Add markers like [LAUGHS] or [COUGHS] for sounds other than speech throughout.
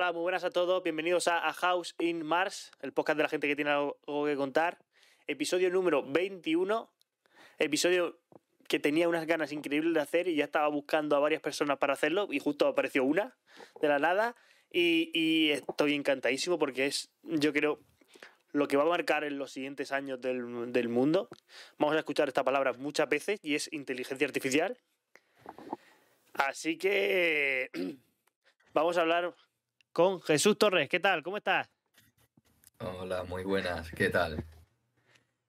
Hola, muy buenas a todos. Bienvenidos a, House in Mars, el podcast de la gente que tiene algo, que contar. Episodio número 21. Episodio que tenía unas ganas increíbles de hacer y ya estaba buscando a varias personas para hacerlo y justo apareció una de la nada. Y, y estoy encantadísimo porque es, yo creo, lo que va a marcar en los siguientes años del, del mundo. Vamos a escuchar esta palabra muchas veces y es inteligencia artificial. Así que [CLEARS THROAT] vamos a hablar con Jesús Torres. ¿Qué tal? ¿Cómo estás? Hola, muy buenas. ¿Qué tal?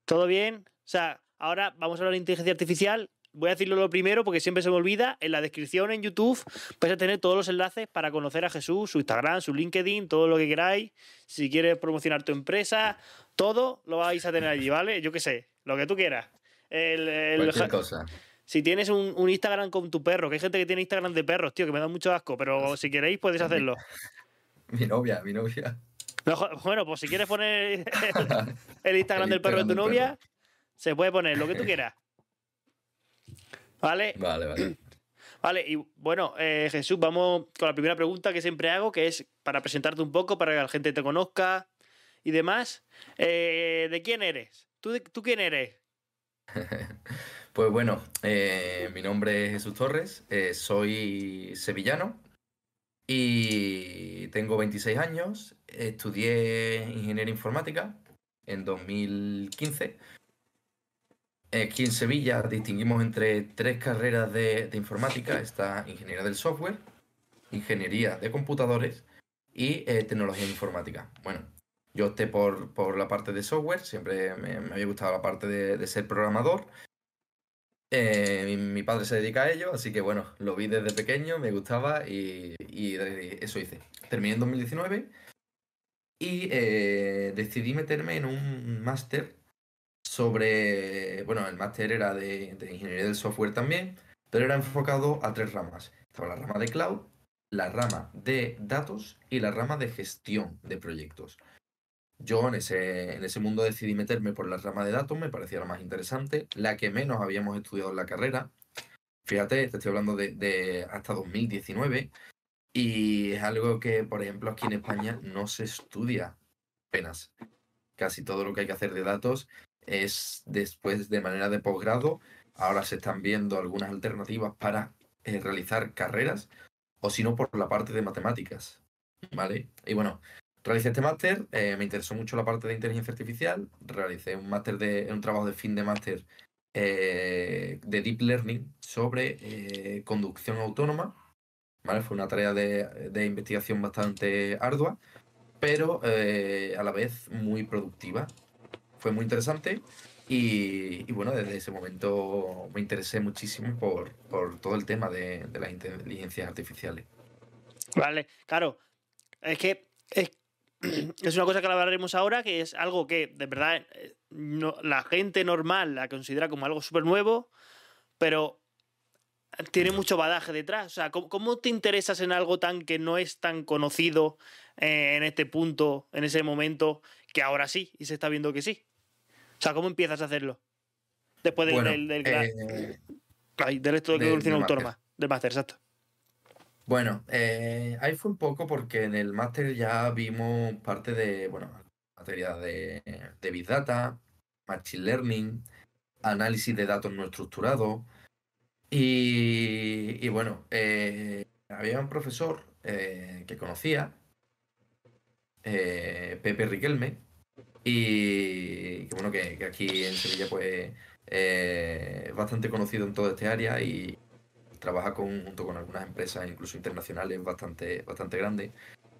¿Todo bien? O sea, ahora vamos a hablar de inteligencia artificial. Voy a decirlo lo primero porque siempre se me olvida. En la descripción en YouTube vais a tener todos los enlaces para conocer a Jesús, su Instagram, su LinkedIn, todo lo que queráis. Si quieres promocionar tu empresa, todo lo vais a tener allí, ¿vale? Yo qué sé, lo que tú quieras. El, el- Cualquier cosa. si tienes un, un Instagram con tu perro, que hay gente que tiene Instagram de perros, tío, que me da mucho asco, pero si queréis podéis hacerlo. [LAUGHS] [LAUGHS] Mi novia, mi novia. Bueno, pues si quieres poner el, [LAUGHS] el Instagram El del perro de tu novia, se puede poner lo que tú [LAUGHS] quieras. ¿Vale? Vale, vale. [CLEARS THROAT] Vale, y bueno, eh, Jesús, vamos con la primera pregunta que siempre hago, que es para presentarte un poco, para que la gente te conozca y demás. Eh, ¿De quién eres? ¿Tú, ¿Tú quién eres? Pues bueno, eh, mi nombre es Jesús Torres, soy sevillano y tengo 26 años. Estudié ingeniería informática en 2015. Aquí en Sevilla distinguimos entre tres carreras de, informática. Está ingeniería del software, ingeniería de computadores y eh, tecnología informática. Bueno, yo opté por, por la parte de software, siempre me, había gustado la parte de ser programador. Eh, mi, padre se dedica a ello, así que bueno, lo vi desde pequeño, me gustaba y, eso hice. Terminé en 2019 y eh, decidí meterme en un máster sobre, bueno, el máster era de, de ingeniería del software también, pero era enfocado a tres ramas. Estaba la rama de cloud, la rama de datos y la rama de gestión de proyectos. Yo en ese, en ese mundo decidí meterme por la rama de datos, me parecía la más interesante, la que menos habíamos estudiado en la carrera. Fíjate, te estoy hablando de, de hasta 2019 y es algo que, por ejemplo, aquí en España no se estudia apenas. Casi todo lo que hay que hacer de datos es después de manera de posgrado. Ahora se están viendo algunas alternativas para eh, realizar carreras o si no por la parte de matemáticas. ¿Vale? Y bueno, realicé este máster, eh, me interesó mucho la parte de inteligencia artificial, realicé un máster de un trabajo de fin de máster eh, de deep learning sobre eh, conducción autónoma. ¿Vale? Fue una tarea de, de investigación bastante ardua, pero a la vez muy productiva. Fue muy interesante y, y bueno, desde ese momento me interesé muchísimo por, por todo el tema de, de las inteligencias artificiales. Vale, claro. Es que [CLEARS THROAT] es una cosa que hablaremos ahora, que es algo que de verdad eh, no, la gente normal la considera como algo súper nuevo, pero tiene mucho badaje detrás. O sea, ¿cómo, cómo te interesas en algo tan que no es tan conocido eh, en este punto, en ese momento, que ahora sí, y se está viendo que sí? O sea, ¿cómo empiezas a hacerlo? Después del, Bueno, del, del, eh, del esto de del máster. autónoma, del máster, exacto. Bueno, eh, ahí fue un poco porque en el máster ya vimos parte de, bueno, materia de, de Big Data, Machine Learning, análisis de datos no estructurados. Y, y bueno, eh, había un profesor eh, que conocía, eh, Pepe Riquelme, y que bueno, que, que aquí en Sevilla pues eh, es bastante conocido en toda esta área y trabaja junto con algunas empresas, incluso internacionales, bastante, bastante grandes.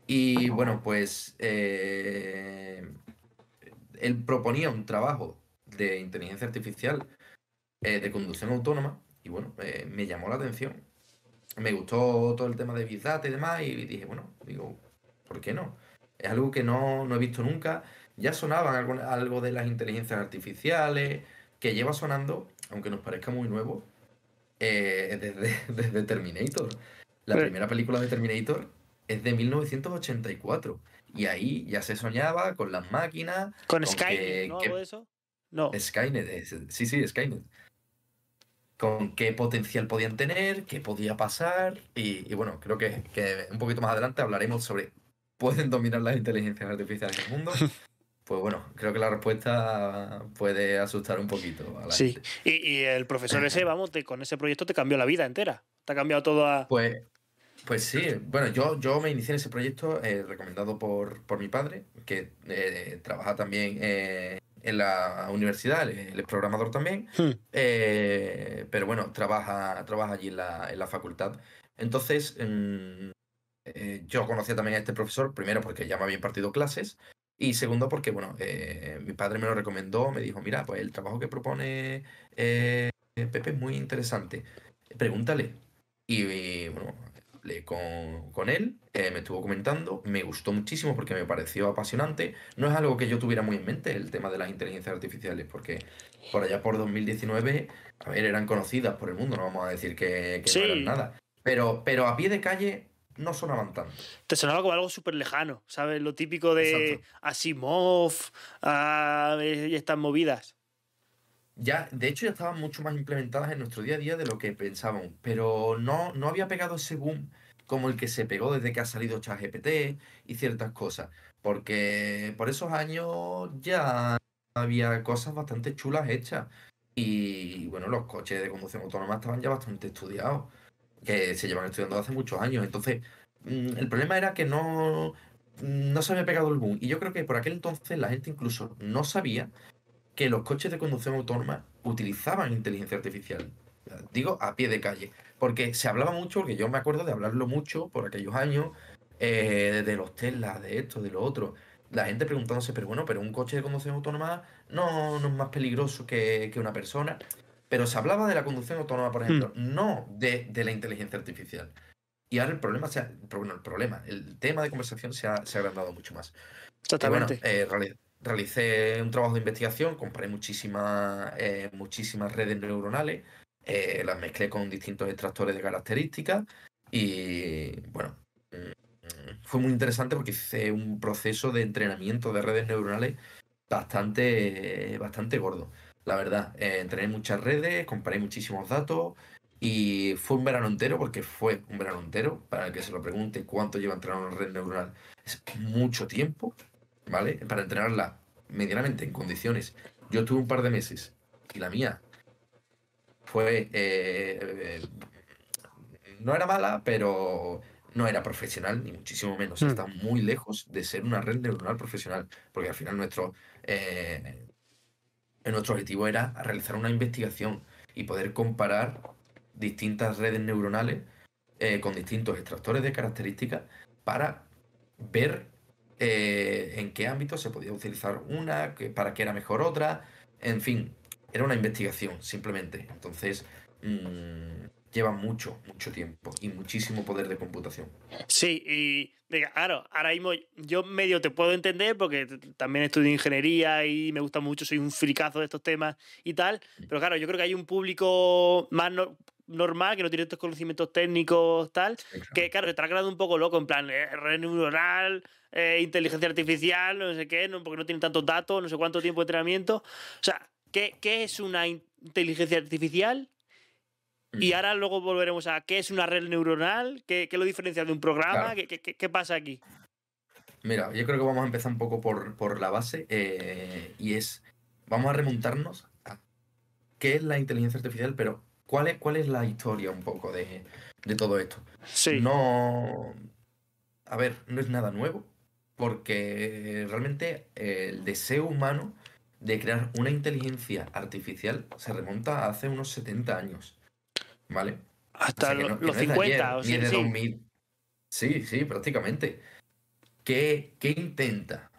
Y bueno, pues eh, él proponía un trabajo de inteligencia artificial eh, de conducción autónoma y bueno, eh, me llamó la atención. Me gustó todo el tema de Big Data y demás y dije, bueno, digo, ¿por qué no? Es algo que no, no he visto nunca. Ya sonaban algo de las inteligencias artificiales, que lleva sonando, aunque nos parezca muy nuevo, eh, desde, desde Terminator. La primera película de Terminator es de 1984. Y ahí ya se soñaba con las máquinas. Con Con Skynet, que- ¿no? que- ¿Algo de eso? No. Skynet, es- sí, sí, Skynet. Con qué potencial podían tener, qué podía pasar. Y, y bueno, creo que, que un poquito más adelante hablaremos sobre ¿Pueden dominar las inteligencias artificiales del mundo? [LAUGHS] Pues bueno, creo que la respuesta puede asustar un poquito a la Sí. gente. Y, y el profesor ese, vamos, te- con ese proyecto te cambió la vida entera. Te ha cambiado todo a. Pues, pues sí, bueno, yo, yo me inicié en ese proyecto eh, recomendado por, por mi padre, que eh, trabaja también eh, en la universidad, él, es programador también, Hmm. pero bueno, trabaja, trabaja allí en la, en la facultad. Entonces, mm, yo conocía también a este profesor, primero porque ya me había impartido clases, y segundo porque, bueno, eh, mi padre me lo recomendó, me dijo, mira, pues el trabajo que propone eh, Pepe es muy interesante, pregúntale. Y, y, bueno, hablé con, con él, eh, me estuvo comentando, me gustó muchísimo porque me pareció apasionante. No es algo que yo tuviera muy en mente, el tema de las inteligencias artificiales, porque por allá por 2019, a ver, eran conocidas por el mundo, no vamos a decir que, que Sí. no eran nada. Pero, pero a pie de calle no sonaban tanto. Te sonaba como algo súper lejano, ¿sabes? Lo típico de Exacto. Asimov ah, y estas movidas. Ya, de hecho, ya estaban mucho más implementadas en nuestro día a día de lo que pensábamos, pero no, no había pegado ese boom como el que se pegó desde que ha salido ChatGPT y ciertas cosas, porque por esos años ya había cosas bastante chulas hechas y bueno, los coches de conducción autónoma estaban ya bastante estudiados, que se llevan estudiando hace muchos años, entonces mm, el problema era que no, no se había pegado el boom y yo creo que por aquel entonces la gente incluso no sabía que los coches de conducción autónoma utilizaban inteligencia artificial. Digo, a pie de calle. Porque se hablaba mucho, porque yo me acuerdo de hablarlo mucho por aquellos años, eh, de los Tesla, de esto, de lo otro. La gente preguntándose, pero bueno, pero un coche de conducción autónoma no, no es más peligroso que, que una persona. Pero se hablaba de la conducción autónoma, por ejemplo, no de, de la inteligencia artificial. Y ahora el problema, se ha- bueno, el problema, el tema de conversación se ha, se ha agrandado mucho más. Y bueno, eh, reali- realicé un trabajo de investigación, comparé muchísimas, eh, muchísimas redes neuronales, eh, las mezclé con distintos extractores de características y bueno, mm, fue muy interesante porque hice un proceso de entrenamiento de redes neuronales bastante, bastante gordo. La verdad, Eh, entrené muchas redes, comparé muchísimos datos y fue un verano entero, porque fue un verano entero, para el que se lo pregunte cuánto lleva entrenar una red neuronal, es mucho tiempo, ¿vale? Para entrenarla medianamente en condiciones. Yo estuve un par de meses y la mía fue... eh, eh, no era mala, pero no era profesional, ni muchísimo menos. Mm. Está muy lejos de ser una red neuronal profesional, porque al final nuestro, eh, nuestro objetivo era realizar una investigación y poder comparar distintas redes neuronales eh, con distintos extractores de características para ver eh, en qué ámbito se podía utilizar una, para qué era mejor otra, en fin, era una investigación simplemente. Entonces, mm, lleva mucho, mucho tiempo y muchísimo poder de computación. Sí, y claro, ahora mismo yo medio te puedo entender porque también estudio ingeniería y me gusta mucho, soy un fricazo de estos temas y tal, pero claro, yo creo que hay un público más no- normal que no tiene estos conocimientos técnicos tal, que claro, se está quedando un poco loco, en plan, eh, red neuronal, eh, inteligencia artificial, no sé qué, no, porque no tienen tantos datos, no sé cuánto tiempo de entrenamiento. O sea, ¿qué, qué es una in- inteligencia artificial? Y Mm. ahora luego volveremos a qué es una red neuronal, qué, qué lo diferencia de un programa, Claro. ¿Qué, qué- qué- pasa aquí. Mira, yo creo que vamos a empezar un poco por, por la base eh, y es, vamos a remontarnos a qué es la inteligencia artificial, pero cuál es, cuál es la historia un poco de, de todo esto. Sí, No, a ver, no es nada nuevo, porque realmente el deseo humano de crear una inteligencia artificial se remonta a hace unos 70 años, ¿vale? O hasta sea, que lo- no- los no es de 50, ayer, o ni sea, de sí. 2000. Sí, sí, prácticamente. ¿Qué, qué intenta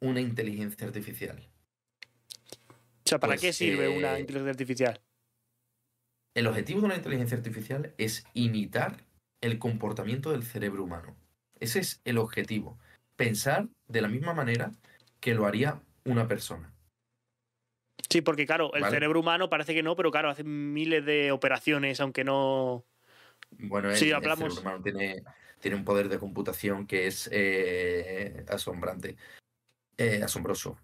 una inteligencia artificial? O sea, ¿para pues, qué sirve una eh, inteligencia artificial? El objetivo de una inteligencia artificial es imitar el comportamiento del cerebro humano. Ese es el objetivo. Pensar de la misma manera que lo haría una persona. Sí, porque claro, el vale. cerebro humano parece que no, pero claro, hace miles de operaciones, aunque no... Bueno, el, Sí, el hablamos- cerebro humano tiene, tiene un poder de computación que es eh, asombrante. Eh, asombroso.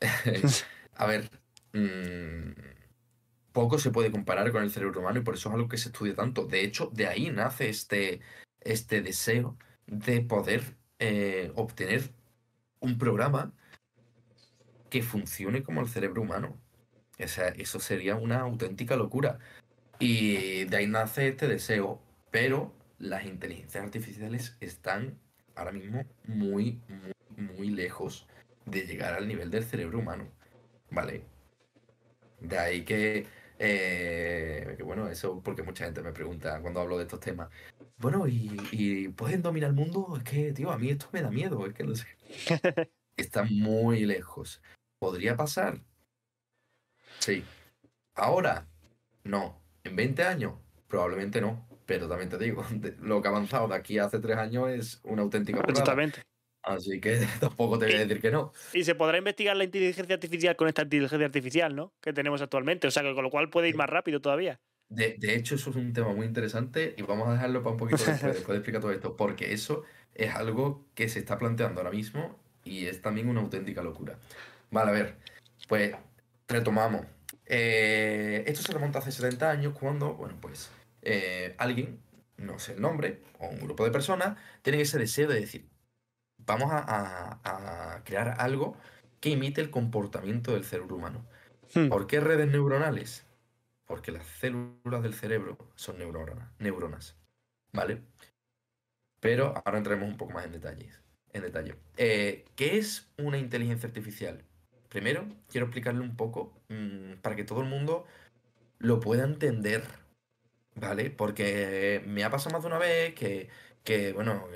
[LAUGHS] A ver, mm, poco se puede comparar con el cerebro humano y por eso es algo que se estudia tanto. De hecho, de ahí nace este, este deseo de poder eh, obtener un programa que funcione como el cerebro humano. O sea, eso sería una auténtica locura. Y de ahí nace este deseo. Pero las inteligencias artificiales están ahora mismo muy, muy, muy lejos de llegar al nivel del cerebro humano. ¿Vale? De ahí que, eh, que, bueno, eso porque mucha gente me pregunta cuando hablo de estos temas. Bueno, ¿y, y pueden dominar el mundo? Es que, tío, a mí esto me da miedo, es que no sé. [LAUGHS] Está muy lejos. ¿Podría pasar? Sí. Ahora, no. ¿En 20 años? Probablemente no. Pero también te digo, [LAUGHS] lo que ha avanzado de aquí a hace tres años es una auténtica Exactamente. Así que [LAUGHS] tampoco te voy a decir que no. Y se podrá investigar la inteligencia artificial con esta inteligencia artificial, ¿no? Que tenemos actualmente. O sea, que con lo cual puede ir más rápido todavía. De, de, hecho, eso es un tema muy interesante y vamos a dejarlo para un poquito después, [LAUGHS] después de explicar todo esto, porque eso es algo que se está planteando ahora mismo y es también una auténtica locura. Vale, a ver, pues retomamos. Eh, esto se remonta hace 70 años cuando, bueno, pues eh, alguien, no sé el nombre, o un grupo de personas, tienen ese deseo de decir, vamos a, a, a crear algo que imite el comportamiento del cerebro humano. Hmm. ¿Por qué redes neuronales? Porque las células del cerebro son neuronas, neuronas ¿vale? Pero ahora entremos un poco más en detalles. En detalle. Eh, ¿Qué es una inteligencia artificial? Primero, quiero explicarle un poco mmm, para que todo el mundo lo pueda entender, ¿vale? Porque me ha pasado más de una vez que, que bueno,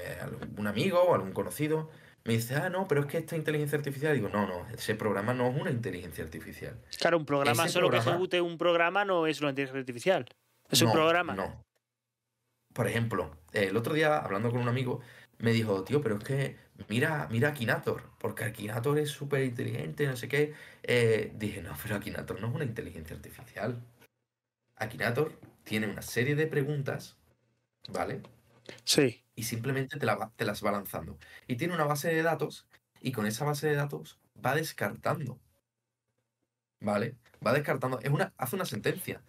un amigo o algún conocido me dice, ah, no, pero es que esta inteligencia artificial, digo, no, no, ese programa no es una inteligencia artificial. Claro, un programa, ese solo programa... que ejecute un programa no es una inteligencia artificial. Es no, un programa. No. Por ejemplo, el otro día, hablando con un amigo, me dijo, tío, pero es que mira, mira Akinator, porque Akinator es súper inteligente, no sé qué. Eh, dije, no, pero Akinator no es una inteligencia artificial. Akinator tiene una serie de preguntas, ¿vale? Sí. Y simplemente te, la, te, las va lanzando. Y tiene una base de datos y con esa base de datos va descartando. ¿Vale? Va descartando. Es una, hace una sentencia.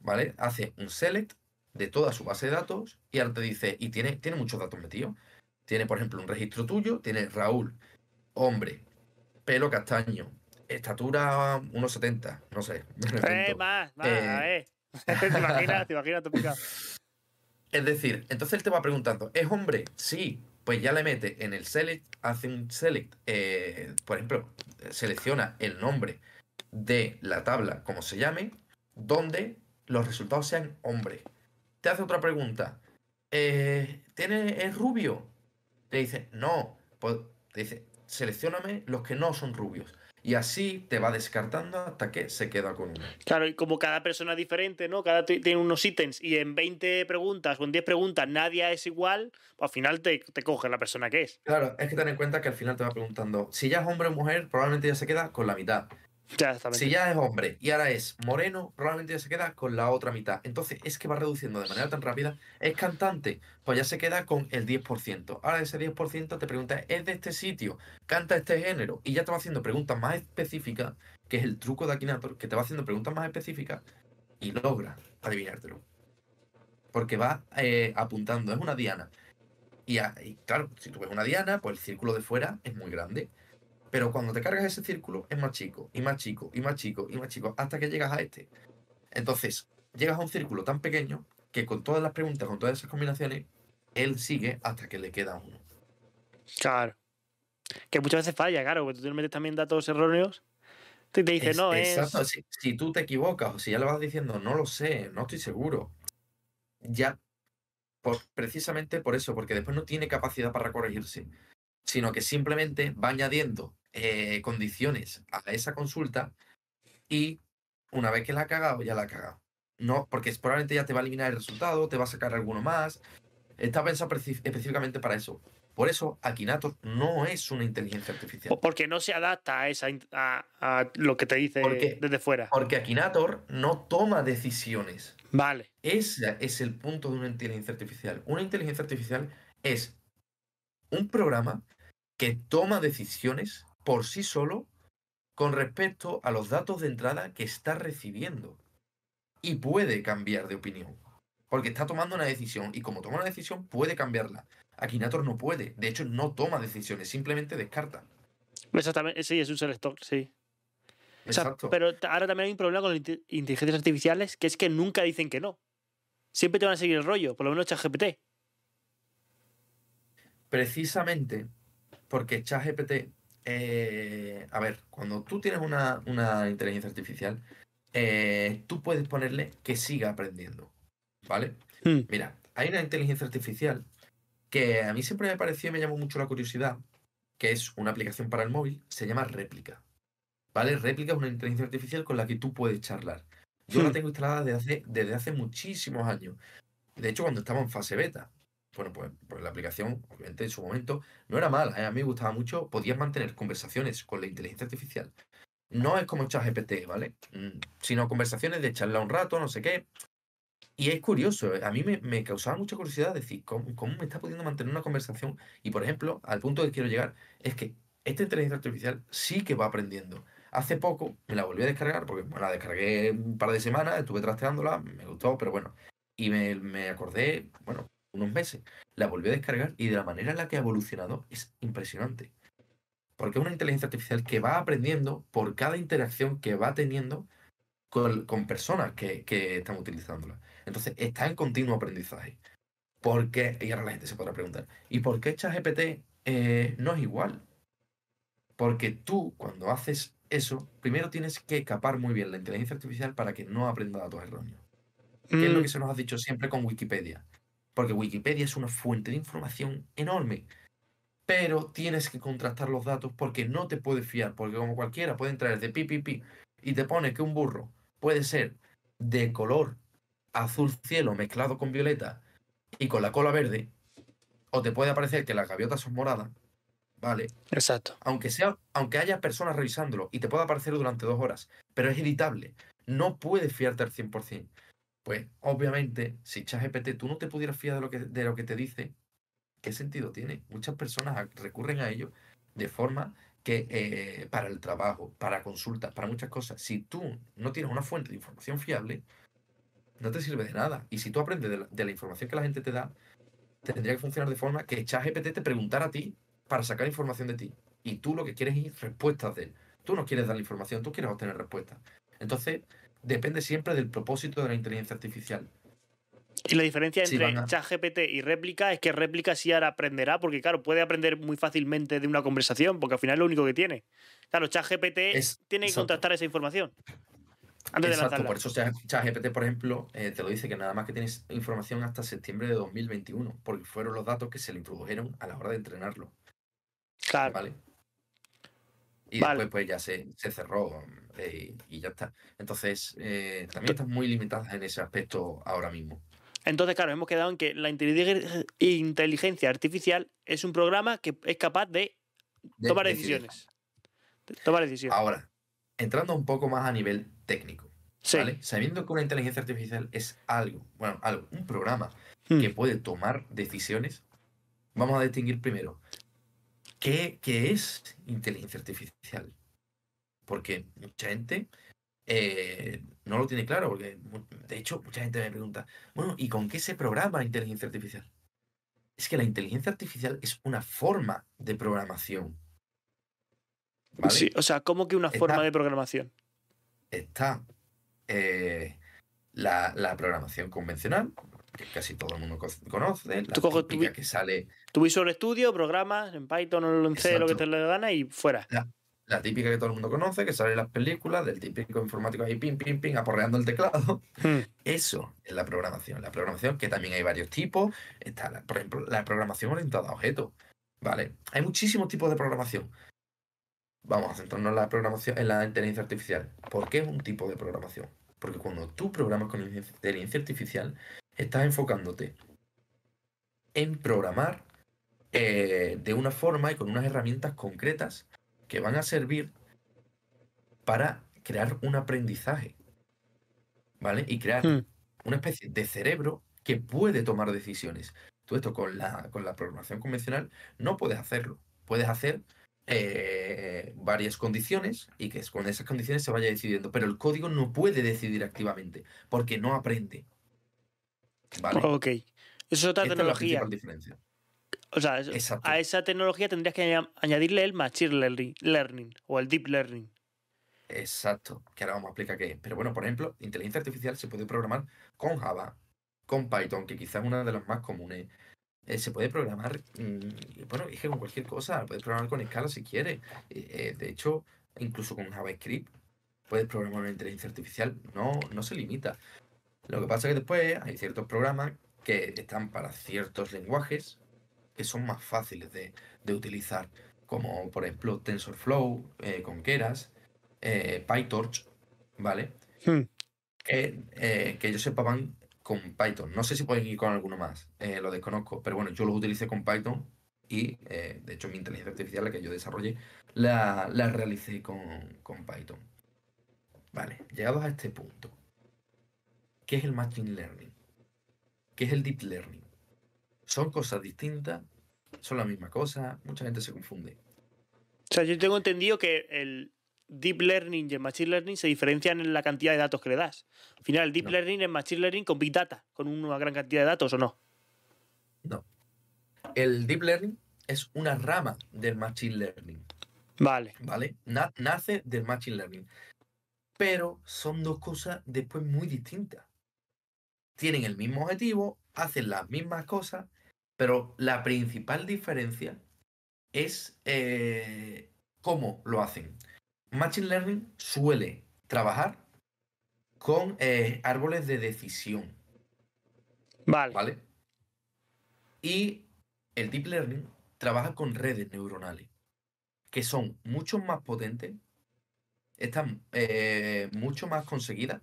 ¿Vale? Hace un select de toda su base de datos y ahora te dice, y tiene, tiene muchos datos metidos. Tiene, por ejemplo, un registro tuyo, tiene Raúl, hombre, pelo castaño, estatura 1,70, no sé. [LAUGHS] Eh, más, más, eh... eh. [LAUGHS] ¿Te imaginas? ¿Te imaginas? Te es decir, entonces él te va preguntando, ¿es hombre? Sí. Pues ya le mete en el select, hace un select, eh, por ejemplo, selecciona el nombre de la tabla, como se llame, donde los resultados sean hombre. Te hace otra pregunta. Eh, ¿tiene, ¿Es rubio? Te dice, no. Pues, te dice, seleccioname los que no son rubios. Y así te va descartando hasta que se queda con uno. Claro, y como cada persona es diferente, ¿no? Cada tiene unos ítems y en 20 preguntas o en 10 preguntas nadie es igual, pues al final te, te coge la persona que es. Claro, es que ten en cuenta que al final te va preguntando, si ya es hombre o mujer, probablemente ya se queda con la mitad. Ya, si ya es hombre y ahora es moreno, probablemente ya se queda con la otra mitad. Entonces es que va reduciendo de manera tan rápida. Es cantante, pues ya se queda con el 10%. Ahora ese 10% te pregunta, ¿es de este sitio? ¿Canta este género? Y ya te va haciendo preguntas más específicas, que es el truco de Akinator, que te va haciendo preguntas más específicas y logra adivinártelo. Porque va eh, apuntando, es una diana. Y, y claro, si tú ves una diana, pues el círculo de fuera es muy grande. Pero cuando te cargas ese círculo es más chico, y más chico, y más chico, y más chico, hasta que llegas a este. Entonces, llegas a un círculo tan pequeño que con todas las preguntas, con todas esas combinaciones, él sigue hasta que le queda uno. Claro. Que muchas veces falla, claro, porque tú te metes también datos erróneos. Te, te dice, es, no, exacto. es. Si, si, tú te equivocas o si ya le vas diciendo, no lo sé, no estoy seguro, ya, por, precisamente por eso, porque después no tiene capacidad para corregirse, sino que simplemente va añadiendo eh, condiciones a esa consulta y una vez que la ha cagado, ya la ha cagado. No, porque probablemente ya te va a eliminar el resultado, te va a sacar alguno más. Está pensado específicamente para eso. Por eso, Akinator no es una inteligencia artificial. Porque no se adapta a, esa, a, a lo que te dice porque, desde fuera. Porque Akinator no toma decisiones. Vale. Ese es el punto de una inteligencia artificial. Una inteligencia artificial es un programa que toma decisiones por sí solo con respecto a los datos de entrada que está recibiendo. Y puede cambiar de opinión. Porque está tomando una decisión y como toma una decisión puede cambiarla. Akinator no puede. De hecho, no toma decisiones, simplemente descarta. Exactamente, sí, es un selector, sí. O sea, Exacto. pero ahora también hay un problema con las inte- inteligencias artificiales, que es que nunca dicen que no. Siempre te van a seguir el rollo, por lo menos ChatGPT. Precisamente porque ChatGPT, eh, a ver, cuando tú tienes una, una inteligencia artificial, eh, tú puedes ponerle que siga aprendiendo, ¿vale? Hmm. Mira, hay una inteligencia artificial que a mí siempre me pareció y me llamó mucho la curiosidad, que es una aplicación para el móvil, se llama Réplica, ¿vale? Réplica es una inteligencia artificial con la que tú puedes charlar. Yo la Hmm. tengo instalada desde hace, desde hace muchísimos años. De hecho, cuando estaba en fase beta, bueno, pues, pues la aplicación, obviamente en su momento, no era mala, ¿eh? a mí me gustaba mucho, podías mantener conversaciones con la inteligencia artificial. No es como ChatGPT, ¿vale? Mm, Sino conversaciones de charlar un rato, no sé qué. Y es curioso, ¿eh? a mí me, me causaba mucha curiosidad decir, ¿cómo, cómo me está pudiendo mantener una conversación? Y por ejemplo, al punto que quiero llegar, es que esta inteligencia artificial sí que va aprendiendo. Hace poco me la volví a descargar, porque bueno, la descargué un par de semanas, estuve trasteándola, me gustó, pero bueno. Y me, me acordé, bueno, unos meses, la volví a descargar y de la manera en la que ha evolucionado es impresionante. Porque es una inteligencia artificial que va aprendiendo por cada interacción que va teniendo con, con personas que, que están utilizándola. Entonces está en continuo aprendizaje. ¿Por qué? Y ahora la gente se podrá preguntar, ¿y por qué ChatGPT eh, no es igual? Porque tú, cuando haces eso, primero tienes que capar muy bien la inteligencia artificial para que no aprenda datos erróneos. ¿Qué es lo Mm, que se nos ha dicho siempre con Wikipedia? Porque Wikipedia es una fuente de información enorme. Pero tienes que contrastar los datos porque no te puedes fiar. Porque como cualquiera puede entrar de pi, pi, pi y te pone que un burro puede ser de color azul cielo mezclado con violeta y con la cola verde. O te puede parecer que las gaviotas son moradas. ¿Vale? Exacto. aunque sea, aunque haya personas revisándolo y te pueda aparecer durante dos horas, pero es editable, no puedes fiarte al 100%. Pues obviamente, si ChatGPT tú no te pudieras fiar de lo que, de lo que te dice, ¿qué sentido tiene? Muchas personas recurren a ello de forma que eh, para el trabajo, para consultas, para muchas cosas, si tú no tienes una fuente de información fiable, no te sirve de nada. Y si tú aprendes de la, de la información que la gente te da, tendría que funcionar de forma que ChatGPT te preguntara a ti para sacar información de ti. Y tú lo que quieres es respuestas de él. Tú no quieres dar la información, tú quieres obtener respuestas. Entonces, depende siempre del propósito de la inteligencia artificial. Y la diferencia entre a- ChatGPT y réplica es que réplica sí ahora aprenderá, porque claro, puede aprender muy fácilmente de una conversación, porque al final es lo único que tiene. Claro, ChatGPT Es- tiene que exacto. contrastar esa información antes de Exacto, lanzarla. por eso Chat- ChatGPT, por ejemplo, eh, te lo dice que nada más que tienes información hasta septiembre de 2021, porque fueron los datos que se le introdujeron a la hora de entrenarlo. Claro. ¿Vale? Y Vale. después pues ya se, se cerró eh, y ya está. Entonces, eh, también están muy limitadas en ese aspecto ahora mismo. Entonces, claro, hemos quedado en que la inteligen- inteligencia artificial es un programa que es capaz de De- tomar decisiones. De Tomar decisiones. Ahora, entrando un poco más a nivel técnico, Sí. ¿vale? Sabiendo que una inteligencia artificial es algo, bueno, algo, un programa Hmm. que puede tomar decisiones, vamos a distinguir primero qué, qué es inteligencia artificial. Porque mucha gente eh, no lo tiene claro, porque de hecho mucha gente me pregunta, bueno, ¿y con qué se programa inteligencia artificial? Es que la inteligencia artificial es una forma de programación. ¿Vale? Sí, o sea, como que una Está- forma de programación. está eh, la, la programación convencional, que casi todo el mundo co- conoce, la Tú coges tu que sale, Tu Visual Studio, programas en Python o en C, lo que te le gana y fuera. la típica que todo el mundo conoce, que sale en las películas, del típico informático ahí, pim, pim, pim, aporreando el teclado. Hmm. Eso es la programación. La programación, que también hay varios tipos. Está, la- por ejemplo, la programación orientada a objetos. ¿Vale? Hay muchísimos tipos de programación. Vamos a centrarnos en la programación, en la inteligencia artificial. ¿Por qué es un tipo de programación? Porque cuando tú programas con inteligencia artificial, estás enfocándote en programar eh, de una forma y con unas herramientas concretas que van a servir para crear un aprendizaje. ¿Vale? Y crear Hmm. una especie de cerebro que puede tomar decisiones. Tú esto con la, con la programación convencional no puedes hacerlo. Puedes hacer eh, varias condiciones y que con esas condiciones se vaya decidiendo. Pero el código no puede decidir activamente porque no aprende. ¿Vale? Ok. Eso es otra Esta es la tecnología. diferencia. O sea, Exacto. a esa tecnología tendrías que aña- añadirle el Machine Learning, o el Deep Learning. Exacto, que ahora vamos a explicar qué es. Pero bueno, por ejemplo, inteligencia artificial se puede programar con Java, con Python, que quizás es una de las más comunes. Eh, se puede programar, mm, bueno, es que con cualquier cosa, puedes programar con Scala si quieres. Eh, eh, de hecho, incluso con JavaScript puedes programar una inteligencia artificial, no, no se limita. Lo que pasa es que después hay ciertos programas que están para ciertos lenguajes que son más fáciles de, de utilizar, como por ejemplo TensorFlow, eh, con Keras, eh, PyTorch, ¿vale? Hmm. Que, eh, que yo sepa van con Python. No sé si pueden ir con alguno más, eh, lo desconozco, pero bueno, yo los utilicé con Python y eh, de hecho mi inteligencia artificial, la que yo desarrollé, la, la realicé con, con Python. Vale, llegados a este punto, ¿qué es el Machine Learning? ¿Qué es el Deep Learning? Son cosas distintas, son la misma cosa, mucha gente se confunde. O sea, yo tengo entendido que el Deep Learning y el Machine Learning se diferencian en la cantidad de datos que le das. Al final, el Deep No. Learning es Machine Learning con Big Data, con una gran cantidad de datos, ¿o no? No. El Deep Learning es una rama del Machine Learning. Vale. ¿vale? Na- nace del Machine Learning. Pero son dos cosas después muy distintas. Tienen el mismo objetivo, hacen las mismas cosas, pero la principal diferencia es eh, cómo lo hacen. Machine Learning suele trabajar con eh, árboles de decisión, Vale. ¿vale? Y el Deep Learning trabaja con redes neuronales, que son mucho más potentes, están eh, mucho más conseguidas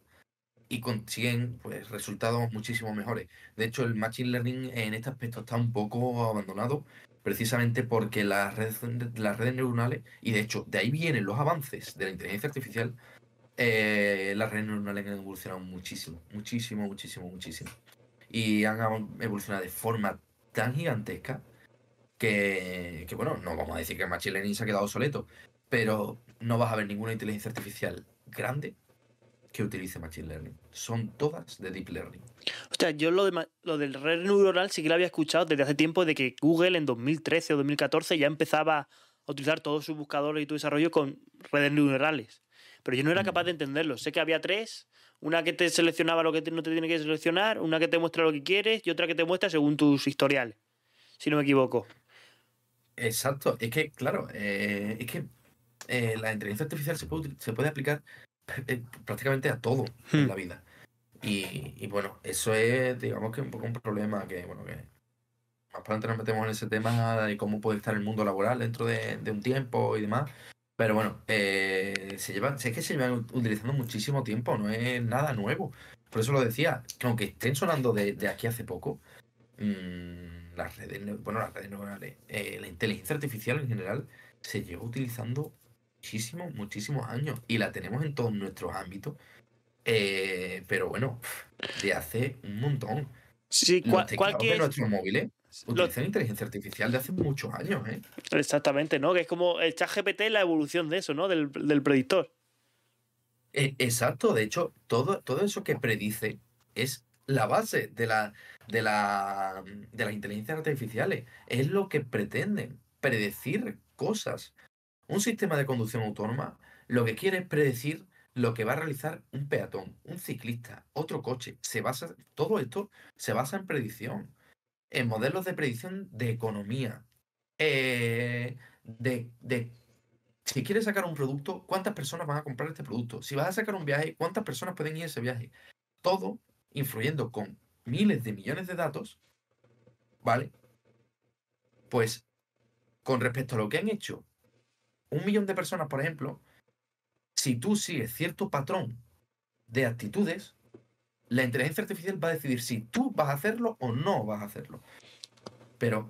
y consiguen pues, resultados muchísimo mejores. De hecho, el Machine Learning en este aspecto está un poco abandonado, precisamente porque las redes, las redes neuronales, y de hecho, de ahí vienen los avances de la inteligencia artificial, eh, las redes neuronales han evolucionado muchísimo, muchísimo, muchísimo, muchísimo. Y han evolucionado de forma tan gigantesca que, que, bueno, no vamos a decir que el Machine Learning se ha quedado obsoleto, pero no vas a ver ninguna inteligencia artificial grande que utilice Machine Learning. Son todas de Deep Learning. O sea, yo lo, de, lo del red neuronal sí que lo había escuchado desde hace tiempo de que Google en 2013 o 2014 ya empezaba a utilizar todos sus buscadores y tu desarrollo con redes neuronales. Pero yo no era Mm. capaz de entenderlo. Sé que había tres. Una que te seleccionaba lo que te- no te tiene que seleccionar, una que te muestra lo que quieres y otra que te muestra según tus historiales. Si no me equivoco. Exacto, es que, claro, eh, es que eh, la inteligencia artificial se puede, util- se puede aplicar prácticamente a todo en Hmm. la vida. Y, y bueno, eso es, digamos que un poco un problema que, bueno, que más para adelante nos metemos en ese tema de cómo puede estar el mundo laboral dentro de, de un tiempo y demás. Pero bueno, eh, se llevan, es que se llevan ut- utilizando muchísimo tiempo, no es nada nuevo. Por eso lo decía, que aunque estén sonando de, de aquí hace poco, mm, las redes, bueno, las redes neuronales, eh, la inteligencia artificial en general se lleva utilizando muchísimos, muchísimos años y la tenemos en todos nuestros ámbitos. Eh, pero bueno, de hace un montón. Sí, Los ¿cuál, teclados cuál que de es? nuestros móviles utilizan inteligencia artificial de hace muchos años, ¿eh? Exactamente, ¿no? Que es como el chat GPT la evolución de eso, ¿no? Del, del predictor. E- Exacto, de hecho, todo, todo eso que predice es la base de la, de la, de las inteligencias artificiales. Es lo que pretenden, predecir cosas. Un sistema de conducción autónoma lo que quiere es predecir lo que va a realizar un peatón, un ciclista, otro coche. Se basa, todo esto se basa en predicción, en modelos de predicción de economía, eh, de, de si quieres sacar un producto, ¿cuántas personas van a comprar este producto? Si vas a sacar un viaje, ¿cuántas personas pueden ir a ese viaje? Todo influyendo con miles de millones de datos, ¿vale? Pues con respecto a lo que han hecho un millón de personas, por ejemplo, si tú sigues cierto patrón de actitudes, la inteligencia artificial va a decidir si tú vas a hacerlo o no vas a hacerlo. Pero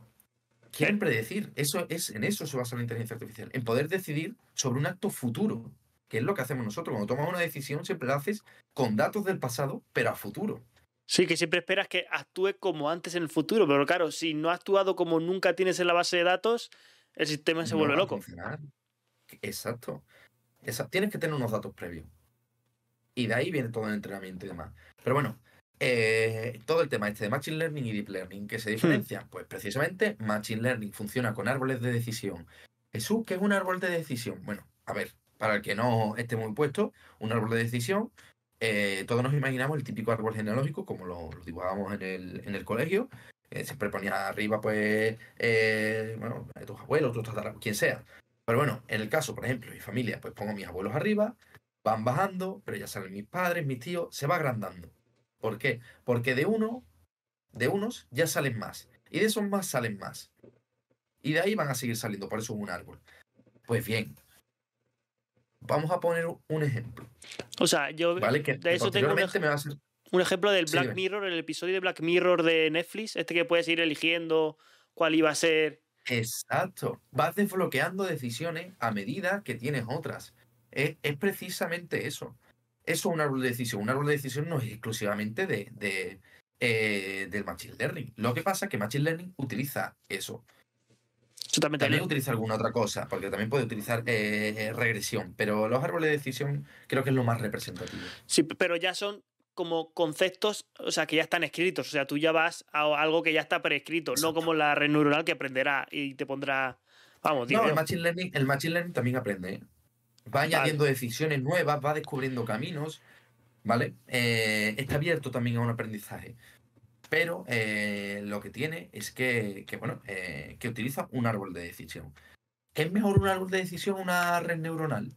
quieren predecir, eso es en eso se basa la inteligencia artificial, en poder decidir sobre un acto futuro, que es lo que hacemos nosotros. Cuando tomas una decisión siempre la haces con datos del pasado, pero a futuro. Sí, que siempre esperas que actúe como antes en el futuro, pero claro, si no ha actuado como nunca tienes en la base de datos, el sistema se No vuelve loco. funcionar. Exacto. Esa- tienes que tener unos datos previos. Y de ahí viene todo el entrenamiento y demás. Pero bueno, eh, todo el tema este de Machine Learning y Deep Learning, ¿qué se diferencian? Pues precisamente Machine Learning funciona con árboles de decisión. Jesús, ¿qué es un árbol de decisión? Bueno, a ver, para el que no esté muy puesto, un árbol de decisión, eh, todos nos imaginamos el típico árbol genealógico, como lo, dibujábamos en el, en el colegio. Eh, siempre ponía arriba, pues, bueno, tus abuelos, tus tatarabuelos, quien sea. Pero bueno, en el caso, por ejemplo, mi familia, pues pongo a mis abuelos arriba, van bajando, pero ya salen mis padres, mis tíos, se va agrandando. ¿Por qué? Porque de uno, de unos ya salen más. Y de esos más salen más. Y de ahí van a seguir saliendo, por eso es un árbol. Pues bien, vamos a poner un ejemplo. O sea, yo ¿vale? que de eso tengo un, me va a ser... un ejemplo del Black Mirror, el episodio de Black Mirror de Netflix, este que puedes ir eligiendo cuál iba a ser. Exacto. Vas desbloqueando decisiones a medida que tienes otras. Es, es precisamente eso. Eso es un árbol de decisión. Un árbol de decisión no es exclusivamente de, de eh, del Machine Learning. Lo que pasa es que Machine Learning utiliza eso. también, utiliza alguna otra cosa, porque también puede utilizar eh, regresión, pero los árboles de decisión creo que es lo más representativo. Sí, pero ya son como conceptos, o sea, que ya están escritos. O sea, tú ya vas a algo que ya está prescrito, no como la red neuronal que aprenderá y te pondrá. Vamos, no, el machine, learning, el machine Learning también aprende. ¿eh? va añadiendo decisiones nuevas, va descubriendo caminos, ¿vale? Eh, está abierto también a un aprendizaje. Pero eh, lo que tiene es que, bueno, eh, que utiliza un árbol de decisión. ¿Es mejor un árbol de decisión o una red neuronal?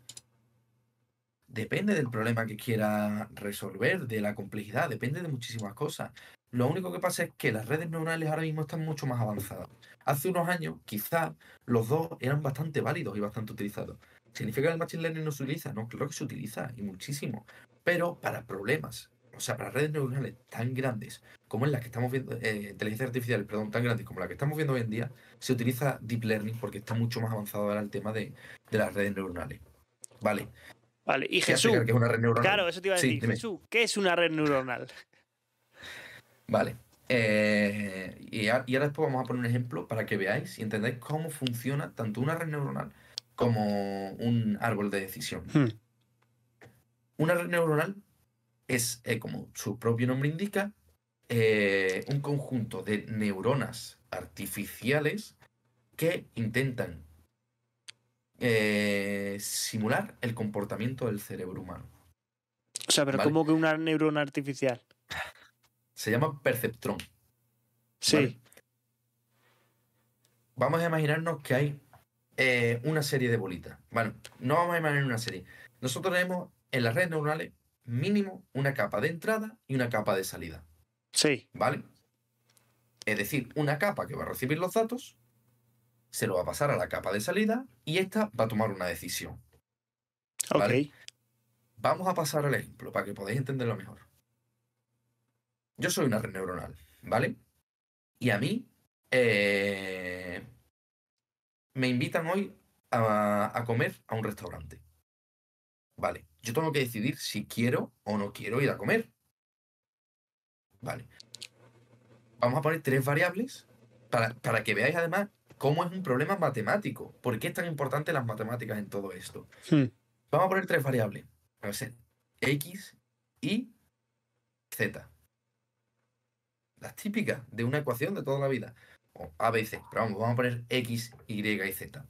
Depende del problema que quiera resolver, de la complejidad, depende de muchísimas cosas. Lo único que pasa es que las redes neuronales ahora mismo están mucho más avanzadas. Hace unos años, quizá, los dos eran bastante válidos y bastante utilizados. ¿Significa que el Machine Learning no se utiliza? No, claro que se utiliza y muchísimo. Pero para problemas, o sea, para redes neuronales tan grandes como en las que estamos viendo, eh, inteligencia artificial, perdón, tan grandes como la que estamos viendo hoy en día, se utiliza Deep Learning porque está mucho más avanzado ahora el tema de, las redes neuronales. Vale. Vale, y Jesús. Que es una red neuronal? Claro, eso te iba a decir. Jesús, ¿qué es una red neuronal? Vale. Eh, y, ahora después vamos a poner un ejemplo para que veáis y entendáis cómo funciona tanto una red neuronal como un árbol de decisión. Hmm. Una red neuronal es, eh, como su propio nombre indica, eh, un conjunto de neuronas artificiales que intentan eh, simular el comportamiento del cerebro humano. O sea, pero ¿cómo que una neurona artificial? Se llama perceptrón. Sí. Vamos a imaginarnos que hay eh, una serie de bolitas. Bueno, no vamos a imaginar una serie. Nosotros tenemos en las redes neuronales mínimo una capa de entrada y una capa de salida. Sí. ¿Vale? Es decir, una capa que va a recibir los datos, se lo va a pasar a la capa de salida y esta va a tomar una decisión. ¿Vale? Vamos a pasar al ejemplo para que podáis entenderlo mejor. Yo soy una red neuronal, ¿vale? Y a mí eh, me invitan hoy a, comer a un restaurante. Vale, yo tengo que decidir si quiero o no quiero ir a comer. Vale. Vamos a poner tres variables para, para, que veáis además cómo es un problema matemático. ¿Por qué es tan importante las matemáticas en todo esto? Hmm. Vamos a poner tres variables. A ver, X, Y, Z. Las típicas de una ecuación de toda la vida. A, B, C. Pero vamos, vamos a poner X, Y y Z.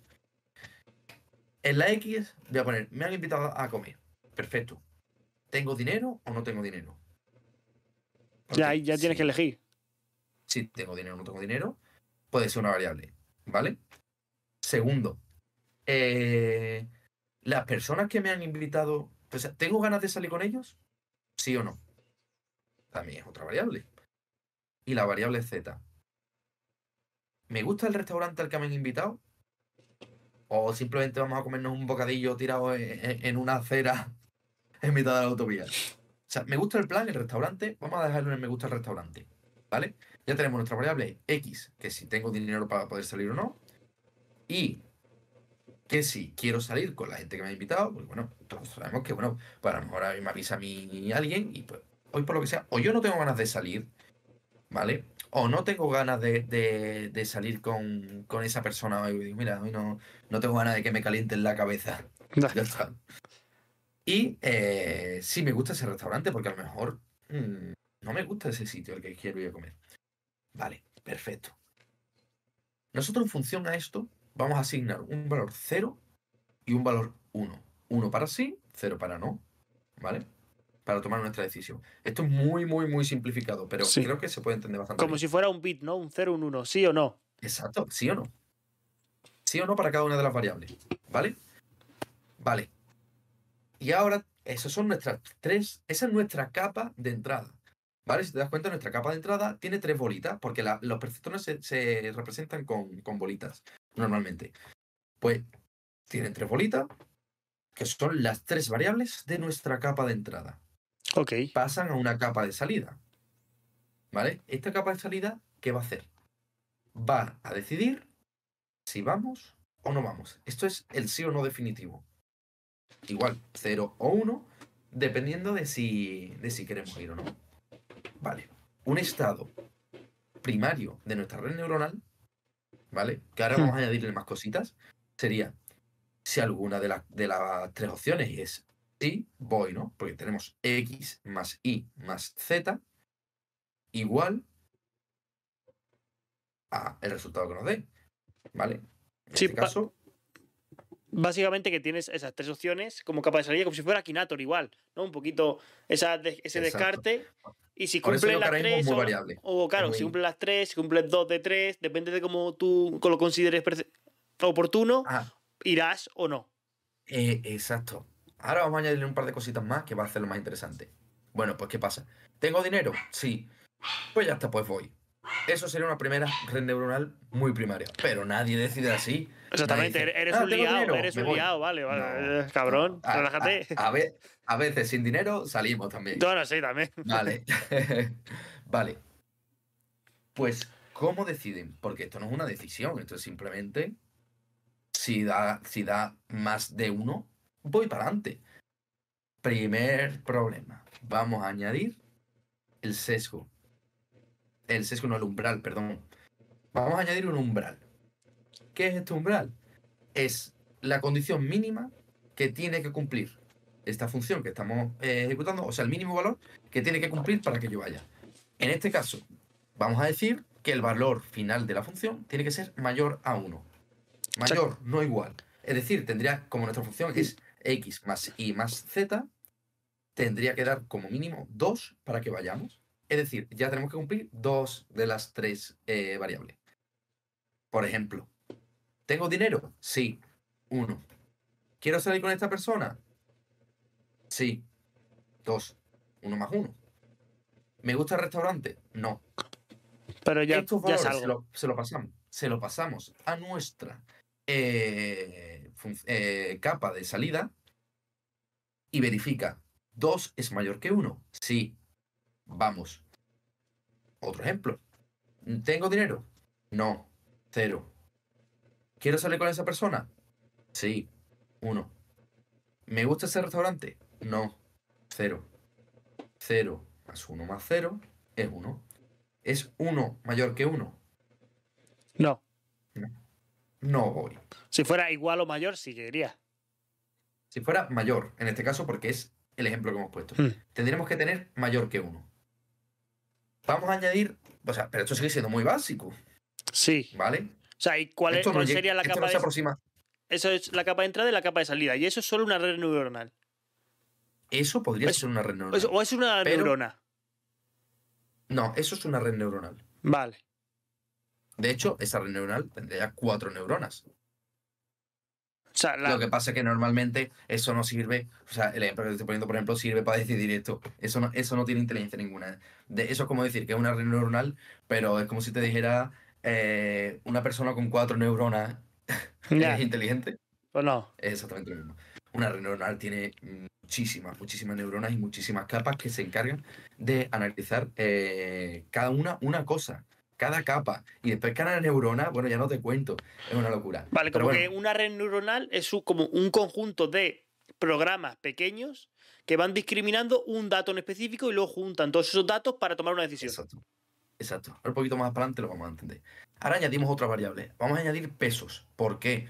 En la X voy a poner, me han invitado a comer. Perfecto. ¿Tengo dinero o no tengo dinero? ya, ya tienes que elegir. Si tengo dinero o no tengo dinero, puede ser una variable. ¿Vale? Segundo, eh, las personas que me han invitado, ¿tengo ganas de salir con ellos? ¿Sí o no? También es otra variable. Y la variable Z. ¿me gusta el restaurante al que me han invitado? ¿O simplemente vamos a comernos un bocadillo tirado en, una acera [LAUGHS] en mitad de la autovía? O sea, me gusta el plan, el restaurante, vamos a dejarlo en me gusta el restaurante. ¿Vale? Ya tenemos nuestra variable X, que si tengo dinero para poder salir o no. Y que si quiero salir con la gente que me ha invitado, pues bueno, todos sabemos que, bueno, pues a lo mejor a mí me avisa a mí alguien y pues hoy por lo que sea, o yo no tengo ganas de salir, ¿vale? o no tengo ganas de, salir con, esa persona hoy. Mira, hoy no, no tengo ganas de que me calienten la cabeza. [LAUGHS] ya está. Y eh, sí me gusta ese restaurante porque a lo mejor mm, no me gusta ese sitio al que quiero ir a comer. Vale, perfecto. Nosotros en función a esto vamos a asignar un valor 0 y un valor 1. 1 para sí, 0 para no. ¿Vale? Para tomar nuestra decisión. Esto es muy, muy, muy simplificado, pero Sí. creo que se puede entender bastante. Como bien. si fuera un bit, ¿no? Un 0, un 1, sí o no. Exacto, sí o no. Sí o no para cada una de las variables. ¿Vale? Vale. Y ahora, esas son nuestras tres. Esa es nuestra capa de entrada. ¿Vale? Si te das cuenta, nuestra capa de entrada tiene tres bolitas, porque la- los perceptores se, se representan con, con bolitas, normalmente. Pues tienen tres bolitas, que son las tres variables de nuestra capa de entrada Ok. pasan a una capa de salida. ¿Vale? Esta capa de salida, ¿qué va a hacer? Va a decidir si vamos o no vamos. Esto es el sí o no definitivo. Igual, 0 o 1, dependiendo de si, de si queremos ir o no. Vale. Un estado primario de nuestra red neuronal, ¿vale? Que ahora Hmm. vamos a añadirle más cositas, sería si alguna de, las de las tres opciones es sí, voy, ¿no? Porque tenemos x más y más z igual a el resultado que nos dé, ¿vale? En Sí, este caso, Básicamente que tienes esas tres opciones como capa de salida, como si fuera Kinator igual, ¿no? Un poquito esa de- ese Exacto. descarte. Y si que las tres, o, variable. o claro, si cumplen las tres, si cumples dos de tres, depende de cómo tú lo consideres oportuno, Ah, irás o no. eh, exacto. Ahora vamos a añadirle un par de cositas más que va a hacerlo más interesante. Bueno, pues ¿qué pasa? ¿Tengo dinero? Sí. Pues ya está, pues voy. Eso sería una primera red neuronal muy primaria. Pero nadie decide así. Exactamente, dice, eres "Ah, un liado, dinero, eres un voy". liado, vale, vale, No, eh, cabrón, A- a- relájate. A, ve- a veces sin dinero salimos también. Bueno, sí, también. Vale. [LAUGHS] vale. Pues, ¿cómo deciden? Porque esto no es una decisión, esto es simplemente si da, si da más de uno, voy para adelante. Primer problema. Vamos a añadir el sesgo. El sesgo no el umbral, perdón. Vamos a añadir un umbral. ¿Qué es este umbral? Es la condición mínima que tiene que cumplir esta función que estamos eh, ejecutando, o sea, el mínimo valor que tiene que cumplir para que yo vaya. En este caso, vamos a decir que el valor final de la función tiene que ser mayor a 1. Mayor, no igual. Es decir, tendría, como nuestra función es x más y más z, tendría que dar como mínimo 2 para que vayamos. Es decir, ya tenemos que cumplir dos de las tres eh, variables. Por ejemplo, ¿tengo dinero? Sí, 1. ¿Quiero salir con esta persona? Sí, 2. 1 más 1. ¿Me gusta el restaurante? No. Pero ya, Estos ya se lo, se lo pasamos. Se lo pasamos a nuestra eh, eh, capa de salida y verifica. 2 es mayor que 1. Sí. Vamos. Otro ejemplo. ¿Tengo dinero? No. Cero. ¿Quiero salir con esa persona? Sí. Uno. ¿Me gusta ese restaurante? No. Cero. Cero más uno más cero es uno. ¿Es uno mayor que uno? No. No voy. Si fuera igual o mayor, sí que iría. Si fuera mayor, en este caso, porque es el ejemplo que hemos puesto, Hmm. tendríamos que tener mayor que uno. Vamos a añadir, o sea, pero esto sigue siendo muy básico, Sí. ¿vale? O sea, ¿y cuál, es- no cuál sería la esto capa no se de. Eso es la capa de entrada y la capa de salida. Y eso es solo una red neuronal. Eso podría Es- ser una red neuronal. O es una Pero- neurona. No, eso es una red neuronal. Vale. De hecho, esa red neuronal tendría cuatro neuronas. O sea, la- Lo que pasa es que normalmente eso no sirve, o sea, el ejemplo que te estoy poniendo, por ejemplo, sirve para decidir esto. Eso no, eso no tiene inteligencia ninguna. De, eso es como decir que es una red neuronal, pero es como si te dijera eh, una persona con cuatro neuronas [LAUGHS] ya, es inteligente. pues no. Es exactamente lo mismo. Una red neuronal tiene muchísimas, muchísimas neuronas y muchísimas capas que se encargan de analizar eh, cada una una cosa, cada capa. Y después cada neurona, bueno, ya no te cuento, es una locura. Vale, Pero como bueno, que una red neuronal es como un conjunto de programas pequeños que van discriminando un dato en específico y luego juntan todos esos datos para tomar una decisión. Exacto. Exacto. Ahora un poquito más para adelante lo vamos a entender. Ahora añadimos otra variable. Vamos a añadir pesos. ¿Por qué?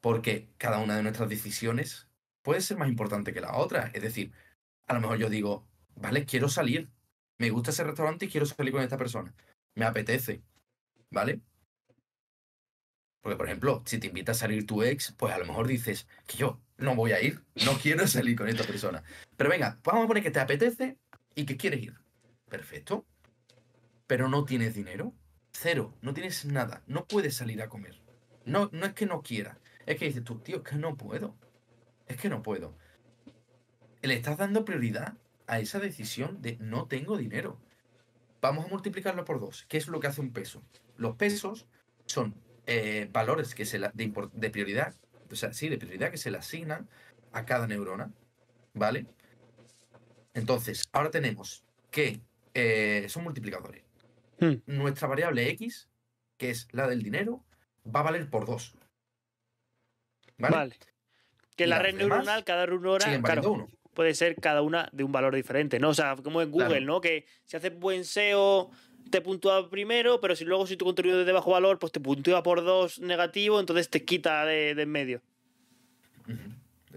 Porque cada una de nuestras decisiones puede ser más importante que la otra. Es decir, a lo mejor yo digo, vale, quiero salir. Me gusta ese restaurante y quiero salir con esta persona. Me apetece. ¿Vale? Porque, por ejemplo, si te invita a salir tu ex, pues a lo mejor dices que yo no voy a ir, no [LAUGHS] quiero salir con esta persona. Pero venga, vamos a poner que te apetece y que quieres ir. Perfecto. Pero no tienes dinero. Cero. No tienes nada. No puedes salir a comer. No, no es que no quiera. Es que dices tú, tío, es que no puedo. Es que no puedo. Le estás dando prioridad a esa decisión de no tengo dinero. Vamos a multiplicarlo por dos. ¿Qué es lo que hace un peso? Los pesos son eh, valores que se la, de, de, prioridad, o sea, sí, de prioridad que se le asignan a cada neurona, ¿vale? Entonces, ahora tenemos que eh, son multiplicadores. Hmm. Nuestra variable x, que es la del dinero, va a valer por 2. ¿Vale? Que la red neuronal, cada neurona, claro, puede ser cada una de un valor diferente, ¿no? O sea, como en Google, ¿no? Que si haces buen SEO te puntúa primero, pero si luego si tu contenido es de bajo valor, pues te puntúa por dos negativo, entonces te quita de, en medio.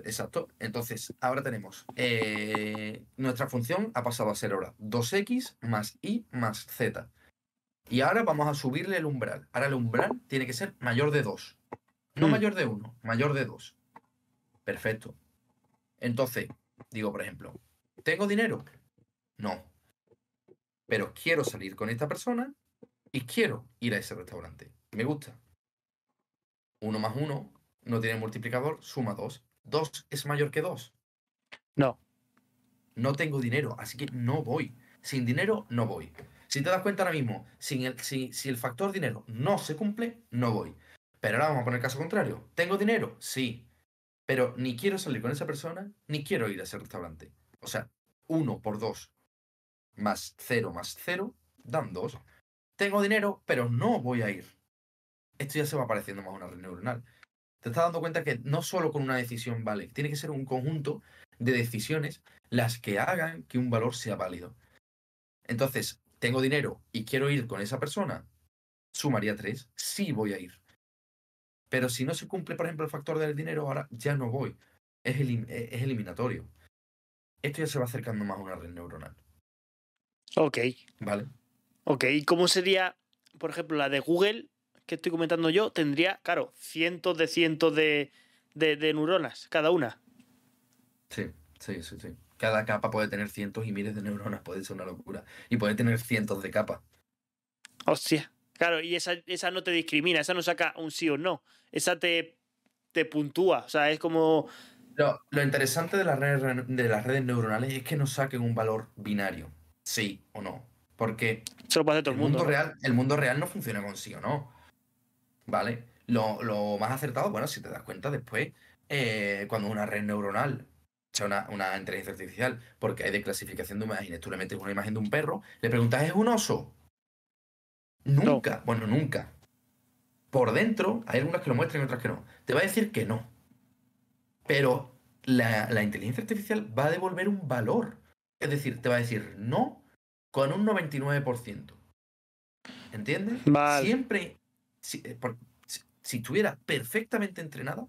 Exacto. Entonces, ahora tenemos eh, nuestra función ha pasado a ser ahora 2x más y más z. Y ahora vamos a subirle el umbral. Ahora el umbral tiene que ser mayor de 2. No hmm. mayor de 1, mayor de 2. Perfecto. Entonces, digo, por ejemplo, ¿tengo dinero? No pero quiero salir con esta persona y quiero ir a ese restaurante. Me gusta. Uno más uno no tiene multiplicador, suma dos. Dos es mayor que dos. No. No tengo dinero, así que no voy. Sin dinero, no voy. Si te das cuenta ahora mismo, sin el, si, si el factor dinero no se cumple, no voy. Pero ahora vamos a poner el caso contrario. ¿Tengo dinero? Sí. Pero ni quiero salir con esa persona, ni quiero ir a ese restaurante. O sea, uno por dos más 0 más 0 dan 2. Tengo dinero, pero no voy a ir. Esto ya se va pareciendo más a una red neuronal. Te estás dando cuenta que no solo con una decisión vale, tiene que ser un conjunto de decisiones las que hagan que un valor sea válido. Entonces, tengo dinero y quiero ir con esa persona, sumaría 3, sí voy a ir. Pero si no se cumple, por ejemplo, el factor del dinero, ahora ya no voy. Es, es eliminatorio. Esto ya se va acercando más a una red neuronal. Ok. Vale. Ok, ¿y cómo sería, por ejemplo, la de Google que estoy comentando yo? Tendría, claro, cientos de cientos de, neuronas, cada una. Sí, sí, sí, sí. Cada capa puede tener cientos y miles de neuronas, puede ser una locura. Y puede tener cientos de capas. Hostia. Claro, y esa, esa no te discrimina, esa no saca un sí o no. Esa te, te puntúa. O sea, es como. Lo, lo interesante de las, redes, de las redes neuronales es que no saquen un valor binario sí o no. Porque el, mundo, real, el mundo real no funciona con sí o no. ¿Vale? Lo, más acertado, bueno, si te das cuenta después, eh, cuando una red neuronal, una, una, inteligencia artificial, porque hay de clasificación de imágenes, tú le metes una imagen de un perro, le preguntas, ¿es un oso? Nunca, bueno, nunca. Por dentro, hay algunas que lo muestran y otras que no. Te va a decir que no. Pero la, la inteligencia artificial va a devolver un valor. Es decir, te va a decir no con un 99%. ¿Entiendes? Siempre, eh, si, estuviera perfectamente entrenada,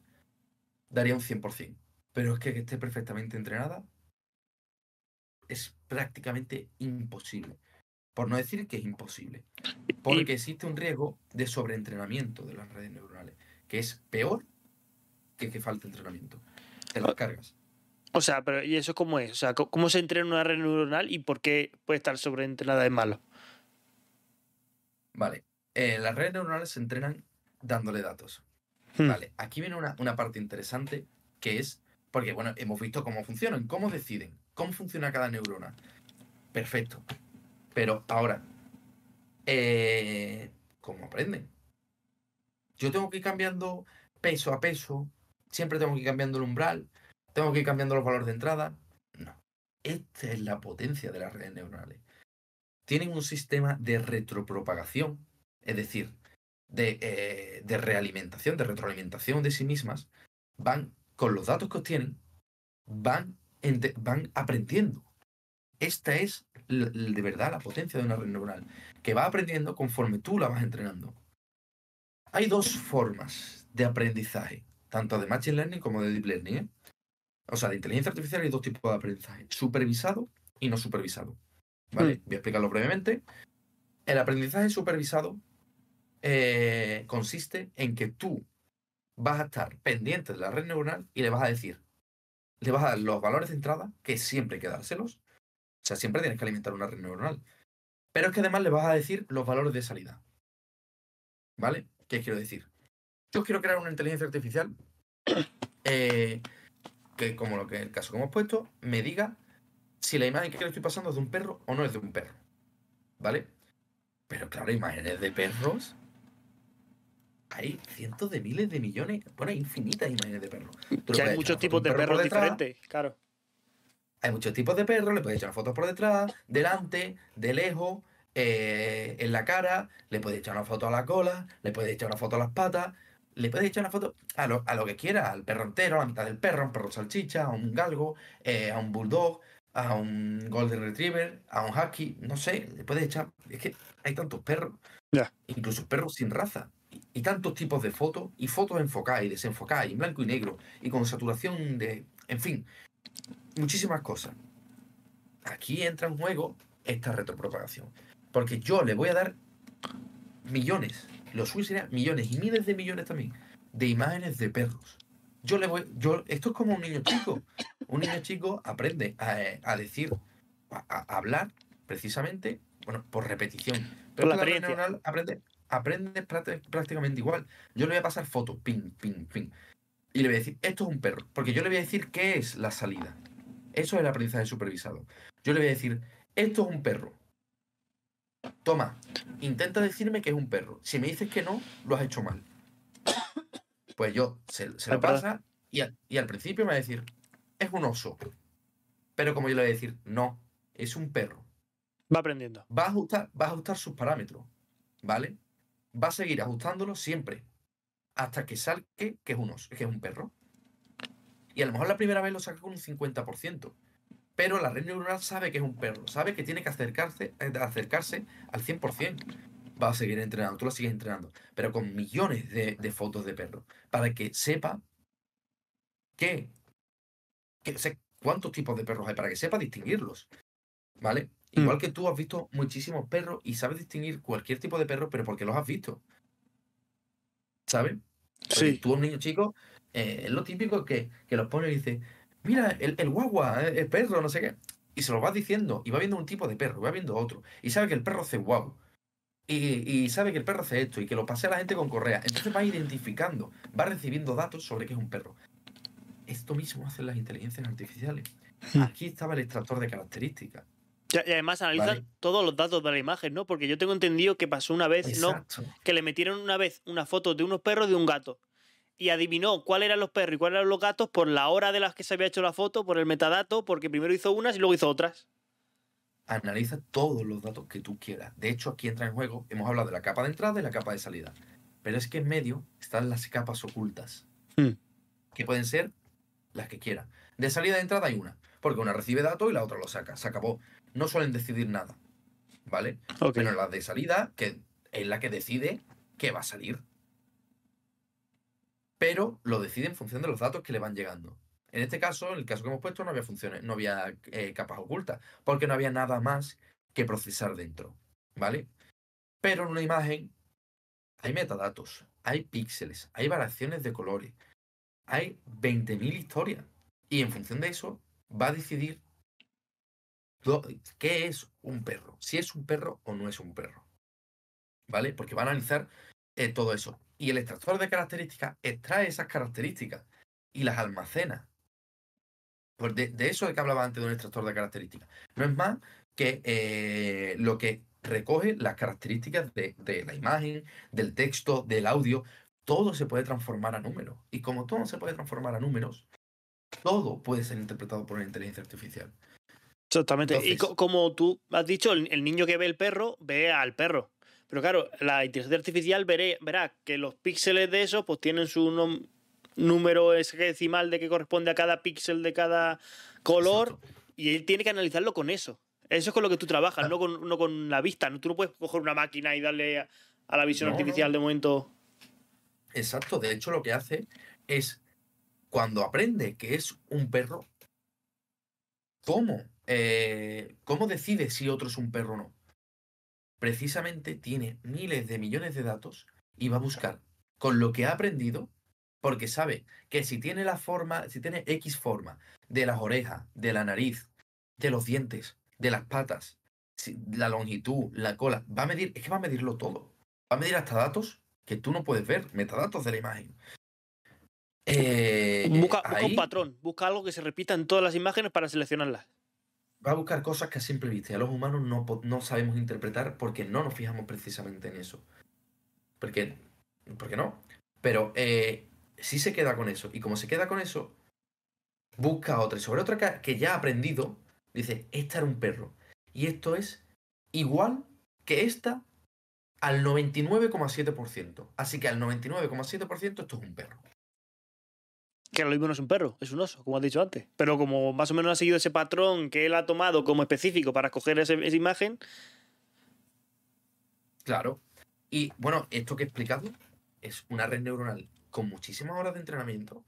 daría un 100%. Pero es que que esté perfectamente entrenada es prácticamente imposible. Por no decir que es imposible. Porque existe un riesgo de sobreentrenamiento de las redes neuronales, que es peor que que falte entrenamiento. Te las cargas. O sea, pero ¿y eso cómo es? O sea, ¿cómo se entrena una red neuronal y por qué puede estar sobreentrenada de malo? Vale. Eh, las redes neuronales se entrenan dándole datos. Hmm. Vale. Aquí viene una, parte interesante que es, porque bueno, hemos visto cómo funcionan, cómo deciden, cómo funciona cada neurona. Perfecto. Pero ahora, eh, ¿cómo aprenden? Yo tengo que ir cambiando peso a peso, siempre tengo que ir cambiando el umbral, ¿Tengo que ir cambiando los valores de entrada? No. Esta es la potencia de las redes neuronales. Tienen un sistema de retropropagación, es decir, de, eh, de realimentación, de retroalimentación de sí mismas. Van, con los datos que obtienen, van, van aprendiendo. Esta es de verdad la potencia de una red neuronal, que va aprendiendo conforme tú la vas entrenando. Hay dos formas de aprendizaje, tanto de Machine Learning como de Deep Learning. ¿eh? O sea, de inteligencia artificial hay dos tipos de aprendizaje, supervisado y no supervisado. ¿Vale? Mm. Voy a explicarlo brevemente. El aprendizaje supervisado eh, consiste en que tú vas a estar pendiente de la red neuronal y le vas a decir, le vas a dar los valores de entrada, que siempre hay que dárselos. O sea, siempre tienes que alimentar una red neuronal. Pero es que además le vas a decir los valores de salida. ¿Vale? ¿Qué quiero decir? Yo quiero crear una inteligencia artificial [COUGHS] eh, que, como lo que el caso que hemos puesto, me diga si la imagen que le estoy pasando es de un perro o no es de un perro. ¿Vale? Pero claro, imágenes de perros. Hay cientos de miles de millones, bueno, hay infinitas imágenes de perros. Tú Que hay muchos tipos de perros diferentes, claro. Hay muchos tipos de perros, le puedes echar fotos por detrás, delante, de lejos, eh, en la cara, le puedes echar una foto a la cola, le puedes echar una foto a las patas, le puedes echar una foto a lo, a lo que quiera, al perro entero, a la mitad del perro, a un perro salchicha, a un galgo, eh, a un bulldog, a un golden retriever, a un husky, no sé, le puedes echar, es que hay tantos perros, incluso perros sin raza, y, y tantos tipos de fotos, y fotos enfocadas y desenfocadas, y en blanco y negro, y con saturación de, en fin, muchísimas cosas. Aquí entra en juego esta retropropagación. Porque yo le voy a dar millones, lo suyo sería millones y miles de millones también, de imágenes de perros. Yo le voy, yo, esto es como un niño chico. Un niño chico aprende a, a decir, a, a hablar precisamente, bueno, por repetición. Pero la experiencia. neuronal aprende, aprende prácti- prácticamente igual. Yo le voy a pasar fotos, ping, ping, ping. Y le voy a decir, esto es un perro. Porque yo le voy a decir qué es la salida. Eso es el aprendizaje supervisado. Yo le voy a decir, esto es un perro. Toma, intenta decirme que es un perro. Si me dices que no, lo has hecho mal. Pues yo se, lo pasa y, al- y al principio me va a decir, es un oso. Pero como yo le voy a decir, no, es un perro. Va aprendiendo. Va a ajustar, va a ajustar sus parámetros, ¿vale? Va a seguir ajustándolos siempre. Hasta que salga que es un oso, que es un perro. Y a lo mejor la primera vez lo saca con un 50%. Pero la red neuronal sabe que es un perro, sabe que tiene que acercarse, eh, acercarse al 100%. Va a seguir entrenando, tú lo sigues entrenando, pero con millones de, de fotos de perros, para que sepa que, que sé cuántos tipos de perros hay, para que sepa distinguirlos. ¿Vale? Mm. Igual que tú has visto muchísimos perros y sabes distinguir cualquier tipo de perro, pero porque los has visto. ¿Sabes? Porque Sí. tú, un niño chico, eh, es lo típico que, que los pone y dice, mira, el, el guagua, eh, el perro, no sé qué. Y se lo vas diciendo, y va viendo un tipo de perro, va viendo otro. Y sabe que el perro hace guau. Y, y sabe que el perro hace esto, y que lo pasea a la gente con correa. Entonces va identificando, va recibiendo datos sobre qué es un perro. Esto mismo hacen las inteligencias artificiales. Hmm. Aquí estaba el extractor de características. Y además analizan Vale. todos los datos de la imagen, ¿no? Porque yo tengo entendido que pasó una vez, ¿no? Exacto. Que le metieron una vez una foto de unos perros y de un gato. Y adivinó cuáles eran los perros y cuáles eran los gatos por la hora de las que se había hecho la foto, por el metadato, porque primero hizo unas y luego hizo otras. Analiza todos los datos que tú quieras. De hecho, aquí entra en juego, hemos hablado de la capa de entrada y la capa de salida. Pero es que en medio están las capas ocultas, Hmm. que pueden ser las que quieran. De salida de entrada hay una, porque una recibe datos y la otra lo saca. Se acabó. No suelen decidir nada. ¿Vale? Ok. Pero la de salida, que es la que decide qué va a salir. Pero lo decide en función de los datos que le van llegando. En este caso, en el caso que hemos puesto, no había funciones, no había eh, capas ocultas, porque no había nada más que procesar dentro. ¿Vale? Pero en una imagen hay metadatos, hay píxeles, hay variaciones de colores, hay 20.000 historias. Y en función de eso, va a decidir qué es un perro, si es un perro o no es un perro. ¿Vale? Porque va a analizar eh, todo eso. Y el extractor de características extrae esas características y las almacena. Pues de, eso de que hablaba antes de un extractor de características. No es más que eh, lo que recoge las características de, de la imagen, del texto, del audio. Todo se puede transformar a números. Y como todo se puede transformar a números, todo puede ser interpretado por una inteligencia artificial. Exactamente. y co- como tú has dicho, el, el niño que ve el perro ve al perro. Pero claro, la inteligencia artificial veré, verá que los píxeles de eso pues tienen su número decimal de que corresponde a cada píxel de cada color Exacto. y él tiene que analizarlo con eso. Eso es con lo que tú trabajas, Ah. no, con, no con la vista. ¿no? Tú no puedes coger una máquina y darle a, a la visión No, no. artificial de momento. Exacto, de hecho lo que hace es, cuando aprende que es un perro, ¿cómo eh, ¿cómo decide si otro es un perro o no? Precisamente tiene miles de millones de datos y va a buscar con lo que ha aprendido, porque sabe que si tiene la forma, si tiene X forma de las orejas, de la nariz, de los dientes, de las patas, la longitud, la cola, va a medir, es que va a medirlo todo. Va a medir hasta datos que tú no puedes ver, metadatos de la imagen. Eh, busca, un patrón, busca algo que se repita en todas las imágenes para seleccionarlas. Va a buscar cosas que a simple vista a los humanos no, no sabemos interpretar porque no nos fijamos precisamente en eso. Porque, porque no. Pero eh, si se queda con eso. Y como se queda con eso, busca otra. Y sobre otra que ya ha aprendido, dice, esta era un perro. Y esto es igual que esta al 99,7%. Así que al 99,7% esto es un perro. Que lo mismo no es un perro, es un oso, como has dicho antes. Pero como más o menos ha seguido ese patrón que él ha tomado como específico para escoger esa imagen. Claro. Y bueno, esto que he explicado es una red neuronal con muchísimas horas de entrenamiento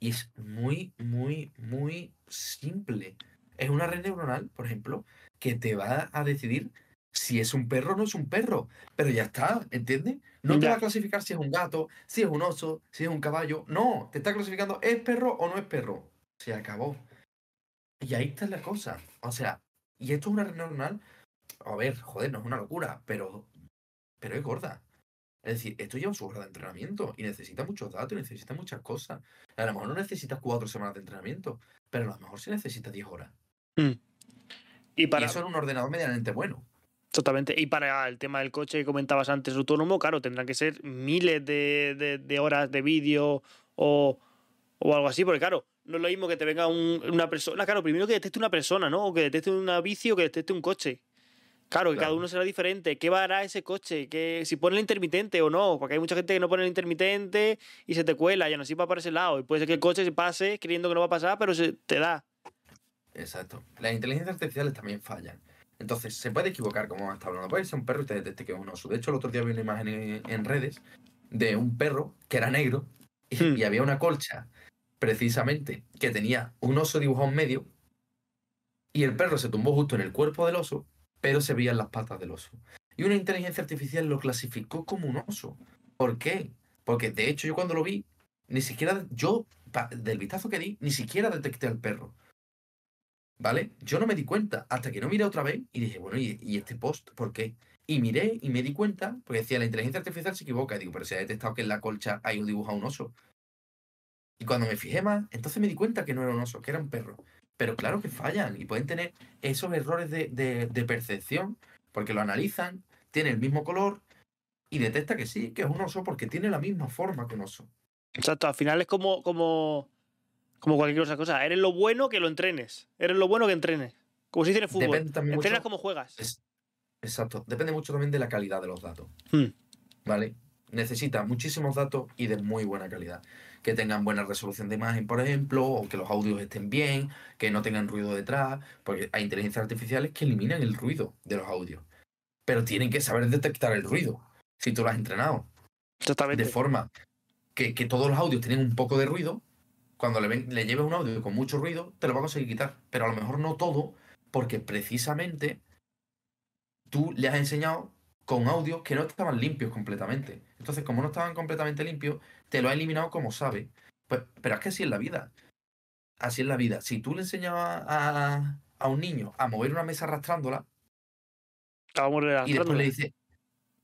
y es muy, muy, muy simple. Es una red neuronal, por ejemplo, que te va a decidir si es un perro o no es un perro. Pero ya está, ¿entiendes? No te va a clasificar si es un gato, si es un oso, si es un caballo. No, te está clasificando ¿es perro o no es perro? Se acabó. Y ahí está la cosa. O sea, y esto es una red neuronal. A ver, joder, no es una locura, pero, pero es gorda. Es decir, esto lleva su hora de entrenamiento y necesita muchos datos y necesita muchas cosas. A lo mejor no necesitas cuatro semanas de entrenamiento, pero a lo mejor sí necesita diez horas. Mm. Y, para... eso es un ordenador medianamente bueno. Totalmente. Y para el tema del coche que comentabas antes, autónomo, claro, tendrán que ser miles de, horas de vídeo o, algo así, porque claro, no es lo mismo que te venga una persona, claro, primero que detecte una persona, ¿no? O que detecte una bici o que detecte un coche. Claro, que cada uno será diferente. ¿Qué va a hará ese coche? ¿Qué, si pone el intermitente o no? Porque hay mucha gente que no pone el intermitente y se te cuela y aún así va para ese lado. Y puede ser que el coche se pase creyendo que no va a pasar, pero se te da. Exacto. Las inteligencias artificiales también fallan. Entonces, se puede equivocar, como está hablando. Puede ser un perro y te detecte que es un oso. De hecho, el otro día vi una imagen en, redes de un perro que era negro hmm. y, había una colcha, precisamente, que tenía un oso dibujado en medio y el perro se tumbó justo en el cuerpo del oso, pero se veían las patas del oso. Y una inteligencia artificial lo clasificó como un oso. ¿Por qué? Porque de hecho yo cuando lo vi, ni siquiera, yo, del vistazo que di, ni siquiera detecté al perro. ¿Vale? Yo no me di cuenta hasta que no miré otra vez y dije, bueno, ¿y, este post por qué? Y miré y me di cuenta, porque decía, la inteligencia artificial se equivoca. Y digo, pero se ha detectado que en la colcha hay un dibujo a un oso. Y cuando me fijé más, entonces me di cuenta que no era un oso, que era un perro. Pero claro que fallan y pueden tener esos errores de, de percepción, porque lo analizan, tiene el mismo color y detecta que sí, que es un oso porque tiene la misma forma que un oso. Exacto, al final es como, como como cualquier otra cosa. Eres lo bueno que lo entrenes. Eres lo bueno que entrenes. Como si dice en fútbol. Entrenas como juegas. exacto. Depende mucho también de la calidad de los datos. Hmm. ¿Vale? Necesita muchísimos datos y de muy buena calidad. Que tengan buena resolución de imagen, por ejemplo, o que los audios estén bien, que no tengan ruido detrás, porque hay inteligencias artificiales que eliminan el ruido de los audios. Pero tienen que saber detectar el ruido, si tú lo has entrenado. Exactamente. De forma que, que todos los audios tienen un poco de ruido, cuando le, le lleves un audio con mucho ruido, te lo va a conseguir quitar. Pero a lo mejor no todo, porque precisamente tú le has enseñado con audios que no estaban limpios completamente. Entonces, como no estaban completamente limpios, te lo ha eliminado como sabe. Pues, pero es que así es la vida. Así es la vida. Si tú le enseñas a, a un niño a mover una mesa arrastrándola, y después le dices,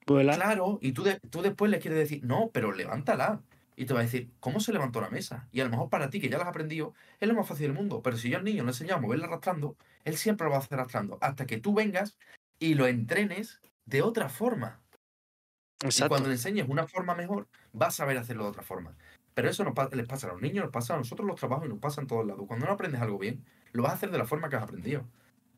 claro, y tú, tú después le quieres decir, no, pero levántala y te va a decir, ¿cómo se levantó la mesa? Y a lo mejor para ti, que ya lo has aprendido, es lo más fácil del mundo. Pero si yo al niño le enseño a moverla arrastrando, él siempre lo va a hacer arrastrando. Hasta que tú vengas y lo entrenes de otra forma. Y cuando le enseñes una forma mejor, vas a saber hacerlo de otra forma. Pero eso no les pasa a los niños, nos pasa a nosotros los trabajos y nos pasa en todos lados. Cuando no aprendes algo bien, lo vas a hacer de la forma que has aprendido.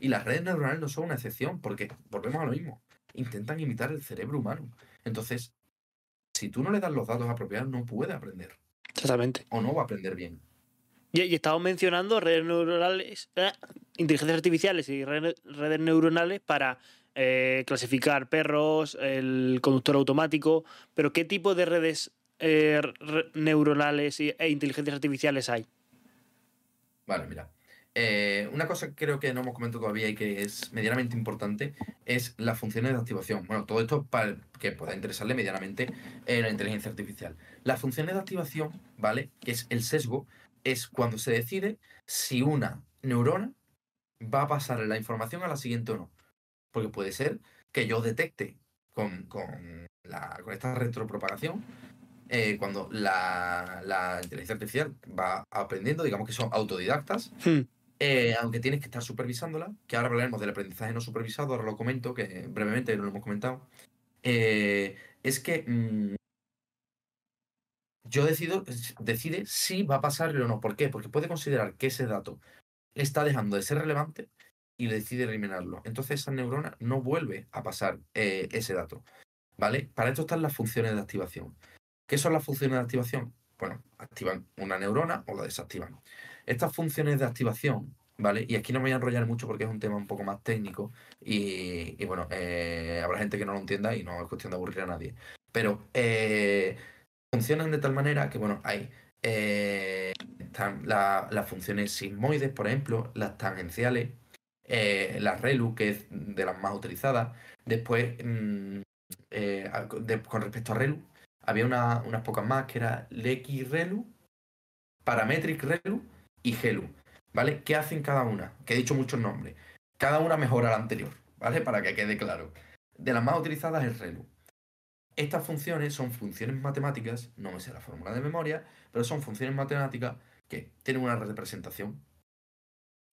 Y las redes neuronales no son una excepción, porque volvemos a lo mismo. Intentan imitar el cerebro humano. Entonces, si tú no le das los datos apropiados, no puede aprender. Exactamente. O no va a aprender bien. Y, estamos mencionando redes neuronales, eh, inteligencias artificiales y redes, neuronales para eh, clasificar perros, el conductor automático, pero ¿qué tipo de redes eh, neuronales e inteligencias artificiales hay? Vale, mira. Eh, una cosa que creo que no hemos comentado todavía y que es medianamente importante es las funciones de activación. Bueno, todo esto para que pueda interesarle medianamente en la inteligencia artificial. Las funciones de activación, ¿vale? Que es el sesgo, es cuando se decide si una neurona va a pasar la información a la siguiente o no. Porque puede ser que yo detecte con, con, la, con esta retropropagación eh, cuando la, la, inteligencia artificial va aprendiendo, digamos que son autodidactas, hmm. Eh, aunque tienes que estar supervisándola, que ahora hablaremos del aprendizaje no supervisado, ahora lo comento, que brevemente lo hemos comentado, eh, es que mm, yo decido, decide si va a pasarle o no. ¿Por qué? Porque puede considerar que ese dato está dejando de ser relevante y decide eliminarlo. Entonces esa neurona no vuelve a pasar ese dato. ¿Vale? Para esto están las funciones de activación. ¿Qué son las funciones de activación? Bueno, activan una neurona o la desactivan. Estas funciones de activación, ¿vale? Y aquí no me voy a enrollar mucho porque es un tema un poco más técnico y, bueno, eh, habrá gente que no lo entienda y no es cuestión de aburrir a nadie. Pero eh, funcionan de tal manera que, bueno, hay eh, están las funciones sismoides, por ejemplo, las tangenciales, las RELU, que es de las más utilizadas. Después, mm, con respecto a RELU, había unas pocas más que era Relu, Parametric Relu y Gelu, ¿vale? ¿Qué hacen cada una? Que he dicho muchos nombres. Cada una mejora la anterior, ¿vale? Para que quede claro. De las más utilizadas es Relu. Estas funciones son funciones matemáticas, no me sé la fórmula de memoria, pero son funciones matemáticas que tienen una representación.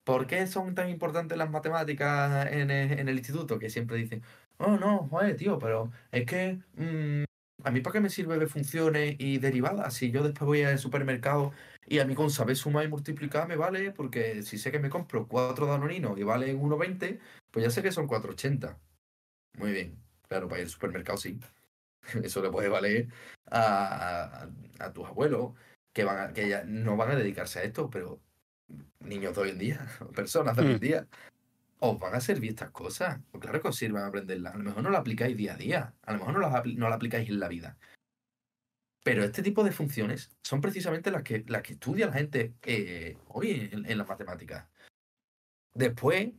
¿Por qué son tan importantes las matemáticas en el, instituto? Que siempre dicen, oh no, joder, tío, pero es que mm, ¿A mí para qué me sirve de funciones y derivadas? Si yo después voy al supermercado y a mí con saber sumar y multiplicar me vale, porque si sé que me compro cuatro danoninos y valen 1,20, pues ya sé que son 4,80. Muy bien. Claro, para ir al supermercado sí. [LAUGHS] Eso le puede valer a, tus abuelos, que, van que ya no van a dedicarse a esto, pero niños de hoy en día, [LAUGHS] personas de hoy en mm. día, os van a servir estas cosas. Pues claro que os sirvan a aprenderlas. A lo mejor no la aplicáis día a día. A lo mejor no la, no la aplicáis en la vida. Pero este tipo de funciones son precisamente las que, las que estudia la gente eh, hoy en, las matemáticas. Después,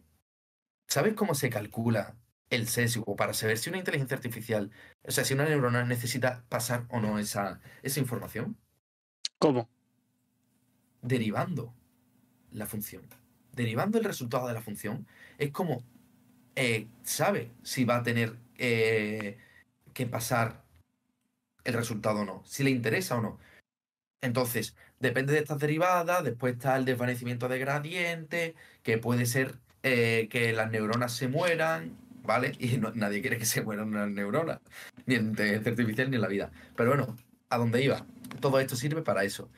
¿sabes cómo se calcula el sesgo para saber si una inteligencia artificial, o sea, si una neurona necesita pasar o no esa, esa información? ¿Cómo? Derivando la función derivando el resultado de la función, es como eh, sabe si va a tener eh, que pasar el resultado no, si le interesa o no. Entonces, depende de estas derivadas, después está el desvanecimiento de gradiente, que puede ser eh, que las neuronas se mueran, ¿vale? [LAUGHS] Y nadie quiere que se mueran unas neuronas, ni en inteligencia artificial ni en la vida. Pero bueno, ¿a dónde iba? Todo esto sirve para eso.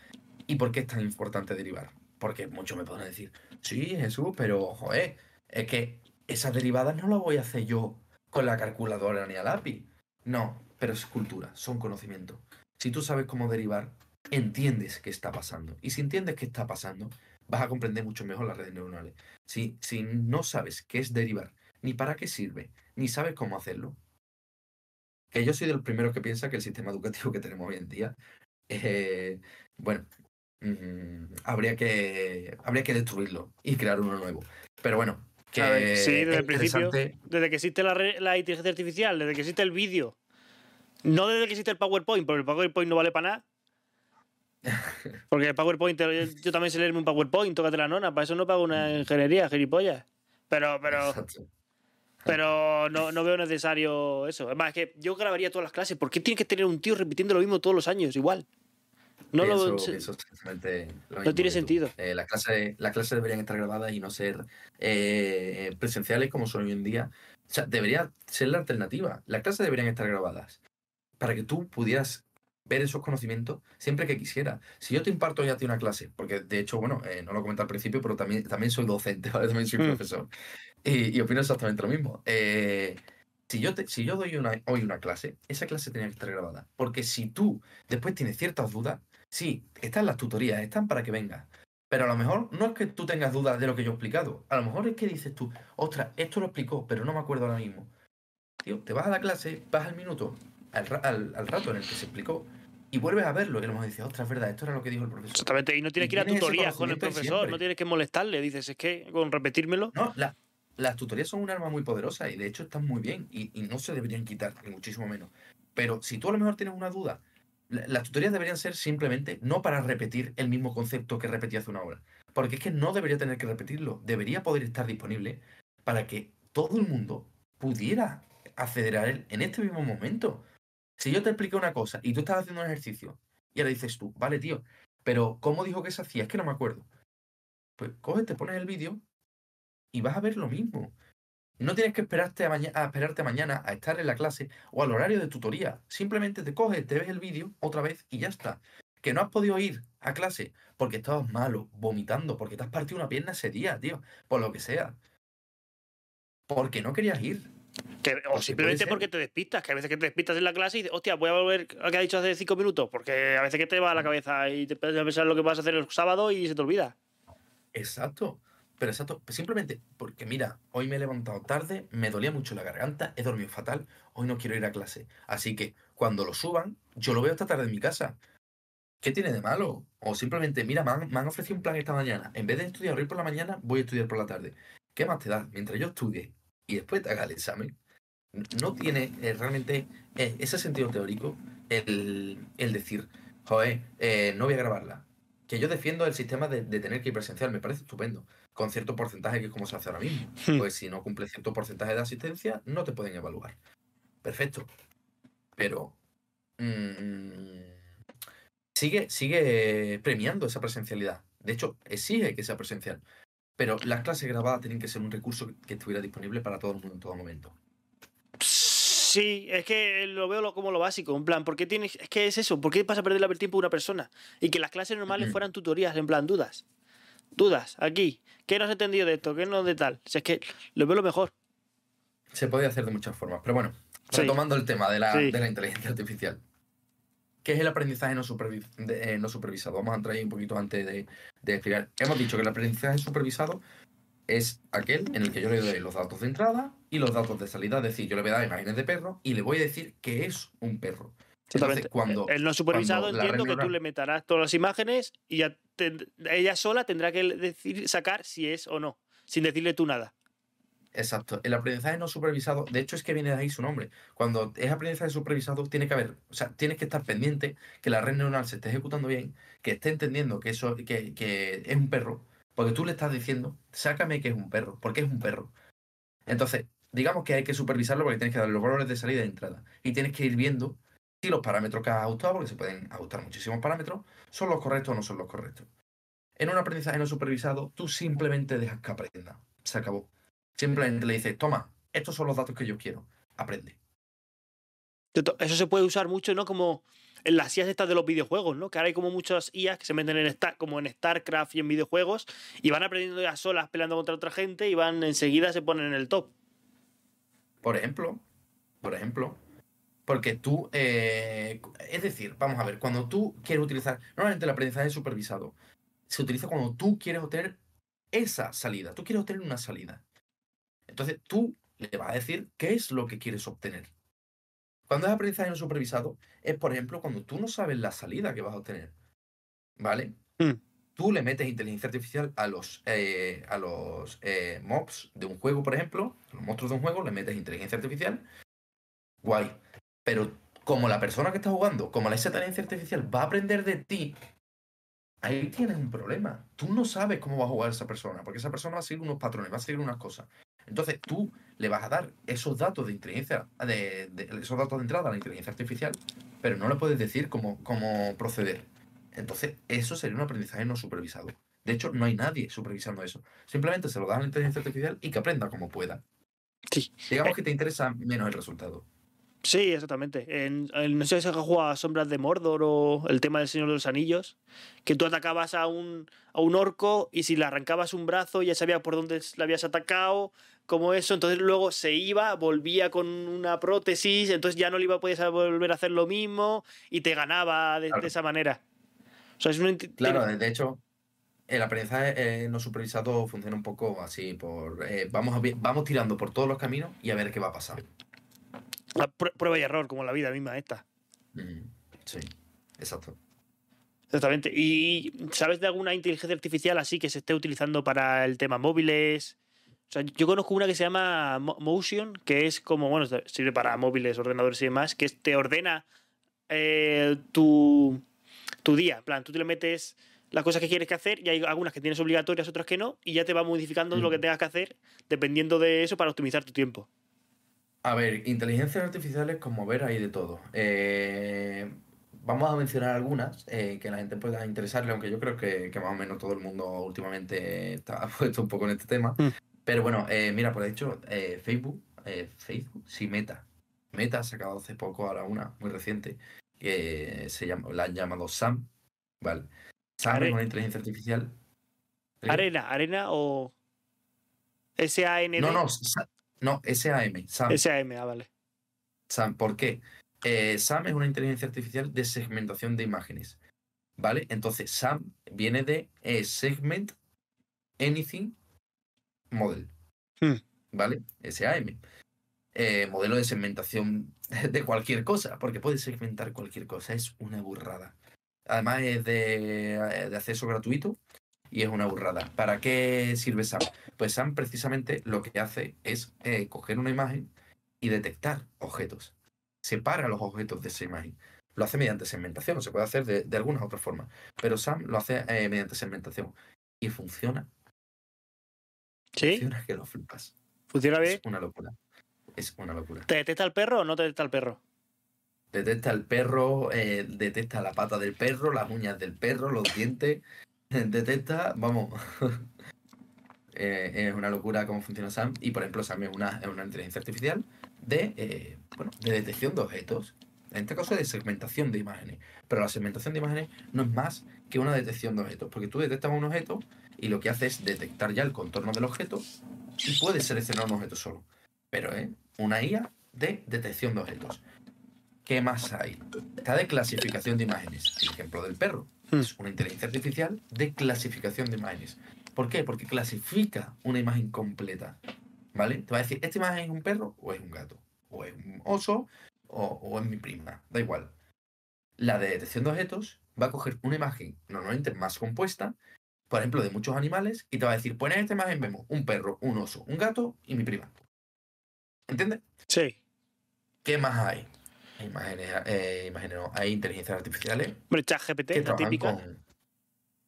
¿Y por qué es tan importante derivar? Porque muchos me pueden decir, sí, Jesús, pero joder, es que esas derivadas no las voy a hacer yo con la calculadora ni a lápiz. No, pero es cultura, son conocimiento. Si tú sabes cómo derivar, entiendes qué está pasando. Y si entiendes qué está pasando, vas a comprender mucho mejor las redes neuronales. Si, si no sabes qué es derivar, ni para qué sirve, ni sabes cómo hacerlo, que yo soy de los primeros que piensa que el sistema educativo que tenemos hoy en día, eh, bueno, Mm, habría, que, habría que destruirlo y crear uno nuevo. Pero bueno, que sí, desde el principio, desde que existe la, la inteligencia artificial, desde que existe el vídeo, no desde que existe el PowerPoint, porque el PowerPoint no vale para nada. [LAUGHS] Porque el PowerPoint, yo también sé leerme un PowerPoint, tócate la nona, para eso no pago una ingeniería, gilipollas. Pero, pero, pero no, no, veo necesario eso. Además, es que yo grabaría todas las clases. ¿Por qué tiene que tener un tío repitiendo lo mismo todos los años, igual? No, lo, no tiene sentido. Eh, las, clases, las clases deberían estar grabadas y no ser eh, presenciales como son hoy en día. O sea, debería ser la alternativa. Las clases deberían estar grabadas para que tú pudieras ver esos conocimientos siempre que quisieras. Si yo te imparto ya a ti una clase, porque de hecho, bueno, eh, no lo comenté al principio, pero también, también soy docente, [LAUGHS] también soy mm. profesor, y, y, opino exactamente lo mismo. si yo, te, si yo doy una, hoy una clase, esa clase tenía que estar grabada. Porque si tú después tienes ciertas dudas, Sí, están las tutorías, están para que vengas. Pero a lo mejor no es que tú tengas dudas de lo que yo he explicado. A lo mejor es que dices tú, ostras, esto lo explicó, pero no me acuerdo ahora mismo. Tío, te vas a la clase, vas al minuto, al, rato en el que se explicó, y vuelves a verlo y a lo mejor dices, ostras, es verdad, esto era lo que dijo el profesor. Exactamente, y no tienes Y que ir a tutorías con el profesor, siempre. no tienes que molestarle, dices, es que con repetírmelo. No, la- las tutorías son un arma muy poderosa y de hecho están muy bien y, y no se deberían quitar, ni muchísimo menos. Pero si tú a lo mejor tienes una duda, la- las tutorías deberían ser simplemente no para repetir el mismo concepto que repetí hace una hora. Porque es que no debería tener que repetirlo, debería poder estar disponible para que todo el mundo pudiera acceder a él en este mismo momento. Si yo te expliqué una cosa y tú estás haciendo un ejercicio y ahora dices tú, vale, tío, pero ¿cómo dijo que se hacía? Es que no me acuerdo. Pues coge, te pones el vídeo y vas a ver lo mismo. No tienes que esperarte a, esperarte mañana a estar en la clase o al horario de tutoría. Simplemente te coges, te ves el vídeo otra vez y ya está. Que no has podido ir a clase porque estabas malo, vomitando, porque te has partido una pierna ese día, tío, por lo que sea. Porque no querías ir. Que- o simplemente porque te despistas, que a veces que te despistas en la clase y dices, hostia, voy a volver a lo que ha dicho hace cinco minutos, porque a veces que te va a la cabeza y te empiezas a pensar lo que vas a hacer el sábado y se te olvida. Exacto. Pero exacto, simplemente porque mira, hoy me he levantado tarde, me dolía mucho la garganta, he dormido fatal, hoy no quiero ir a clase. Así que cuando lo suban, yo lo veo esta tarde en mi casa. ¿Qué tiene de malo? O simplemente, mira, me han, me han ofrecido un plan esta mañana. En vez de estudiar hoy por la mañana, voy a estudiar por la tarde. ¿Qué más te da? Mientras yo estudie y después te haga el examen, no tiene eh, realmente eh, ese sentido teórico el, el decir, joder, eh, no voy a grabarla. Que yo defiendo el sistema de, de tener que ir presencial, me parece estupendo, con cierto porcentaje que es como se hace ahora mismo. Hmm. Pues si no cumple cierto porcentaje de asistencia, no te pueden evaluar. Perfecto. Pero mm, sigue, sigue premiando esa presencialidad. De hecho, exige que sea presencial. Pero las clases grabadas tienen que ser un recurso que- estuviera disponible para todo el mundo en todo momento. Sí, es que lo veo como lo básico, en plan, ¿por qué tienes, es que es eso, ¿por qué vas a perder el tiempo a una persona? Y que las clases normales fueran tutorías, en plan, dudas. Dudas, aquí. ¿Qué no has entendido de esto? ¿Qué no de tal? Si es que lo veo lo mejor. Se puede hacer de muchas formas. Pero bueno, Sí. retomando el tema de la, Sí. de la inteligencia artificial. ¿Qué es el aprendizaje no, supervi- de- eh, no supervisado? Vamos a entrar ahí un poquito antes de, de explicar. Hemos dicho que el aprendizaje supervisado es aquel en el que yo le doy los datos de entrada y los datos de salida. Es decir, yo le voy a dar imágenes de perro y le voy a decir que es un perro. Entonces, cuando, el no supervisado entiendo que tú le meterás todas las imágenes y ya te- ella sola tendrá que decir, sacar si es o no, sin decirle tú nada. Exacto. El aprendizaje no supervisado, de hecho es que viene de ahí su nombre. Cuando es aprendizaje supervisado, tiene que haber, o sea, tienes que estar pendiente que la red neuronal se esté ejecutando bien, que esté entendiendo que eso, que, que es un perro, porque tú le estás diciendo, sácame que es un perro, porque es un perro. Entonces, digamos que hay que supervisarlo porque tienes que darle los valores de salida y de entrada. Y tienes que ir viendo si los parámetros que has ajustado, porque se pueden ajustar muchísimos parámetros, son los correctos o no son los correctos. En un aprendizaje no supervisado, tú simplemente dejas que aprenda. Se acabó. Simplemente le dices, toma, estos son los datos que yo quiero. Aprende. Eso se puede usar mucho, ¿no? Como en las IAs estas de los videojuegos, ¿no? Que ahora hay como muchas IAs que se meten en Star, como en StarCraft y en videojuegos y van aprendiendo ya solas peleando contra otra gente y van enseguida se ponen en el top. Por ejemplo, por ejemplo, porque tú, eh, es decir, vamos a ver, cuando tú quieres utilizar, normalmente el aprendizaje supervisado se utiliza cuando tú quieres obtener esa salida, tú quieres obtener una salida. Entonces tú le vas a decir qué es lo que quieres obtener. Cuando es aprendizaje no supervisado, es por ejemplo cuando tú no sabes la salida que vas a obtener. ¿Vale? Mm. Tú le metes inteligencia artificial a los, eh, a los eh, mobs de un juego, por ejemplo, a los monstruos de un juego, le metes inteligencia artificial. Guay. Pero como la persona que está jugando, como esa inteligencia artificial va a aprender de ti, ahí tienes un problema. Tú no sabes cómo va a jugar esa persona, porque esa persona va a seguir unos patrones, va a seguir unas cosas. Entonces tú le vas a dar esos datos de inteligencia, de, de- esos datos de entrada a la inteligencia artificial, pero no le puedes decir cómo, cómo proceder. Entonces, eso sería un aprendizaje no supervisado. De hecho, no hay nadie supervisando eso. Simplemente se lo das a la inteligencia artificial y que aprenda como pueda. Sí. Digamos que te interesa menos el resultado. Sí, exactamente. En, en- no sé si has jugado a Sombras de Mordor o el tema del Señor de los Anillos, que tú atacabas a un, a un orco y si le arrancabas un brazo ya sabía por dónde le habías atacado, como eso, entonces luego se iba, volvía con una prótesis, entonces ya no le iba a poder volver a hacer lo mismo y te ganaba de, esa manera. O sea, es una int- Claro, de hecho, el aprendizaje eh, no supervisado funciona un poco así, por eh, vamos, a vamos tirando por todos los caminos y a ver qué va a pasar. la prueba y error, como la vida misma esta. Mm, sí. Exacto. Exactamente. ¿Y sabes de alguna inteligencia artificial así que se esté utilizando para el tema móviles? O sea, yo conozco una que se llama Mo- Motion, que es como, bueno, sirve para móviles, ordenadores y demás, que te ordena eh, tu, tu día. En plan, tú te le metes las cosas que quieres que hacer y hay algunas que tienes obligatorias, otras que no, y ya te va modificando lo que tengas que hacer dependiendo de eso para optimizar tu tiempo. A ver, inteligencias artificiales, como ver, hay de todo. Eh, vamos a mencionar algunas eh, que la gente pueda interesarle, aunque yo creo que, que más o menos todo el mundo últimamente está [LAUGHS] puesto un poco en este tema. Mm. Pero bueno, eh, mira, por hecho, eh, Facebook, eh, Facebook, sí, Meta. Meta ha sacado hace poco, ahora una, muy reciente, que se llama, la han llamado SAM, ¿vale? SAM es una inteligencia artificial. Arena, arena o S-A-N-D. No, no, Sa- no, SAM, SAM. S-A-M, ah, vale. SAM, ¿por qué? Eh, SAM es una inteligencia artificial de segmentación de imágenes. ¿Vale? Entonces, SAM viene de eh, Segment Anything Model. Hmm. ¿Vale? SAM. Eh, modelo de segmentación [LAUGHS] de cualquier cosa, porque puede segmentar cualquier cosa. Es una burrada. Además, es de, eh, de acceso gratuito y es una burrada. ¿Para qué sirve SAM? Pues SAM precisamente lo que hace es eh, coger una imagen y detectar objetos. Separa los objetos de esa imagen. Lo hace mediante segmentación, se puede hacer de, de algunas otras formas. Pero SAM lo hace eh, mediante segmentación. Y funciona. ¿Sí? Funciona que lo flipas. ¿Funciona bien? Es una locura. Es una locura. ¿Te detecta el perro o no te detecta el perro? Detecta el perro, eh, detecta la pata del perro, las uñas del perro, los dientes. [LAUGHS] Detecta, vamos. [LAUGHS] Eh, es una locura cómo funciona SAM. Y por ejemplo, SAM es una, es una inteligencia artificial de, eh, bueno, de detección de objetos. En este caso de segmentación de imágenes. Pero la segmentación de imágenes no es más que una detección de objetos. Porque tú detectas un objeto y lo que hace es detectar ya el contorno del objeto y puedes seleccionar un objeto solo. Pero es una IA de detección de objetos. ¿Qué más hay? Está de clasificación de imágenes. El ejemplo del perro. Hmm. Es una inteligencia artificial de clasificación de imágenes. ¿Por qué? Porque clasifica una imagen completa. ¿Vale? Te va a decir, ¿esta imagen es un perro o es un gato? ¿O es un oso o, o es mi prima? Da igual. La de detección de objetos va a coger una imagen normalmente más compuesta, por ejemplo, de muchos animales, y te va a decir, pues en esta imagen vemos un perro, un oso, un gato y mi prima. ¿Entiendes? Sí. ¿Qué más hay? Hay imágenes, eh, imágenes no, hay inteligencias artificiales Hombre, ChatGPT, que la típica. con,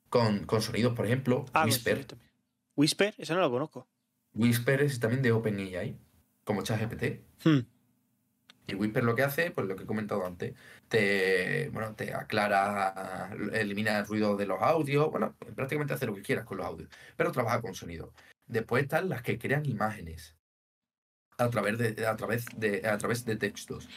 con, con sonidos, por ejemplo, Ah, Whisper. Whisper, esa no la conozco. Whisper es también de OpenAI, como ChatGPT. Hmm. Y Whisper lo que hace, pues lo que he comentado antes, te, bueno, te aclara, elimina el ruido de los audios, bueno, prácticamente hace lo que quieras con los audios, pero trabaja con sonido. Después están las que crean imágenes a través de, a través de, a través de textos.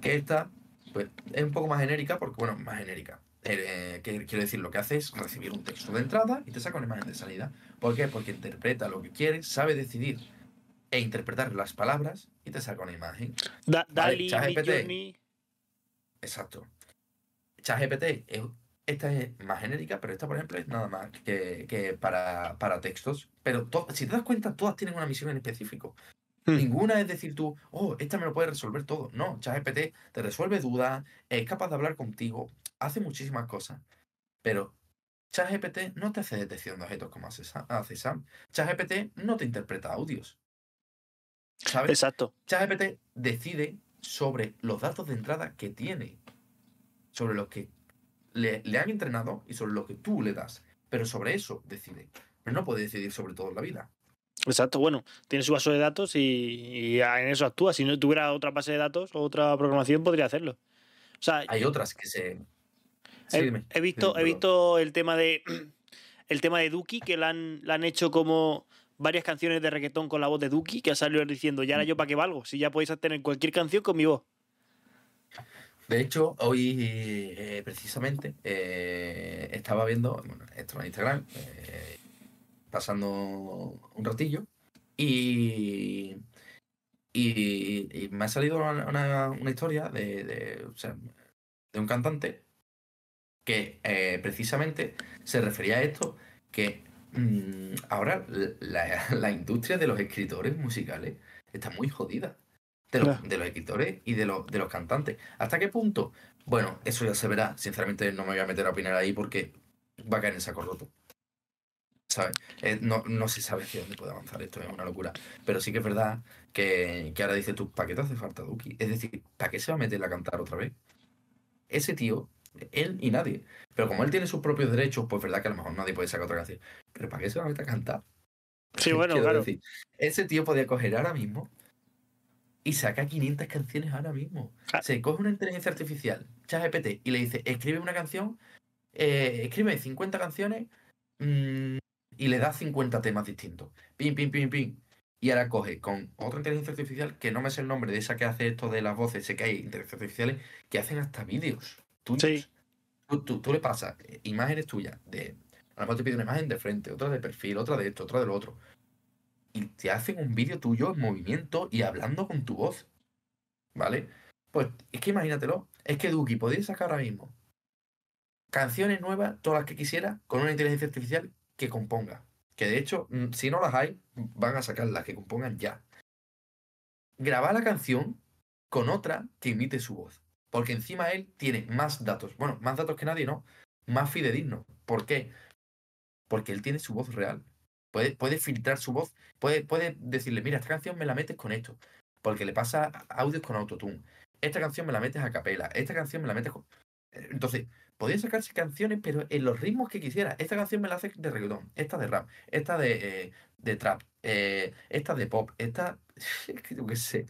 Que esta, pues, es un poco más genérica, porque, bueno, más genérica. Eh, que quiero decir, lo que hace es recibir un texto de entrada y te saca una imagen de salida. ¿Por qué? Porque interpreta lo que quiere, sabe decidir e interpretar las palabras y te saca una imagen. Da- Vale, Dali. Exacto. ChatGPT es, esta es más genérica, pero esta, por ejemplo, es nada más que, que para, para textos. Pero to- si te das cuenta, todas tienen una misión en específico. Hmm. Ninguna es decir tú, oh, esta me lo puede resolver todo. No, ChatGPT te resuelve dudas, es capaz de hablar contigo, hace muchísimas cosas. Pero ChatGPT no te hace detección de objetos como hace Sam. ChatGPT no te interpreta audios. ¿Sabes? Exacto. ChatGPT decide sobre los datos de entrada que tiene, sobre los que le, le han entrenado y sobre lo que tú le das. Pero sobre eso decide. Pero no puede decidir sobre todo en la vida. Exacto. Bueno, tiene su base de datos y, y en eso actúa. Si no tuviera otra base de datos o otra programación, podría hacerlo. O sea, Hay otras que se. Sí, he, dime. he visto, he visto el tema de [CLEARS THROAT] el tema de Duki, que la han, la han hecho como varias canciones de reggaetón con la voz de Duki, que ha salido diciendo, ya ahora yo para qué valgo, si ya podéis tener cualquier canción con mi voz. De hecho, hoy eh, precisamente eh, estaba viendo, bueno, esto en Instagram, eh, pasando un ratillo, y, y, me ha salido una, historia de, de, un cantante que precisamente se refería a esto, que ahora la, [LAUGHS] la industria de los escritores musicales está muy jodida. de los, Claro. de los escritores y de los, de los cantantes. ¿Hasta qué punto? Bueno, eso ya se verá. Sinceramente no me voy a meter a opinar ahí porque va a caer en saco roto. ¿Sabes? Eh, no, no se sabe hacia dónde puede avanzar esto, es una locura. Pero sí que es verdad que, que ahora dices tú, ¿para qué te hace falta Duki? Es decir, ¿para qué se va a meter a cantar otra vez? Ese tío, él y nadie. Pero como él tiene sus propios derechos, pues verdad que a lo mejor nadie puede sacar otra canción. Pero ¿para qué se va a meter a cantar? Sí, [LAUGHS] bueno, Quiero claro. decir, ese tío podía coger ahora mismo y saca 500 canciones ahora mismo. Se coge una inteligencia artificial, ChatGPT, y le dice, escribe una canción, eh, escribe 50 canciones mm, y le da 50 temas distintos. Pim, pim, pim, pim. Y ahora coge con otra inteligencia artificial, que no me sé el nombre de esa que hace esto de las voces, sé que hay inteligencias artificiales que hacen hasta vídeos tuyos. Sí. Tú, tú- tú le pasas imágenes tuyas, de, a lo mejor te pide una imagen de frente, otra de perfil, otra de esto, otra del otro. Y te hacen un vídeo tuyo en movimiento y hablando con tu voz. ¿Vale? Pues es que imagínatelo. Es que Duki podría sacar ahora mismo canciones nuevas, todas las que quisiera, con una inteligencia artificial que componga. Que de hecho, mm, si no las hay, van a sacar las que compongan ya. Grabar la canción con otra que imite su voz. Porque encima él tiene más datos. Bueno, más datos que nadie, ¿no? Más fidedigno. ¿Por qué? Porque él tiene su voz real. Puede, puede filtrar su voz. Puede, puede decirle, mira, esta canción me la metes con esto. Porque le pasa audios con autotune. Esta canción me la metes a capela. Esta canción me la metes con... Entonces, podía sacarse canciones, pero en los ritmos que quisiera. Esta canción me la hace de reggaetón. Esta de rap. Esta de, eh, de trap. eh, esta de pop. Esta... [LAUGHS] Yo qué sé.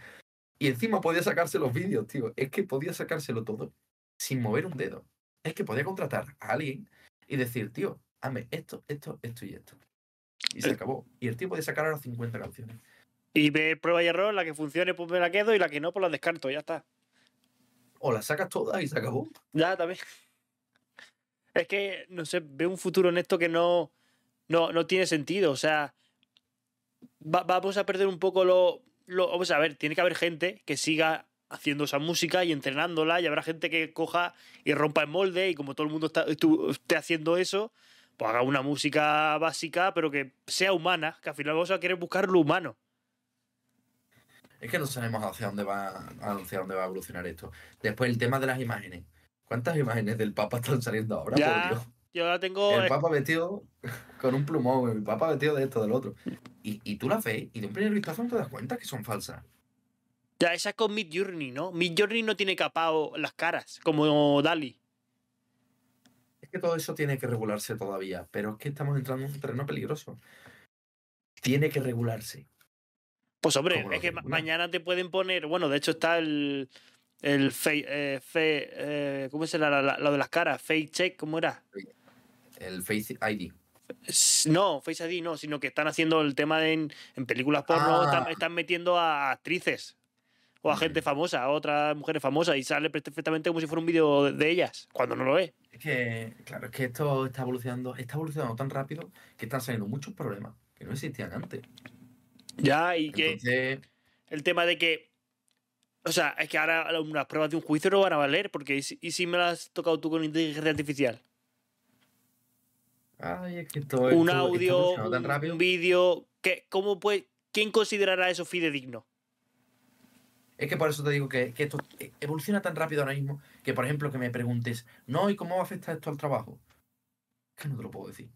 Y encima podía sacarse los vídeos, tío. Es que podía sacárselo todo sin mover un dedo. Es que podía contratar a alguien y decir, tío, hazme esto, esto, esto y esto. Y se Eh. acabó. Y el tío podía sacar ahora 50 canciones. Y ver prueba y error, la que funcione, pues me la quedo y la que no, pues la descarto, ya está. O las sacas todas y se acabó. Ya, también. Es que, no sé, veo un futuro en esto que no, no, no tiene sentido. O sea, va- vamos a perder un poco lo, lo. Vamos a ver, tiene que haber gente que siga haciendo esa música y entrenándola, y habrá gente que coja y rompa el molde, y como todo el mundo está, esté haciendo eso, pues haga una música básica, pero que sea humana, que al final vamos a querer buscar lo humano. Es que no sabemos hacia dónde va, hacia dónde va a evolucionar esto. Después el tema de las imágenes. ¿Cuántas imágenes del Papa están saliendo ahora? Ya, Por Dios. Yo ahora tengo. El Papa vestido con un plumón, el Papa vestido de esto, del otro. Y, y tú las ves y de un primer vistazo no te das cuenta que son falsas. Ya, esa con Mid Journey, ¿no? Mid Journey no tiene capado las caras, como Dali. Es que todo eso tiene que regularse todavía, pero es que estamos entrando en un terreno peligroso. Tiene que regularse. Pues hombre, ¿Cómo lo es que ma- mañana te pueden poner. Bueno, de hecho está el. El eh, fe- eh, ¿Cómo es la, la- la- lo de las caras? Face check, ¿cómo era? El Face ID. No, Face ID no, sino que están haciendo el tema de en, en películas porno, Ah. están, están metiendo a actrices o a gente famosa, a otras mujeres famosas y sale perfectamente como si fuera un vídeo de, ellas, cuando no lo es. Es que, claro, es que esto está evolucionando, está evolucionando tan rápido que están saliendo muchos problemas que no existían antes. Ya, y que el tema de que. O sea, es que ahora unas pruebas de un juicio no van a valer, porque ¿y si, y si me las has tocado tú con inteligencia artificial? Ay, es que todo un esto audio, tan un, rápido. un vídeo. ¿qué- ¿Cómo puede, ¿Quién considerará eso fidedigno? Es que por eso te digo que, que esto e- evoluciona tan rápido ahora mismo que, por ejemplo, que me preguntes, no, ¿y cómo va a afectar esto al trabajo? Que no te lo puedo decir.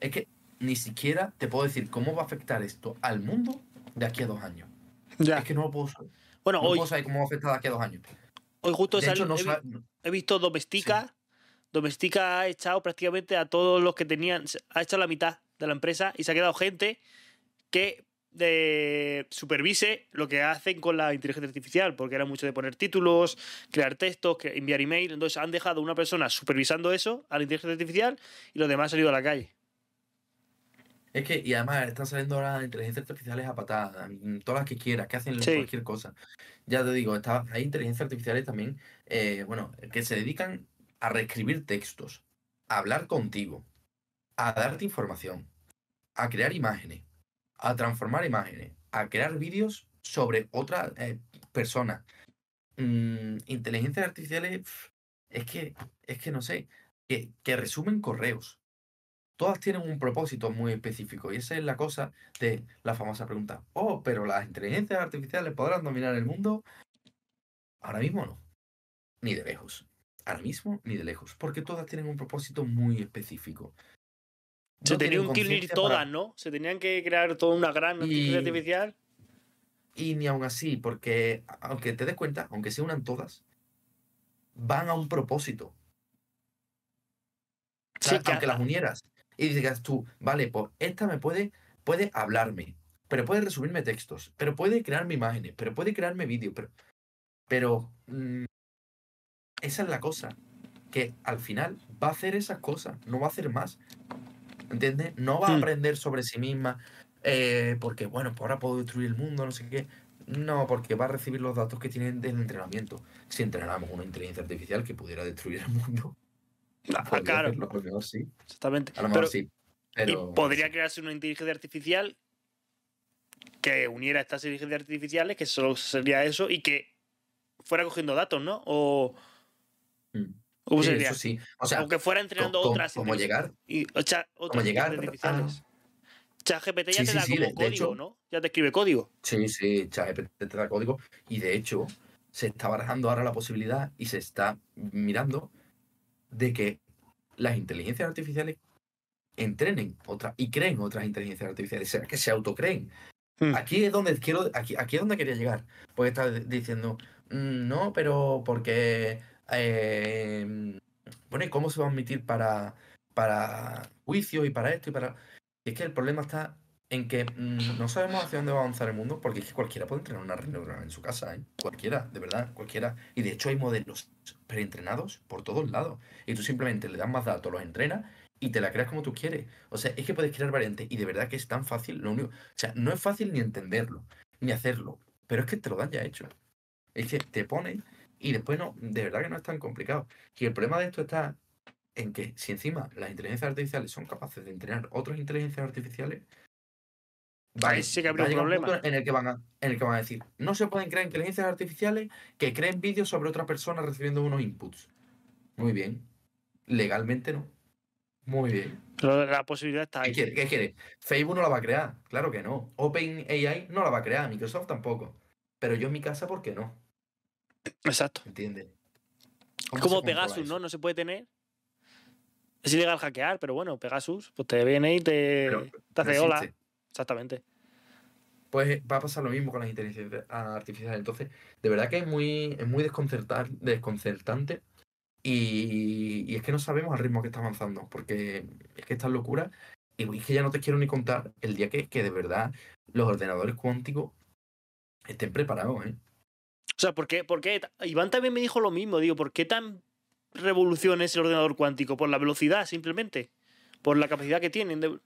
Es que ni siquiera te puedo decir cómo va a afectar esto al mundo de aquí a dos años. Ya. Es que no lo puedo saber. Bueno, No hoy, puedo saber cómo va a afectar de aquí a dos años. hoy justo De hecho, no he, he visto Domestica. Domestica ha echado prácticamente a todos los que tenían. Ha echado la mitad de la empresa y se ha quedado gente que eh, supervise lo que hacen con la inteligencia artificial, porque era mucho de poner títulos, crear textos, enviar email. Entonces han dejado una persona supervisando eso a la inteligencia artificial y los demás han salido a la calle. Es que, y además están saliendo ahora inteligencias artificiales a patadas, todas las que quieras, que hacen Sí. cualquier cosa. Ya te digo, está, hay inteligencias artificiales también, eh, bueno, que se dedican a reescribir textos, a hablar contigo, a darte información, a crear imágenes, a transformar imágenes, a crear vídeos sobre otra eh, persona. Mm, inteligencias artificiales, es que, es que no sé, que, que resumen correos. todas tienen un propósito muy específico. Y esa es la cosa de la famosa pregunta, oh, pero las inteligencias artificiales podrán dominar el mundo. Ahora mismo no. Ni de lejos. Ahora mismo ni de lejos. Porque todas tienen un propósito muy específico. Se tenían que unir todas, para- ¿no? Se tenían que crear toda una gran inteligencia artificial. Y ni aún así, porque aunque te des cuenta, aunque se unan todas, van a un propósito. O sea, Sí, que aunque las unieras y digas tú, vale, pues esta me puede, puede hablarme, pero puede resumirme textos, pero puede crearme imágenes, pero puede crearme vídeos, pero, pero mm, esa es la cosa, que al final va a hacer esas cosas, no va a hacer más. ¿Entiendes? No va a Hmm. aprender sobre sí misma eh, porque, bueno, pues ahora puedo destruir el mundo, no sé qué. No, porque va a recibir los datos que tienen del entrenamiento. Si entrenáramos una inteligencia artificial que pudiera destruir el mundo, Ah, [LAUGHS] claro, hacerlo, mejor sí. exactamente. A lo mejor Pero- sí. Pero y podría crearse una inteligencia artificial que uniera estas inteligencias artificiales, que solo sería eso, y que fuera cogiendo datos, ¿no? O. Mm. ¿Cómo Sí, sería? eso sí. O sea, o que fuera entrenando co- otras como inteligencias- llegar. y, o sea, otras llegar artificiales. ChatGPT ya Sí, te da como código, hecho- ¿no? Ya te escribe código. Sí, sí, ChatGPT te da código. Y de hecho, se está barajando ahora la posibilidad y se está mirando de que las inteligencias artificiales entrenen otras y creen otras inteligencias artificiales, o sea, que se autocreen. Hmm. Aquí es donde quiero, aquí, aquí es donde quería llegar. Porque está di- diciendo, "Mm, no, pero porque eh, bueno, ¿y cómo se va a admitir para, para juicio y para esto y para. Y es que el problema está en que mm, no sabemos hacia dónde va a avanzar el mundo, porque es que cualquiera puede entrenar una red neuronal en su casa, ¿eh? Cualquiera, de verdad, cualquiera. Y de hecho hay modelos preentrenados por todos lados. Y tú simplemente le das más datos, los entrenas y te la creas como tú quieres. O sea, es que puedes crear variantes y de verdad que es tan fácil. Lo único, o sea, no es fácil ni entenderlo, ni hacerlo, pero es que te lo dan ya hecho. Es que te ponen y después no, de verdad que no es tan complicado. Y el problema de esto está en que si encima las inteligencias artificiales son capaces de entrenar otras inteligencias artificiales, va, Ahí sí que a un problema. en el que van a, en el que van a decir, no se pueden crear inteligencias artificiales que creen vídeos sobre otra persona recibiendo unos inputs. Muy bien. Legalmente no. Muy bien. Pero la posibilidad está ¿Qué ahí. quiere? ¿Qué quiere? Facebook no la va a crear. Claro que no. OpenAI no la va a crear. Microsoft tampoco. Pero yo en mi casa, ¿por qué no? Exacto. ¿Entiendes? Es ¿Cómo como Pegasus, eso? ¿no? No se puede tener. Es ilegal hackear, pero bueno, Pegasus, pues te viene y te, Pero- te hace hola. Exactamente. Pues va a pasar lo mismo con las inteligencias artificiales. Entonces, de verdad que es muy, es muy desconcertar, desconcertante. Y, y es que no sabemos al ritmo que está avanzando. Porque es que esta es locura. Y es que ya no te quiero ni contar el día que, que de verdad los ordenadores cuánticos estén preparados, ¿eh? O sea, ¿por qué, por qué? Iván también me dijo lo mismo, digo, ¿por qué tan revolución es el ordenador cuántico? ¿Por la velocidad, simplemente? ¿Por la capacidad que tienen? de-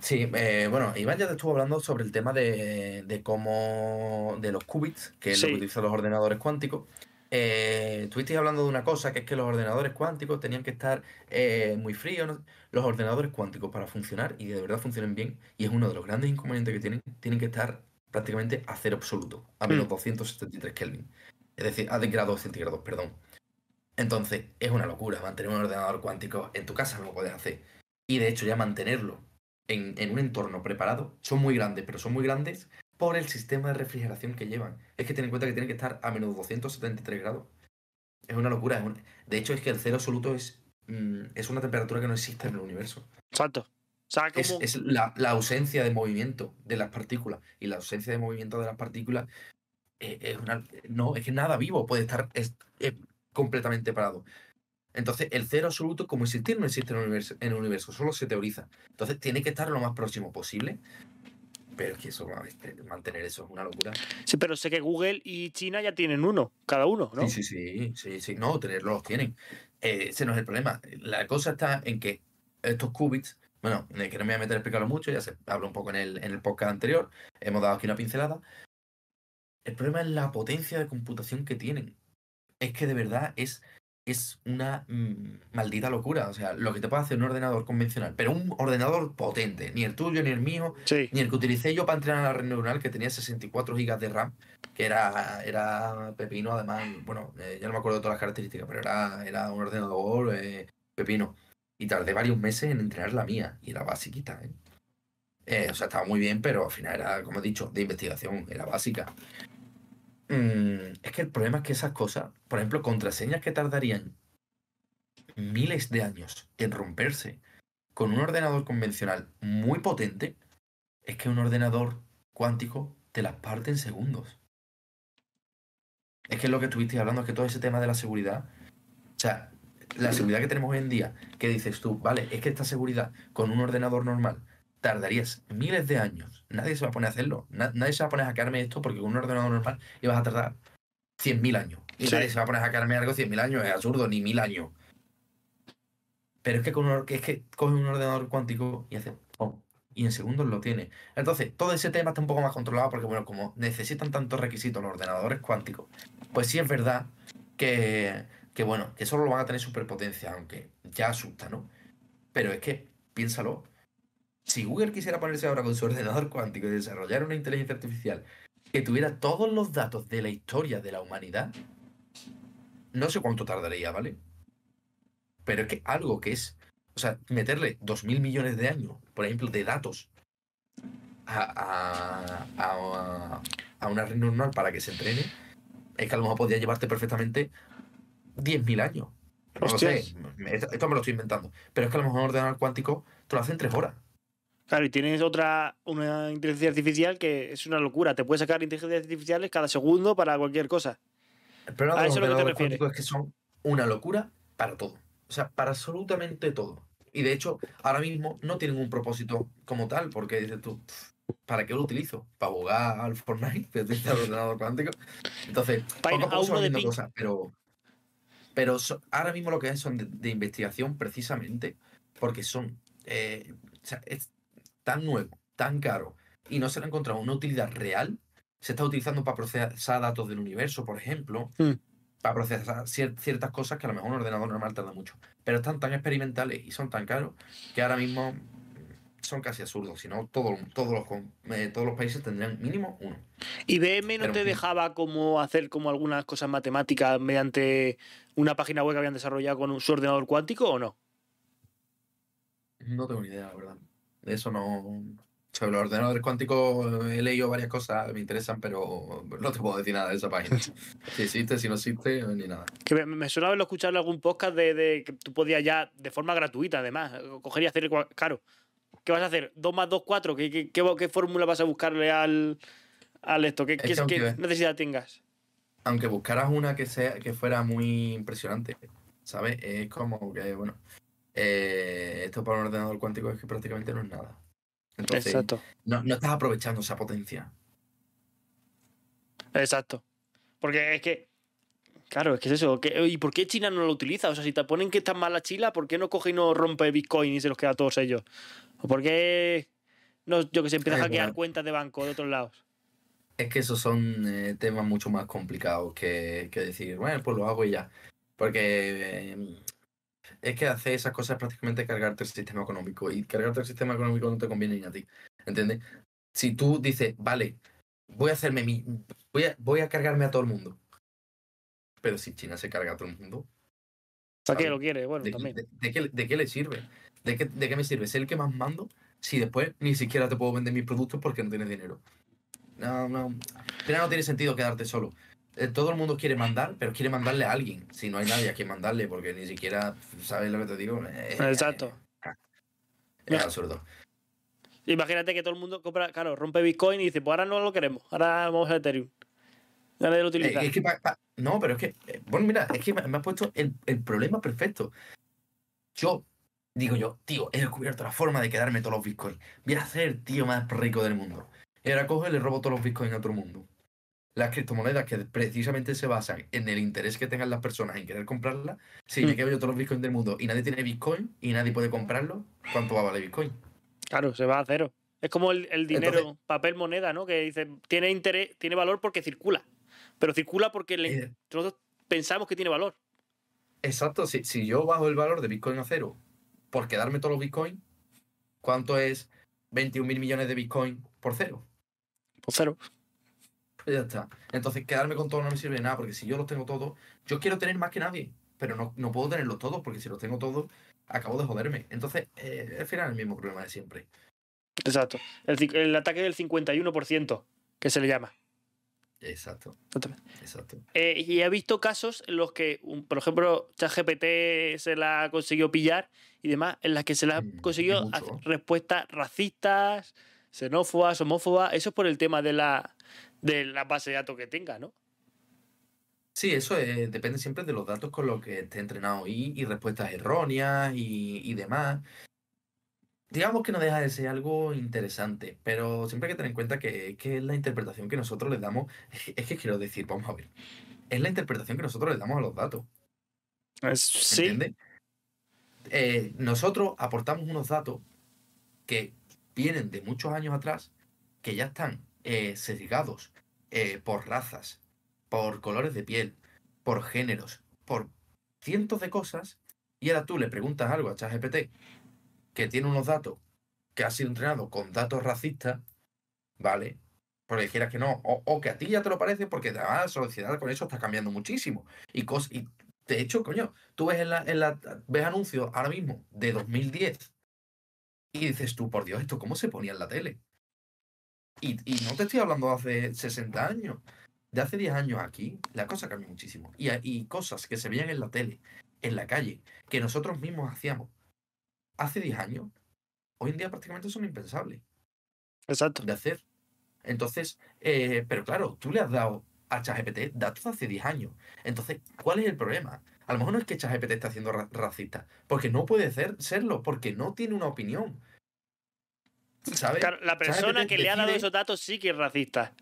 Sí, eh, bueno, Iván ya te estuvo hablando sobre el tema de, de cómo. de los qubits, que es lo que utilizan los ordenadores cuánticos. Eh, estuvisteis hablando de una cosa, que es que los ordenadores cuánticos tenían que estar eh, muy fríos. ¿no? Los ordenadores cuánticos, para funcionar y de verdad funcionen bien, y es uno de los grandes inconvenientes que tienen, tienen que estar prácticamente a cero absoluto, a menos Mm. 273 Kelvin. Es decir, a de grados centígrados, perdón. Entonces, es una locura mantener un ordenador cuántico en tu casa, no lo puedes hacer. Y de hecho, ya mantenerlo en, en un entorno preparado, son muy grandes, pero son muy grandes por el sistema de refrigeración que llevan. Es que ten en cuenta que tienen que estar a menos 273 grados. Es una locura. es un- De hecho, es que el cero absoluto es, mm, es una temperatura que no existe en el universo. Exacto. O sea, Es, como... es la, la ausencia de movimiento de las partículas. Y la ausencia de movimiento de las partículas eh, es una. No, es que nada vivo puede estar es- eh, completamente parado. Entonces, el cero absoluto, como existir, no existe en el, universo, en el universo, solo se teoriza. Entonces, tiene que estar lo más próximo posible. Pero es que eso, mantener eso es una locura. Sí, pero sé que Google y China ya tienen uno, cada uno, ¿no? Sí, sí, sí, sí, sí. No, tenerlos los tienen. Eh, ese no es el problema. La cosa está en que estos qubits, bueno, eh, que no me voy a meter a explicarlo mucho, ya se habla un poco en el, en el podcast anterior, hemos dado aquí una pincelada. El problema es la potencia de computación que tienen. Es que de verdad es, es una mm, maldita locura. O sea, lo que te puede hacer un ordenador convencional, pero un ordenador potente, ni el tuyo ni el mío, Sí. ni el que utilicé yo para entrenar la red neuronal, que tenía 64 gigas de RAM, que era, era pepino, además, bueno, eh, ya no me acuerdo de todas las características, pero era, era un ordenador eh, pepino. Y tardé varios meses en entrenar la mía. Y era basiquita, ¿eh? Eh, o sea, estaba muy bien, pero al final era, como he dicho, de investigación, era básica. Mm, es que el problema es que esas cosas, por ejemplo, contraseñas que tardarían miles de años en romperse con un ordenador convencional muy potente, es que un ordenador cuántico te las parte en segundos. Es que es lo que estuviste hablando, es que todo ese tema de la seguridad, o sea, la seguridad que tenemos hoy en día, que dices tú, vale, es que esta seguridad con un ordenador normal tardarías miles de años. Nadie se va a poner a hacerlo. nadie se va a poner a hackearme esto porque con un ordenador normal ibas a tardar 100.000 años. Y nadie se va a poner a hackearme algo 100.000 años. Es absurdo, ni mil años. Pero es que, con un, es que coge un ordenador cuántico y hace y en segundos lo tiene. Entonces, todo ese tema está un poco más controlado porque, bueno, como necesitan tantos requisitos los ordenadores cuánticos, pues sí es verdad que, que bueno, que solo lo van a tener superpotencia, aunque ya asusta, ¿no? Pero es que, piénsalo, si Google quisiera ponerse ahora con su ordenador cuántico y desarrollar una inteligencia artificial que tuviera todos los datos de la historia de la humanidad, no sé cuánto tardaría, ¿vale? Pero es que algo que es, o sea, meterle dos mil millones de años, por ejemplo, de datos a, a, una red normal para que se entrene, es que a lo mejor podría llevarte perfectamente 10.000 años. No sé, esto me lo estoy inventando. Pero es que a lo mejor un ordenador cuántico te lo hace en tres horas. Claro, y tienes otra, una inteligencia artificial que es una locura. Te puede sacar inteligencias artificiales cada segundo para cualquier cosa. El problema de los que es que son una locura para todo. O sea, para absolutamente todo. Y de hecho, ahora mismo no tienen un propósito como tal, porque dices tú, ¿para qué lo utilizo? ¿Para jugar al Fortnite? [LAUGHS] ¿Para ordenador cuántico? Entonces, poco a poco son cosas, pero, pero ahora mismo lo que es son de, investigación precisamente porque son eh, o sea, es, tan nuevo, tan caro, y no se le ha encontrado una utilidad real, se está utilizando para procesar datos del universo, por ejemplo, hmm. para procesar ciertas cosas que a lo mejor un ordenador normal tarda mucho. Pero están tan experimentales y son tan caros que ahora mismo son casi absurdos. Si no, todos, todos, los, eh, todos los países tendrían mínimo uno. ¿IBM no te dejaba como hacer como algunas cosas matemáticas mediante una página web que habían desarrollado con su ordenador cuántico o no? No tengo ni idea, la verdad. Eso no. Sobre los ordenadores cuánticos he leído varias cosas, me interesan, pero no te puedo decir nada de esa página. [LAUGHS] si existe, si no existe, ni nada. Que me, me suena haberlo escuchado en algún podcast de, que tú podías ya, de forma gratuita además, coger y hacer. Claro. ¿Qué vas a hacer? ¿2 más 2, 4? ¿Qué, qué, fórmula vas a buscarle al, al esto? ¿Qué, qué necesidad tengas? Aunque buscaras una que, sea, que fuera muy impresionante, ¿sabes? Es como que, bueno, eh, esto para un ordenador cuántico es que prácticamente no es nada. Entonces, Exacto. No, estás aprovechando esa potencia. Exacto. Porque es que, claro, es que es eso. ¿Y por qué China no lo utiliza? O sea, si te ponen que está mal la China, ¿por qué no coge y no rompe Bitcoin y se los queda a todos ellos? ¿O por qué, no, yo que se empieza a hackear cuentas de banco de otros lados? Es que esos son eh, temas mucho más complicados que, decir, bueno, pues lo hago y ya. Porque eh, es que hacer esas cosas es prácticamente cargarte el sistema económico. Y cargarte el sistema económico no te conviene ni a ti. ¿Entiendes? Si tú dices, vale, voy a hacerme mi. Voy a, voy a cargarme a todo el mundo. Pero si China se carga a todo el mundo. ¿Para qué lo quiere? Bueno, ¿De, también. De, qué, le sirve? ¿De qué, ¿De qué me sirve? ¿Ser el que más mando? Si después ni siquiera te puedo vender mis productos porque no tienes dinero. No, no. Pero no tiene sentido quedarte solo. Eh, todo el mundo quiere mandar, pero quiere mandarle a alguien. Si no hay nadie a quien mandarle, porque ni siquiera sabes lo que te digo. Eh, Exacto. es absurdo. Imagínate que todo el mundo compra, claro, rompe Bitcoin y dice, pues ahora no lo queremos, ahora vamos a Ethereum. Ya lo utiliza. Eh, no, pero es que, bueno, mira, es que me has puesto el, el, problema perfecto. Yo, digo yo, tío, he descubierto la forma de quedarme todos los Bitcoins. Voy a ser el tío más rico del mundo. Y ahora cojo y le robo todos los Bitcoins a todo el mundo las criptomonedas que precisamente se basan en el interés que tengan las personas en querer comprarlas, si me mm. quedo yo todos los bitcoins del mundo y nadie tiene bitcoin y nadie puede comprarlo, ¿cuánto va a valer bitcoin? Claro, se va a cero. Es como el, dinero, papel moneda, ¿no? Que dice, tiene interés, tiene valor porque circula. Pero circula porque eh. nosotros pensamos que tiene valor. Exacto, si, si yo bajo el valor de bitcoin a cero por quedarme todos los bitcoins, ¿cuánto es 21 mil millones de bitcoin por cero? Cero. Pues ya está. Entonces, quedarme con todo no me sirve de nada, porque si yo los tengo todos, yo quiero tener más que nadie, pero no, no puedo tenerlos todos, porque si los tengo todos, acabo de joderme. Entonces, eh, al final el mismo problema de siempre. Exacto. El, ataque del 51%, que se le llama. Exacto, exacto. Eh, y he visto casos en los que, un- por ejemplo, ChatGPT se la ha conseguido pillar y demás, en las que se le ha Mm, hacer respuestas racistas, xenófobas, homófobas. Eso es por el tema de la, de la base de datos que tenga, ¿no? Sí, eso depende siempre de los datos con los que esté entrenado y, y respuestas erróneas y, y demás. Digamos que no deja de ser algo interesante, pero siempre hay que tener en cuenta que, que es la interpretación que nosotros le damos. [LAUGHS] Es que, quiero decir, vamos a ver, es la interpretación que nosotros le damos a los datos. sí. ¿Entiendes? Eh, nosotros aportamos unos datos que vienen de muchos años atrás, que ya están eh, eh, por razas, por colores de piel, por géneros, por cientos de cosas, y ahora tú le preguntas algo a ChatGPT que tiene unos datos que ha sido entrenado con datos racistas, ¿vale? Porque quieras que no, o, que a ti ya te lo parece, porque la sociedad con eso está cambiando muchísimo. Y, cos, y de hecho, coño, tú ves en la, en la ves anuncios ahora mismo de 2010 y dices tú, por Dios, ¿esto cómo se ponía en la tele? Y, y no te estoy hablando de hace 60 años, de hace 10 años aquí, la cosa cambia muchísimo. Y, y cosas que se veían en la tele, en la calle, que nosotros mismos hacíamos hace 10 años, hoy en día prácticamente son impensables Exacto. de hacer. Entonces, eh, pero claro, tú le has dado a ChatGPT datos hace 10 años. Entonces, ¿cuál es el problema? A lo mejor no es que ChatGPT está haciendo ra- racista, porque no puede ser, serlo, porque no tiene una opinión. ¿Sabes? Claro, la persona ChatGPT que le ha dado decide- esos datos sí que es racista.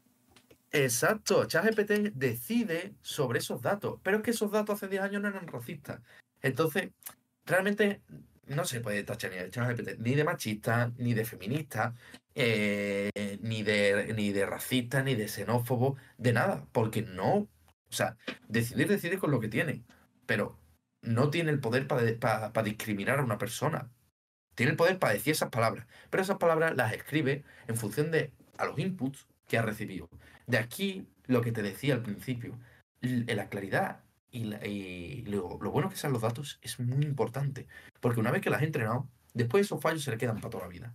Exacto, ChatGPT decide sobre esos datos, pero es que esos datos hace 10 años no eran racistas. Entonces, realmente no se puede tachar ni a ChatGPT ni de machista, ni de feminista, eh, ni, de, ni de racista, ni de xenófobo, de nada, porque no, o sea, decidir decide con lo que tiene, pero no tiene el poder para discriminar a una persona. Tiene el poder para decir esas palabras, pero esas palabras las escribe en función de a los inputs que ha recibido. De aquí lo que te decía al principio, l- la claridad y, la- y lo, lo bueno que sean los datos es muy importante, porque una vez que las has entrenado, después esos fallos se le quedan para toda la vida.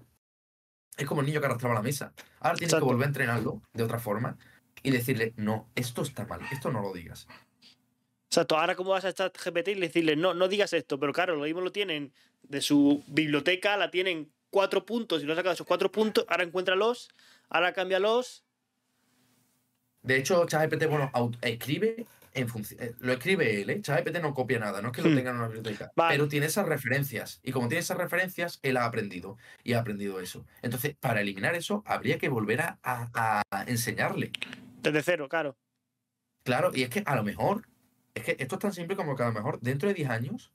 Es como el niño que arrastraba la mesa. Ahora tienes Exacto. que volver a entrenarlo de otra forma y decirle, no, esto está mal, esto no lo digas. Exacto. Ahora, ¿cómo vas a estar GPT y decirle, no, no digas esto? Pero claro, lo mismo lo tienen de su biblioteca, la tienen cuatro puntos y lo ha sacado esos cuatro puntos, ahora encuéntralos, ahora cámbialos. De hecho, ChatGPT, bueno, escribe en función. eh, Lo escribe él, ¿eh? ChatGPT no copia nada, no es que lo Hmm. tenga en una biblioteca. Vale. Pero tiene esas referencias. Y como tiene esas referencias, él ha aprendido. Y ha aprendido eso. Entonces, para eliminar eso, habría que volver a, a- a enseñarle. Desde cero, claro. Claro, y es que a lo mejor. Es que esto es tan simple como que a lo mejor dentro de 10 años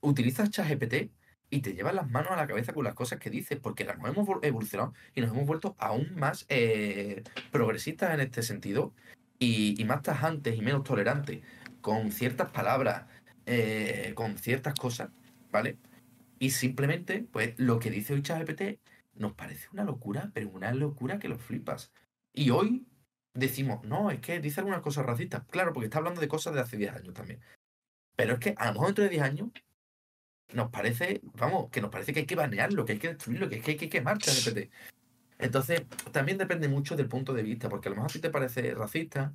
utilizas ChatGPT y te llevas las manos a la cabeza con las cosas que dices, porque nos hemos vol- evolucionado y nos hemos vuelto aún más eh, progresistas en este sentido y, y más tajantes y menos tolerantes con ciertas palabras, eh, con ciertas cosas, ¿vale? Y simplemente, pues lo que dice hoy ChatGPT nos parece una locura, pero una locura que lo flipas. Y hoy decimos, no, es que dice algunas cosas racistas. Claro, porque está hablando de cosas de hace 10 años también. Pero es que a lo mejor dentro de 10 años nos parece, vamos, que nos parece que hay que banearlo, que hay que destruirlo, que hay que, hay que quemar. Entonces, también depende mucho del punto de vista, porque a lo mejor a ti te parece racista,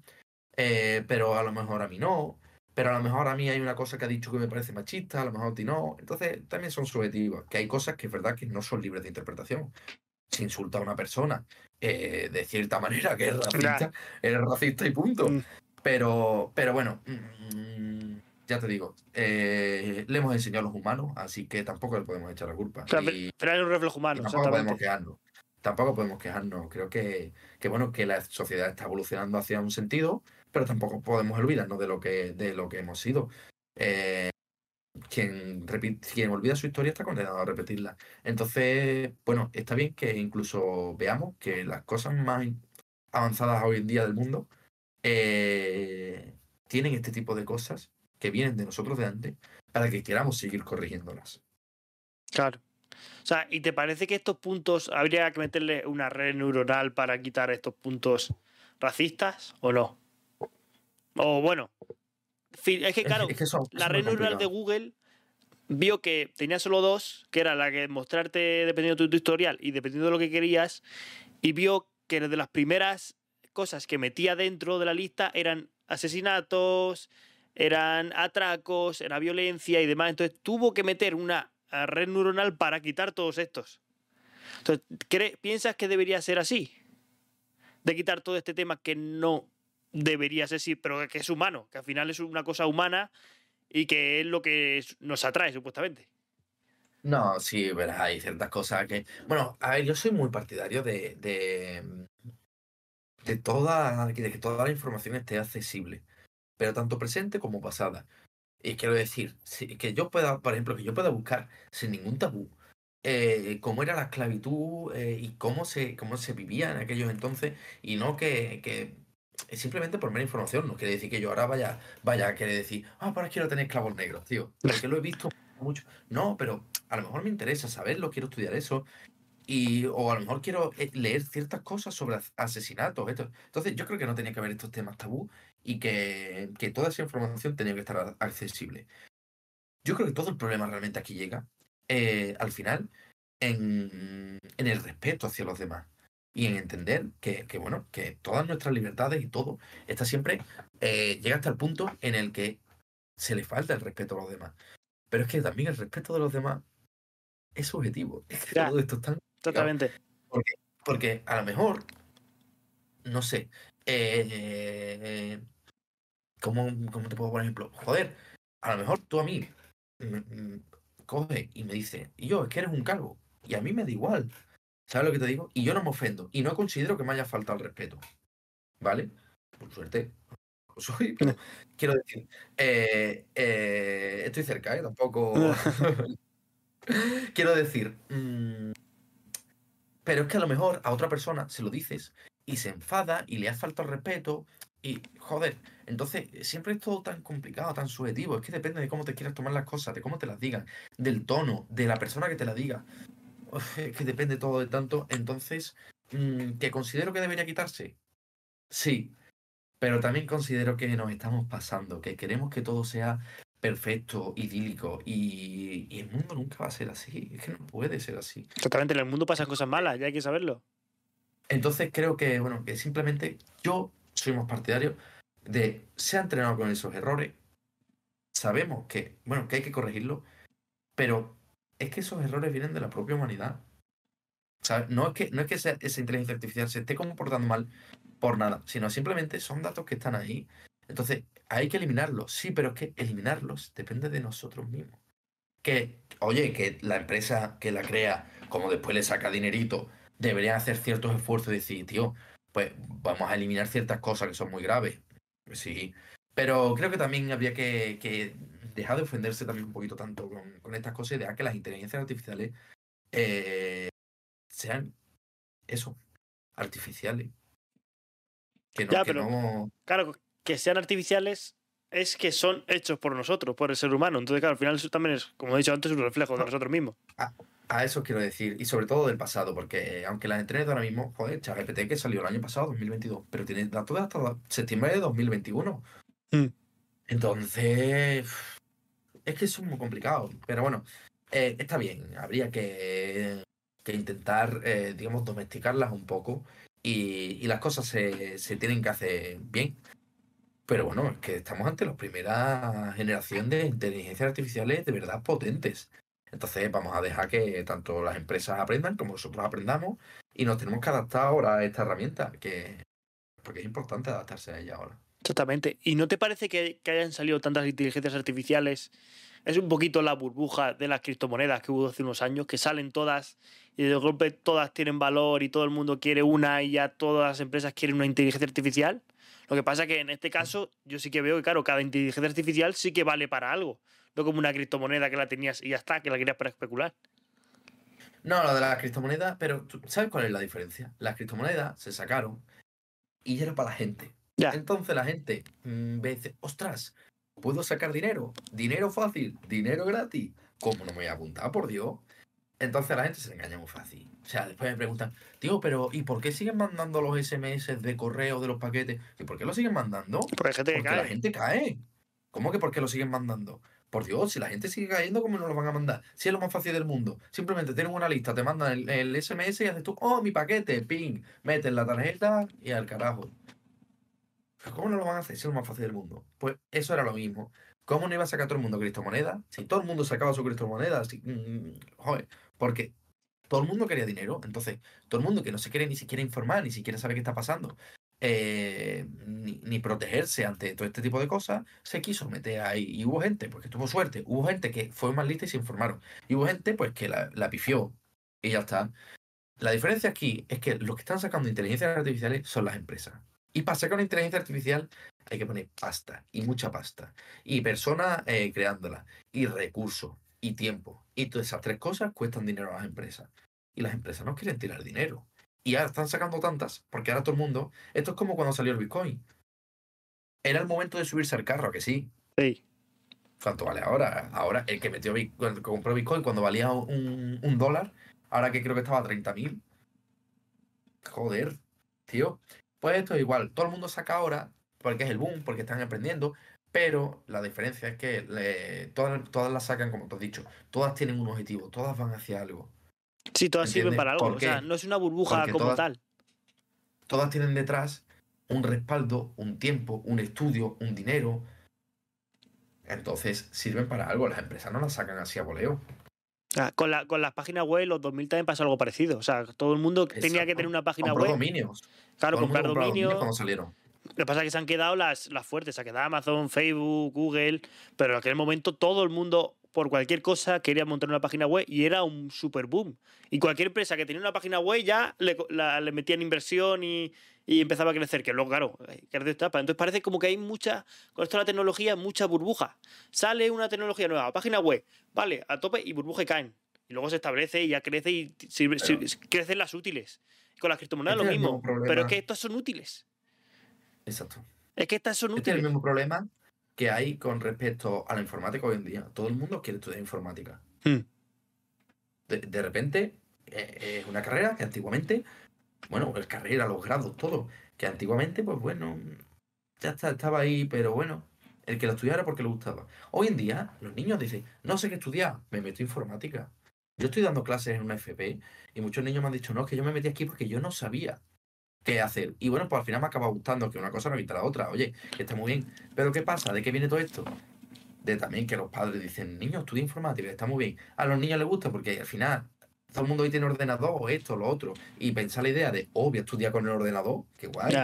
eh, pero a lo mejor a mí no, pero a lo mejor a mí hay una cosa que ha dicho que me parece machista, a lo mejor a ti no. Entonces, también son subjetivos, que hay cosas que es verdad que no son libres de interpretación. Si insulta a una persona eh, de cierta manera que es racista, es racista y punto. Mm. Pero, pero bueno, mm, ya te digo, eh, le hemos enseñado a los humanos, así que tampoco le podemos echar la culpa. O sea, Y- pero es un reflejo y humano, tampoco podemos quejarnos. Tampoco podemos quejarnos. Creo que, que bueno que la sociedad está evolucionando hacia un sentido, pero tampoco podemos olvidarnos de lo que, de lo que hemos sido. Eh, quien, quien olvida su historia está condenado a repetirla. Entonces, bueno, está bien que incluso veamos que las cosas más avanzadas hoy en día del mundo eh, tienen este tipo de cosas que vienen de nosotros de antes para que queramos seguir corrigiéndolas. Claro. O sea, ¿y te parece que estos puntos habría que meterle una red neuronal para quitar estos puntos racistas o no? O bueno, Es que, claro, la red neuronal de Google vio que tenía solo dos, que era la que mostrarte dependiendo de tu historial y dependiendo de lo que querías, y vio que de las primeras cosas que metía dentro de la lista eran asesinatos, eran atracos, era violencia y demás. Entonces tuvo que meter una red neuronal para quitar todos estos. Entonces, ¿piensas que debería ser así? De quitar todo este tema que no debería ser así, pero que es humano, que al final es una cosa humana y que es lo que nos atrae, supuestamente. No, sí, verás, hay ciertas cosas que. Bueno, a ver, yo soy muy partidario de. de, de toda. de que toda la información esté accesible. Pero tanto presente como pasada. Y quiero decir, que yo pueda, por ejemplo, que yo pueda buscar sin ningún tabú eh, cómo era la esclavitud eh, y cómo se, cómo se vivía en aquellos entonces, y no que, que simplemente por mera información. No quiere decir que yo ahora vaya, vaya a querer decir, ah, ahora quiero tener esclavos negros, tío. Porque lo he visto mucho. No, pero a lo mejor me interesa saberlo, quiero estudiar eso. Y, o a lo mejor quiero eh, leer ciertas cosas sobre asesinatos. Esto. Entonces, yo creo que no tenía que haber estos temas tabú y que, que toda esa información tenía que estar accesible. Yo creo que todo el problema realmente aquí llega, eh, al final, en, en el respeto hacia los demás y en entender que, que, bueno, que todas nuestras libertades y todo está siempre, eh, llega hasta el punto en el que se le falta el respeto a los demás. Pero es que también el respeto de los demás es subjetivo. [LAUGHS] Es que todo esto está Totalmente. Porque, porque, a lo mejor, no sé, eh, ¿cómo, ¿cómo, te puedo poner ejemplo? Joder, a lo mejor tú a mí coge y me dice, y yo, es que eres un calvo. Y a mí me da igual. ¿Sabes lo que te digo? Y yo no me ofendo. Y no considero que me haya faltado el respeto. ¿Vale? Por suerte, [LAUGHS] soy, pero quiero decir, eh, eh, estoy cerca, ¿eh? Tampoco. [LAUGHS] quiero decir, mm, pero es que a lo mejor a otra persona se lo dices y se enfada y le hace falta el respeto y, joder, entonces siempre es todo tan complicado, tan subjetivo. Es que depende de cómo te quieras tomar las cosas, de cómo te las digan, del tono, de la persona que te la diga. Es [LAUGHS] que depende todo de tanto. Entonces, mm, ¿que considero que debería quitarse? Sí, pero también considero que nos estamos pasando, que queremos que todo sea perfecto, idílico, y, y, el mundo nunca va a ser así, es que no puede ser así. Exactamente, en el mundo pasan cosas malas, ya hay que saberlo. Entonces creo que, bueno, que simplemente yo soy más partidario de se ha entrenado con esos errores, sabemos que, bueno, que hay que corregirlo, pero es que esos errores vienen de la propia humanidad. No es que, no es que esa inteligencia artificial se esté comportando mal por nada, sino simplemente son datos que están ahí. Entonces, hay que eliminarlos, sí, pero es que eliminarlos depende de nosotros mismos. Que, oye, que la empresa que la crea, como después le saca dinerito, debería hacer ciertos esfuerzos y decir, tío, pues vamos a eliminar ciertas cosas que son muy graves. Sí, pero creo que también habría que dejar de ofenderse también un poquito tanto con, estas cosas y que las inteligencias artificiales eh, sean eso, artificiales. Que no, pero, Claro, que sean artificiales es que son hechos por nosotros, por el ser humano. Entonces, claro, al final eso también es, como he dicho antes, un reflejo de nosotros mismos. A, eso quiero decir, y sobre todo del pasado, porque aunque las entrenes ahora mismo, joder, ChatGPT que salió el año pasado, 2022, pero tiene datos de hasta septiembre de 2021. Mm. Entonces, es que es muy complicado. Pero bueno, eh, está bien. Habría que, que intentar, eh, digamos, domesticarlas un poco. Y, y las cosas se, se, tienen que hacer bien. Pero bueno, es que estamos ante la primera generación de inteligencias artificiales de verdad potentes. Entonces vamos a dejar que tanto las empresas aprendan como nosotros aprendamos y nos tenemos que adaptar ahora a esta herramienta, que porque es importante adaptarse a ella ahora. Exactamente. ¿Y no te parece que, hayan salido tantas inteligencias artificiales es un poquito la burbuja de las criptomonedas que hubo hace unos años, que salen todas y de golpe todas tienen valor y todo el mundo quiere una y ya todas las empresas quieren una inteligencia artificial. Lo que pasa es que en este caso yo sí que veo que, claro, cada inteligencia artificial sí que vale para algo. No como una criptomoneda que la tenías y ya está, que la querías para especular. No, lo de las criptomonedas, pero ¿sabes cuál es la diferencia? Las criptomonedas se sacaron y ya era para la gente. Ya. Entonces la gente mm, ve dice, ostras, ¿Puedo sacar dinero? Dinero fácil, dinero gratis. ¿Cómo no me voy a apuntar, por Dios? Entonces la gente se engaña muy fácil. O sea, después me preguntan, tío, pero ¿y por qué siguen mandando los SMS de correo de los paquetes? ¿Y por qué lo siguen mandando? Porque, la gente cae. ¿Cómo que por qué lo siguen mandando? Por Dios, si la gente sigue cayendo, ¿cómo no lo van a mandar? Si es lo más fácil del mundo. Simplemente tienen una lista, te mandan el, el SMS y haces tú, oh, mi paquete, ping, metes la tarjeta y al carajo. ¿Cómo no lo van a hacer si es lo más fácil del mundo? Pues eso era lo mismo. ¿Cómo no iba a sacar todo el mundo criptomoneda? Si todo el mundo sacaba su criptomoneda, si, mm, joder, porque todo el mundo quería dinero. Entonces, todo el mundo que no se quiere ni siquiera informar, ni siquiera sabe qué está pasando, eh, ni, protegerse ante todo este tipo de cosas, se quiso meter ahí. Y hubo gente, pues que tuvo suerte, hubo gente que fue más lista y se informaron. Y hubo gente, pues que la, la pifió y ya está. La diferencia aquí es que los que están sacando inteligencias artificiales son las empresas. Y para sacar una inteligencia artificial hay que poner pasta y mucha pasta. Y personas eh, creándola. Y recursos. Y tiempo. Y todas esas tres cosas cuestan dinero a las empresas. Y las empresas no quieren tirar dinero. Y ahora están sacando tantas, porque ahora todo el mundo. Esto es como cuando salió el Bitcoin. Era el momento de subirse al carro, que sí. Sí. ¿Cuánto vale ahora? Ahora, el que metió Bitcoin, compró Bitcoin cuando valía un, un dólar, ahora que creo que estaba a 30.000. Joder, tío. Pues esto es igual. Todo el mundo saca ahora, porque es el boom, porque están aprendiendo. Pero la diferencia es que todas, todas las sacan, como tú has dicho, todas tienen un objetivo, todas van hacia algo. Sí, todas sirven para algo. O sea, no es una burbuja como tal. Todas tienen detrás un respaldo, un tiempo, un estudio, un dinero. Entonces sirven para algo. Las empresas no las sacan así a voleo. Ah, con, la, con las páginas web, los 2000 también pasó algo parecido. O sea, todo el mundo tenía que tener una página web. dominios. Claro, comprar dominios. Cuando salieron. Lo que pasa es que se han quedado las, las fuertes. Se ha quedado Amazon, Facebook, Google. Pero en aquel momento todo el mundo por cualquier cosa quería montar una página web y era un super boom. Y cualquier empresa que tenía una página web ya le, le metían inversión y, empezaba a crecer, que luego, claro, crecer etapa. Entonces parece como que hay mucha, con esto de la tecnología, mucha burbuja. Sale una tecnología nueva, página web, vale, a tope y burbuja y caen. Y luego se establece y ya crece y crecen las útiles. Con las criptomonedas lo mismo. Pero es que estas son útiles. Exacto. Es que estas son útiles. Este es el mismo problema que hay con respecto a la informática hoy en día. Todo el mundo quiere estudiar informática. Hmm. De, repente, eh, es una carrera que antiguamente, bueno, el carrera, los grados, todo, que antiguamente, pues bueno, ya estaba ahí, pero bueno, el que lo estudiara porque le gustaba. Hoy en día, los niños dicen, no sé qué estudiar, me meto en informática. Yo estoy dando clases en una FP y muchos niños me han dicho, no, es que yo me metí aquí porque yo no sabía qué hacer. Y bueno, pues al final me acaba gustando que una cosa no evita la otra. Oye, que está muy bien. Pero ¿qué pasa? ¿De qué viene todo esto? De también que los padres dicen, niños, estudia informática, está muy bien. A los niños les gusta porque al final todo el mundo hoy tiene ordenador, o esto, lo otro. Y pensar la idea de, oh, voy a estudiar con el ordenador, qué guay.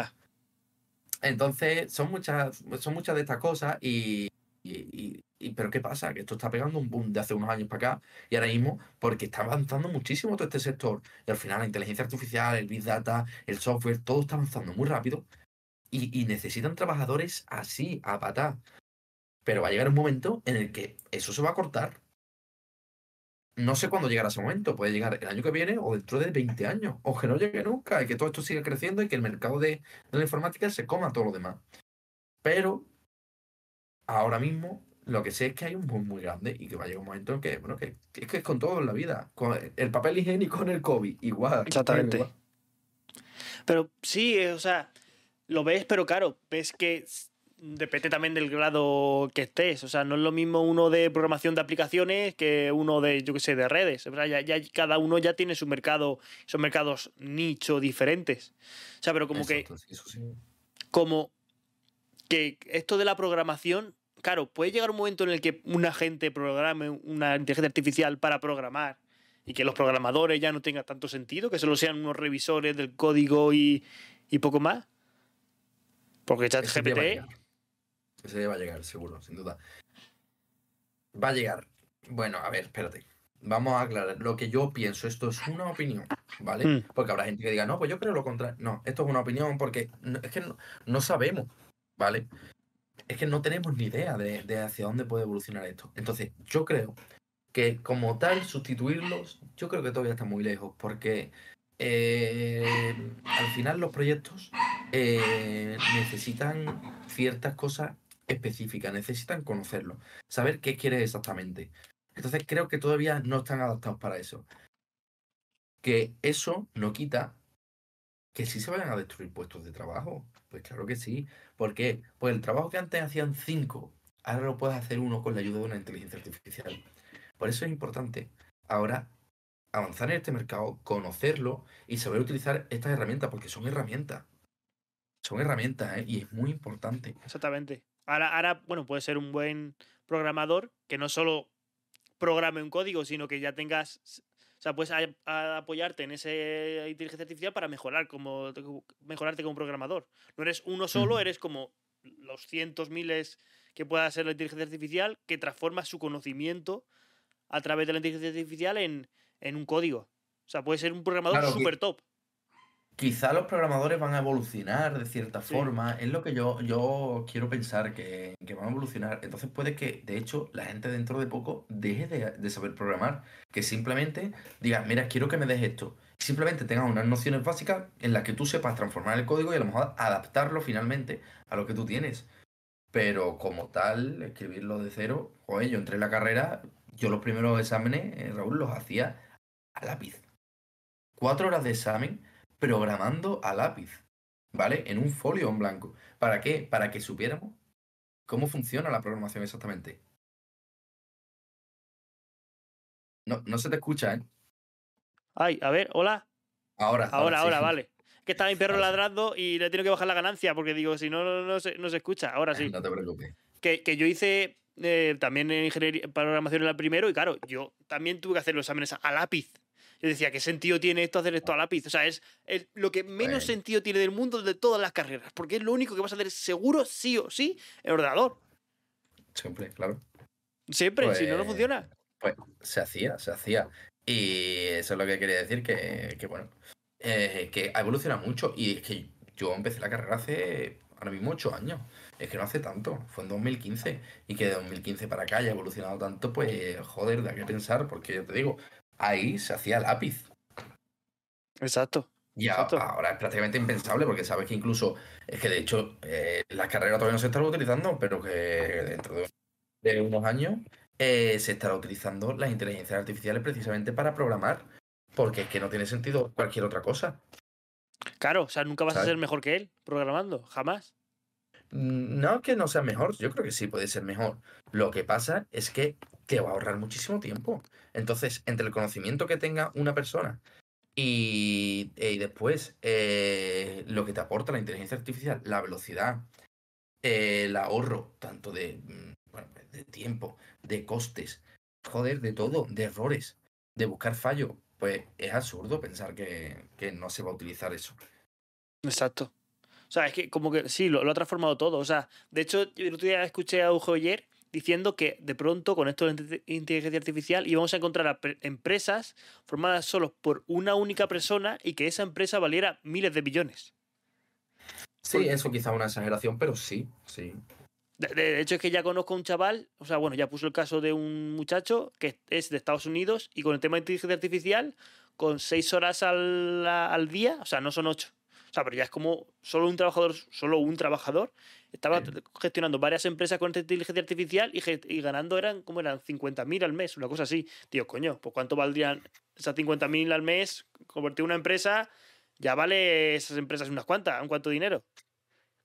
Entonces, son muchas, son muchas de estas cosas y, pero ¿qué pasa? Que esto está pegando un boom de hace unos años para acá y ahora mismo porque está avanzando muchísimo todo este sector. Y al final la inteligencia artificial, el big data, el software, todo está avanzando muy rápido y, necesitan trabajadores así, a patá. Pero va a llegar un momento en el que eso se va a cortar. No sé cuándo llegará ese momento. Puede llegar el año que viene o dentro de 20 años. O que no llegue nunca y que todo esto siga creciendo y que el mercado de, de la informática se coma todo lo demás. Pero ahora mismo lo que sé es que hay un boom muy grande y que va a llegar un momento en que, bueno, que, es que es con todo en la vida. Con el papel higiénico con el COVID, igual. Exactamente. Pero sí, eh, o sea, lo ves, pero claro, ves que depende también del grado que estés. O sea, no es lo mismo uno de programación de aplicaciones que uno de, yo qué sé, de redes. O sea, ya, cada uno ya tiene su mercado, son mercados nicho diferentes. O sea, pero como que. Como que esto de la programación claro, puede llegar un momento en el que una gente programe una inteligencia artificial para programar y que los programadores ya no tengan tanto sentido, que solo sean unos revisores del código y, poco más. Porque ChatGPT. Ese va a llegar, seguro, sin duda. Va a llegar. Bueno, a ver, espérate. Vamos a aclarar lo que yo pienso. Esto es una opinión, ¿vale? Hmm. Porque habrá gente que diga, no, pues yo creo lo contrario. No, esto es una opinión porque es que no sabemos, ¿vale? Es que no tenemos ni idea de, hacia dónde puede evolucionar esto. Entonces, yo creo que como tal, sustituirlos, yo creo que todavía está muy lejos, porque eh, al final los proyectos eh, necesitan ciertas cosas específicas, necesitan conocerlo, saber qué quiere exactamente. Entonces creo que todavía no están adaptados para eso. Que eso no quita que sí se vayan a destruir puestos de trabajo. Pues claro que sí. ¿Por qué? Pues el trabajo que antes hacían cinco ahora lo puedes hacer uno con la ayuda de una inteligencia artificial. Por eso es importante ahora avanzar en este mercado, conocerlo y saber utilizar estas herramientas, porque son herramientas. Son herramientas, ¿eh? Y es muy importante. Exactamente. Ahora, ahora, bueno, puede ser un buen programador que no solo programe un código, sino que ya tengas. O sea, puedes apoyarte en esa inteligencia artificial para mejorar como, mejorarte como programador. No eres uno solo, eres como los cientos, miles que pueda ser la inteligencia artificial que transforma su conocimiento a través de la inteligencia artificial en, en un código. O sea, puede ser un programador súper top. Quizá los programadores van a evolucionar de cierta forma. Es lo que yo, yo quiero pensar que, van a evolucionar. Entonces puede que, de hecho, la gente dentro de poco deje de, saber programar. Que simplemente diga, mira, quiero que me des esto. Simplemente tengas unas nociones básicas en las que tú sepas transformar el código y a lo mejor adaptarlo finalmente a lo que tú tienes. Pero como tal, escribirlo de cero, oye, yo entré en la carrera, yo los primeros exámenes, eh, Raúl, los hacía a lápiz. Cuatro horas de examen programando a lápiz, ¿vale? En un folio en blanco. ¿Para qué? Para que supiéramos cómo funciona la programación exactamente. No, no se te escucha, ¿eh? Ay, a ver, hola. Ahora. Ahora, ahora, vale. Que estaba mi perro ladrando y le tengo que bajar la ganancia porque digo, si no, no, se, no se escucha. Ahora sí. No te preocupes. Que, que yo hice eh, también en ingeniería programación en el primero y claro, yo también tuve que hacer los exámenes a lápiz. Yo decía, ¿qué sentido tiene esto hacer esto a lápiz? O sea, es, lo que menos sentido tiene del mundo de todas las carreras, porque es lo único que vas a hacer seguro, sí o sí, en ordenador. Siempre, claro. Siempre, si no, no pues, funciona. Pues se hacía, se hacía. Y eso es lo que quería decir, que, que bueno, eh, que ha evolucionado mucho. Y es que yo empecé la carrera hace ahora mismo ocho años. Es que no hace tanto, fue en 2015. Y que de 2015 para acá haya evolucionado tanto, pues joder, da que pensar, porque yo te digo, ahí se hacía lápiz. Exacto. Y ahora es prácticamente impensable porque sabes que incluso, es que de hecho eh, la carrera todavía no se estará utilizando, pero que dentro de, unos años eh, se estará utilizando las inteligencias artificiales precisamente para programar, porque es que no tiene sentido cualquier otra cosa. Claro, o sea, nunca vas a ser mejor que él programando, jamás. Mm, no que no sea mejor, yo creo que sí puede ser mejor. Lo que pasa es que te va a ahorrar muchísimo tiempo. Entonces, entre el conocimiento que tenga una persona y, después eh, lo que te aporta la inteligencia artificial, la velocidad, el ahorro, tanto de, mm, de tiempo, de costes, joder, de todo, de errores, de buscar fallo, pues es absurdo pensar que, no se va a utilizar eso. Exacto. O sea, es que como que sí, lo, ha transformado todo. O sea, de hecho, el otro día escuché a Ujo ayer diciendo que de pronto con esto de inteligencia artificial íbamos a encontrar a empresas formadas solo por una única persona y que esa empresa valiera miles de billones. Sí, eso quizá una exageración, pero sí, sí. De, hecho, es que ya conozco a un chaval, o sea, bueno, ya puso el caso de un muchacho que es de Estados Unidos y con el tema de inteligencia artificial, con seis horas al, al día, o sea, no son ocho, o sea, pero ya es como solo un trabajador, solo un trabajador estaba gestionando varias empresas con esta inteligencia artificial y, ganando eran como eran 50.000 al mes, una cosa así. Tío, coño, pues cuánto valdrían esas 50.000 al mes? Convertir una empresa, ya vale esas empresas unas cuantas, un cuánto dinero.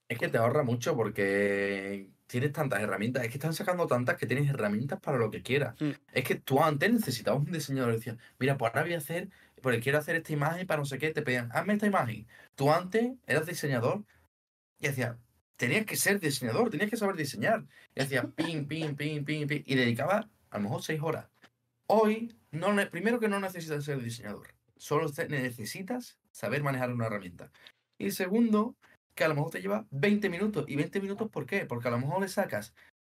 Es que te ahorra mucho porque tienes tantas herramientas. Es que están sacando tantas que tienes herramientas para lo que quieras. Mm. Es que tú antes necesitabas un diseñador. Decías, mira, pues ahora voy a hacer porque quiero hacer esta imagen para no sé qué, te pedían, hazme esta imagen. Tú antes eras diseñador y decía tenías que ser diseñador, tenías que saber diseñar. Y hacía pin, pin, pin, pin, pin, y dedicaba a lo mejor seis horas. Hoy, no, primero que no necesitas ser diseñador, solo necesitas saber manejar una herramienta. Y segundo, que a lo mejor te lleva 20 minutos. ¿Y 20 minutos por qué? Porque a lo mejor le sacas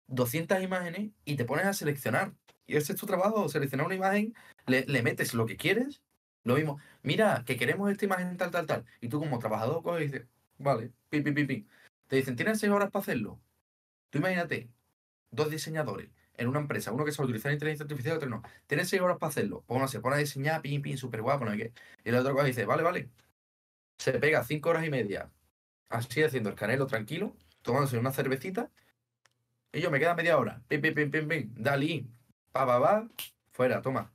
200 imágenes y te pones a seleccionar. Y ese es tu trabajo, seleccionar una imagen, le, le metes lo que quieres lo mismo, mira, que queremos esta imagen tal, tal, tal. Y tú como trabajador coges y dices, vale, pi, pi, pi, pi. Te dicen, ¿tienes seis horas para hacerlo? Tú imagínate, dos diseñadores en una empresa, uno que sabe utilizar inteligencia artificial y otro no. Tienes seis horas para hacerlo. Pues uno se pone a diseñar, pin, pin, súper guapo, no hay qué. Y el otro dice, vale, vale. Se pega cinco horas y media, así haciendo el canelo tranquilo, tomándose una cervecita. Y yo me queda media hora. Pim, pim, pim, pim, pim. Dalí. Pa, pa, pa. Fuera, toma.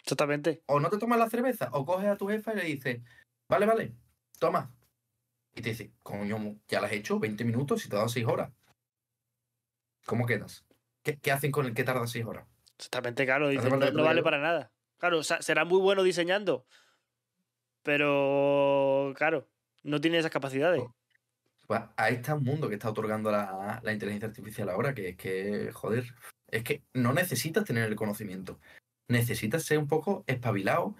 Exactamente. O no te tomas la cerveza, o coges a tu jefa y le dices, vale, vale, toma. Y te dice, coño, ya la has hecho 20 minutos y te dan 6 horas. ¿Cómo quedas? ¿Qué, qué hacen con el que tarda seis horas? Exactamente, claro. No, vale para nada. Claro, o sea, será muy bueno diseñando. Pero, claro, no tiene esas capacidades. Oh. Pues ahí está un mundo que está otorgando la, la inteligencia artificial ahora, que es que, joder, es que no necesitas tener el conocimiento. Necesitas ser un poco espabilado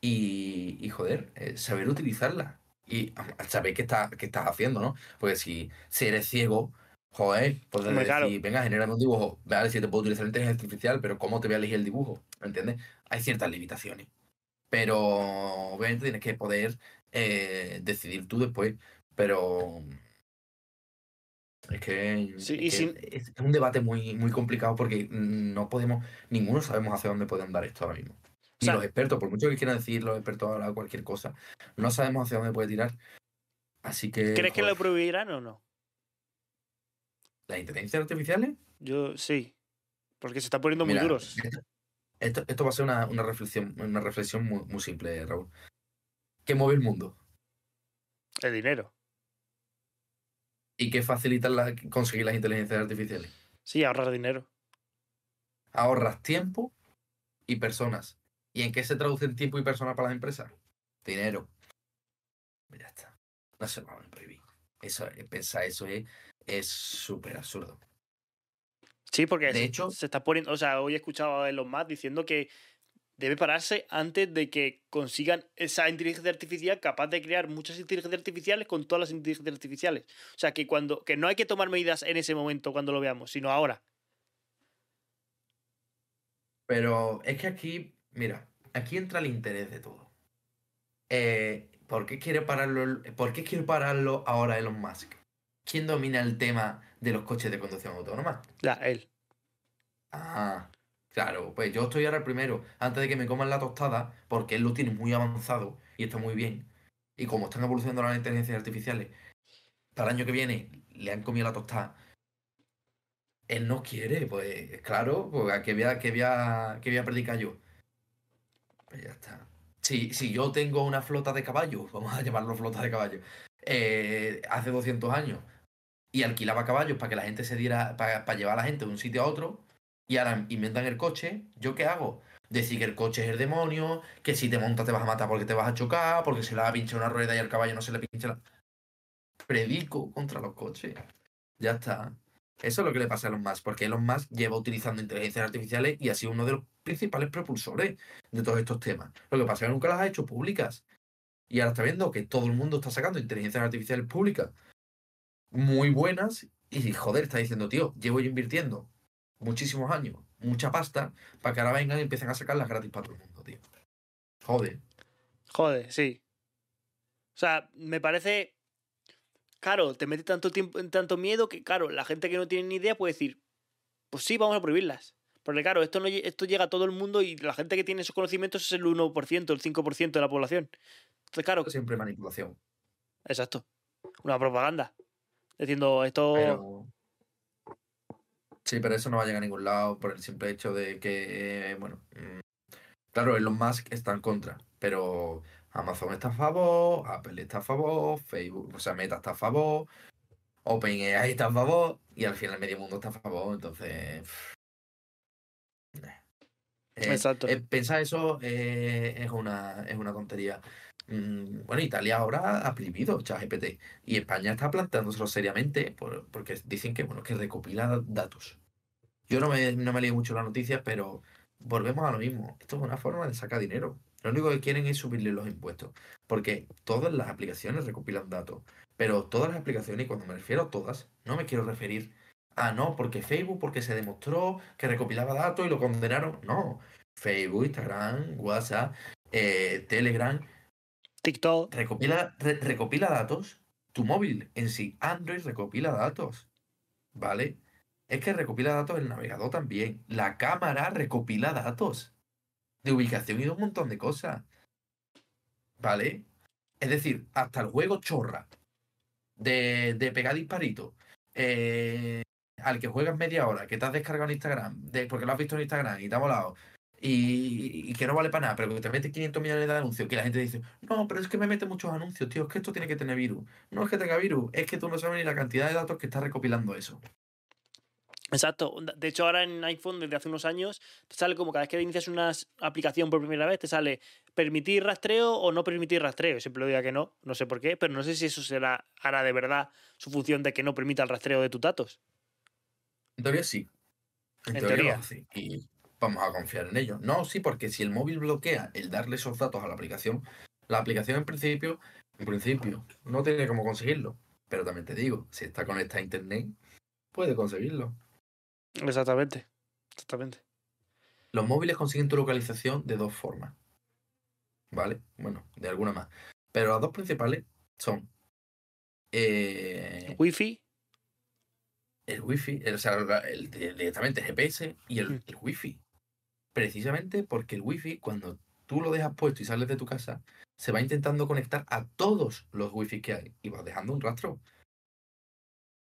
y, y, joder, eh, saber utilizarla. Y ah, saber qué, está, qué estás haciendo, ¿no? Porque si, si eres ciego, joder, Hombre, decir, claro. venga, genérame un dibujo. Vale, si te puedo utilizar la inteligencia artificial, pero ¿cómo te voy a elegir el dibujo? ¿Me entiendes? Hay ciertas limitaciones. Pero obviamente tienes que poder eh, decidir tú después. Pero es que, Sí, es, y que sin- es un debate muy, muy complicado porque no podemos, ninguno sabemos hacia dónde puede andar esto ahora mismo. Ni sea- los expertos, por mucho que quieran decir los expertos ahora cualquier cosa, no sabemos hacia dónde puede tirar. Así que. ¿Crees que lo prohibirán o no? ¿Las inteligencias artificiales? Yo sí. Porque se están poniendo muy duros. Esto, esto, esto va a ser una, una reflexión, una reflexión muy, muy simple, Raúl. ¿Qué mueve el mundo? El dinero. ¿Y qué facilita la- conseguir las inteligencias artificiales? Sí, ahorrar dinero. ahorras tiempo y personas. ¿Y en qué se traducen tiempo y personas para las empresas? Dinero. Pues ya está. No se lo van a prohibir. Eso, pensar eso es es súper absurdo. Sí, porque De se, hecho- se está poniendo. O sea, hoy he escuchado a Elon Musk diciendo que debe pararse antes de que consigan esa inteligencia artificial capaz de crear muchas inteligencias artificiales con todas las inteligencias artificiales. O sea, que cuando que no hay que tomar medidas en ese momento cuando lo veamos, sino ahora. Pero es que aquí, mira, aquí entra el interés de todo. Eh, ¿por, qué quiere pararlo, ¿Por qué quiere pararlo ahora Elon Musk? ¿Quién domina el tema de los coches de conducción autónoma? Ya, él. Ah, claro, pues yo estoy ahora el primero, antes de que me coman la tostada, porque él lo tiene muy avanzado y está muy bien. Y como están evolucionando las inteligencias artificiales, para el año que viene le han comido la tostada. Él no quiere, pues claro, pues ¿a qué voy a, qué voy a- qué voy a predicar yo? Pues ya está. Si, si yo tengo una flota de caballos, [LAUGHS] vamos a llamarlo flota de caballos, eh, hace 200 años, y alquilaba caballos para que la gente se diera, para, para llevar a la gente de un sitio a otro, y ahora inventan el coche, ¿yo qué hago? Decir que el coche es el demonio, que si te montas te vas a matar porque te vas a chocar, porque se le va a pinchar una rueda y al caballo no se le pincha la... Predico contra los coches. Ya está. Eso es lo que le pasa a Elon Musk, porque Elon Musk lleva utilizando inteligencias artificiales y ha sido uno de los principales propulsores de todos estos temas. Lo que pasa es que nunca las ha hecho públicas. Y ahora está viendo que todo el mundo está sacando inteligencias artificiales públicas muy buenas y joder, está diciendo, tío, llevo yo invirtiendo muchísimos años, mucha pasta, para que ahora vengan y empiecen a sacarlas gratis para todo el mundo, tío. Joder. Joder, sí. O sea, me parece. Claro, te mete tanto tiempo, tanto miedo que, claro, la gente que no tiene ni idea puede decir, pues sí, vamos a prohibirlas. Porque, claro, esto, no, esto llega a todo el mundo y la gente que tiene esos conocimientos es el 1%, el 5% de la población. Entonces, claro, Siempre manipulación. exacto. Una propaganda. Diciendo, esto. Pero... Sí, pero eso no va a llegar a ningún lado por el simple hecho de que, eh, bueno, mm, claro, Elon Musk está en contra, pero Amazon está a favor, Apple está a favor, Facebook, o sea, Meta está a favor, OpenAI está a favor, y al final medio mundo está a favor, entonces... eh. Exacto. eh, pensar eso eh, es, una, es una tontería. Mm, Bueno, Italia ahora ha prohibido ChatGPT y España está planteándoselo seriamente por- porque dicen que, bueno, que recopila datos. Yo no me, no me leído mucho las noticias, pero volvemos a lo mismo. Esto es una forma de sacar dinero. Lo único que quieren es subirle los impuestos, porque todas las aplicaciones recopilan datos, pero todas las aplicaciones, y cuando me refiero a todas, no me quiero referir a no, porque Facebook, porque se demostró que recopilaba datos y lo condenaron. No, Facebook, Instagram, WhatsApp, eh, Telegram, TikTok. recopila, re- recopila datos. Tu móvil en sí, Android recopila datos. ¿Vale? Es que recopila datos el navegador también. La cámara recopila datos. De ubicación y de un montón de cosas. ¿Vale? Es decir, hasta el juego chorra. De, de pegar disparitos. eh, al que juegas media hora, que te has descargado en Instagram, de, porque lo has visto en Instagram y te ha molado, y, que no vale para nada, pero que te mete 500 millones de anuncios, que la gente dice, no, pero es que me mete muchos anuncios, tío, es que esto tiene que tener virus. No es que tenga virus, es que tú no sabes ni la cantidad de datos que está recopilando eso. Exacto. De hecho, ahora en iPhone, desde hace unos años, te sale como cada vez que inicias una aplicación por primera vez, te sale permitir rastreo o no permitir rastreo. Siempre lo diga que no, no sé por qué, pero no sé si eso será ahora de verdad su función de que no permita el rastreo de tus datos. En teoría sí. En, teoría, sí. Y vamos a confiar en ello. No, sí, porque si el móvil bloquea el darle esos datos a la aplicación, la aplicación en principio, en principio, no tiene cómo conseguirlo. Pero también te digo, si está conectada a internet, puede conseguirlo. Exactamente. Exactamente. Los móviles consiguen tu localización de dos formas. ¿Vale? Bueno, de alguna más. Pero las dos principales son eh, Wi-Fi. El Wi-Fi, o sea, el, directamente el GPS y el, el Wi-Fi. Precisamente porque el Wi-Fi, cuando tú lo dejas puesto y sales de tu casa, se va intentando conectar a todos los Wi-Fi que hay y vas dejando un rastro.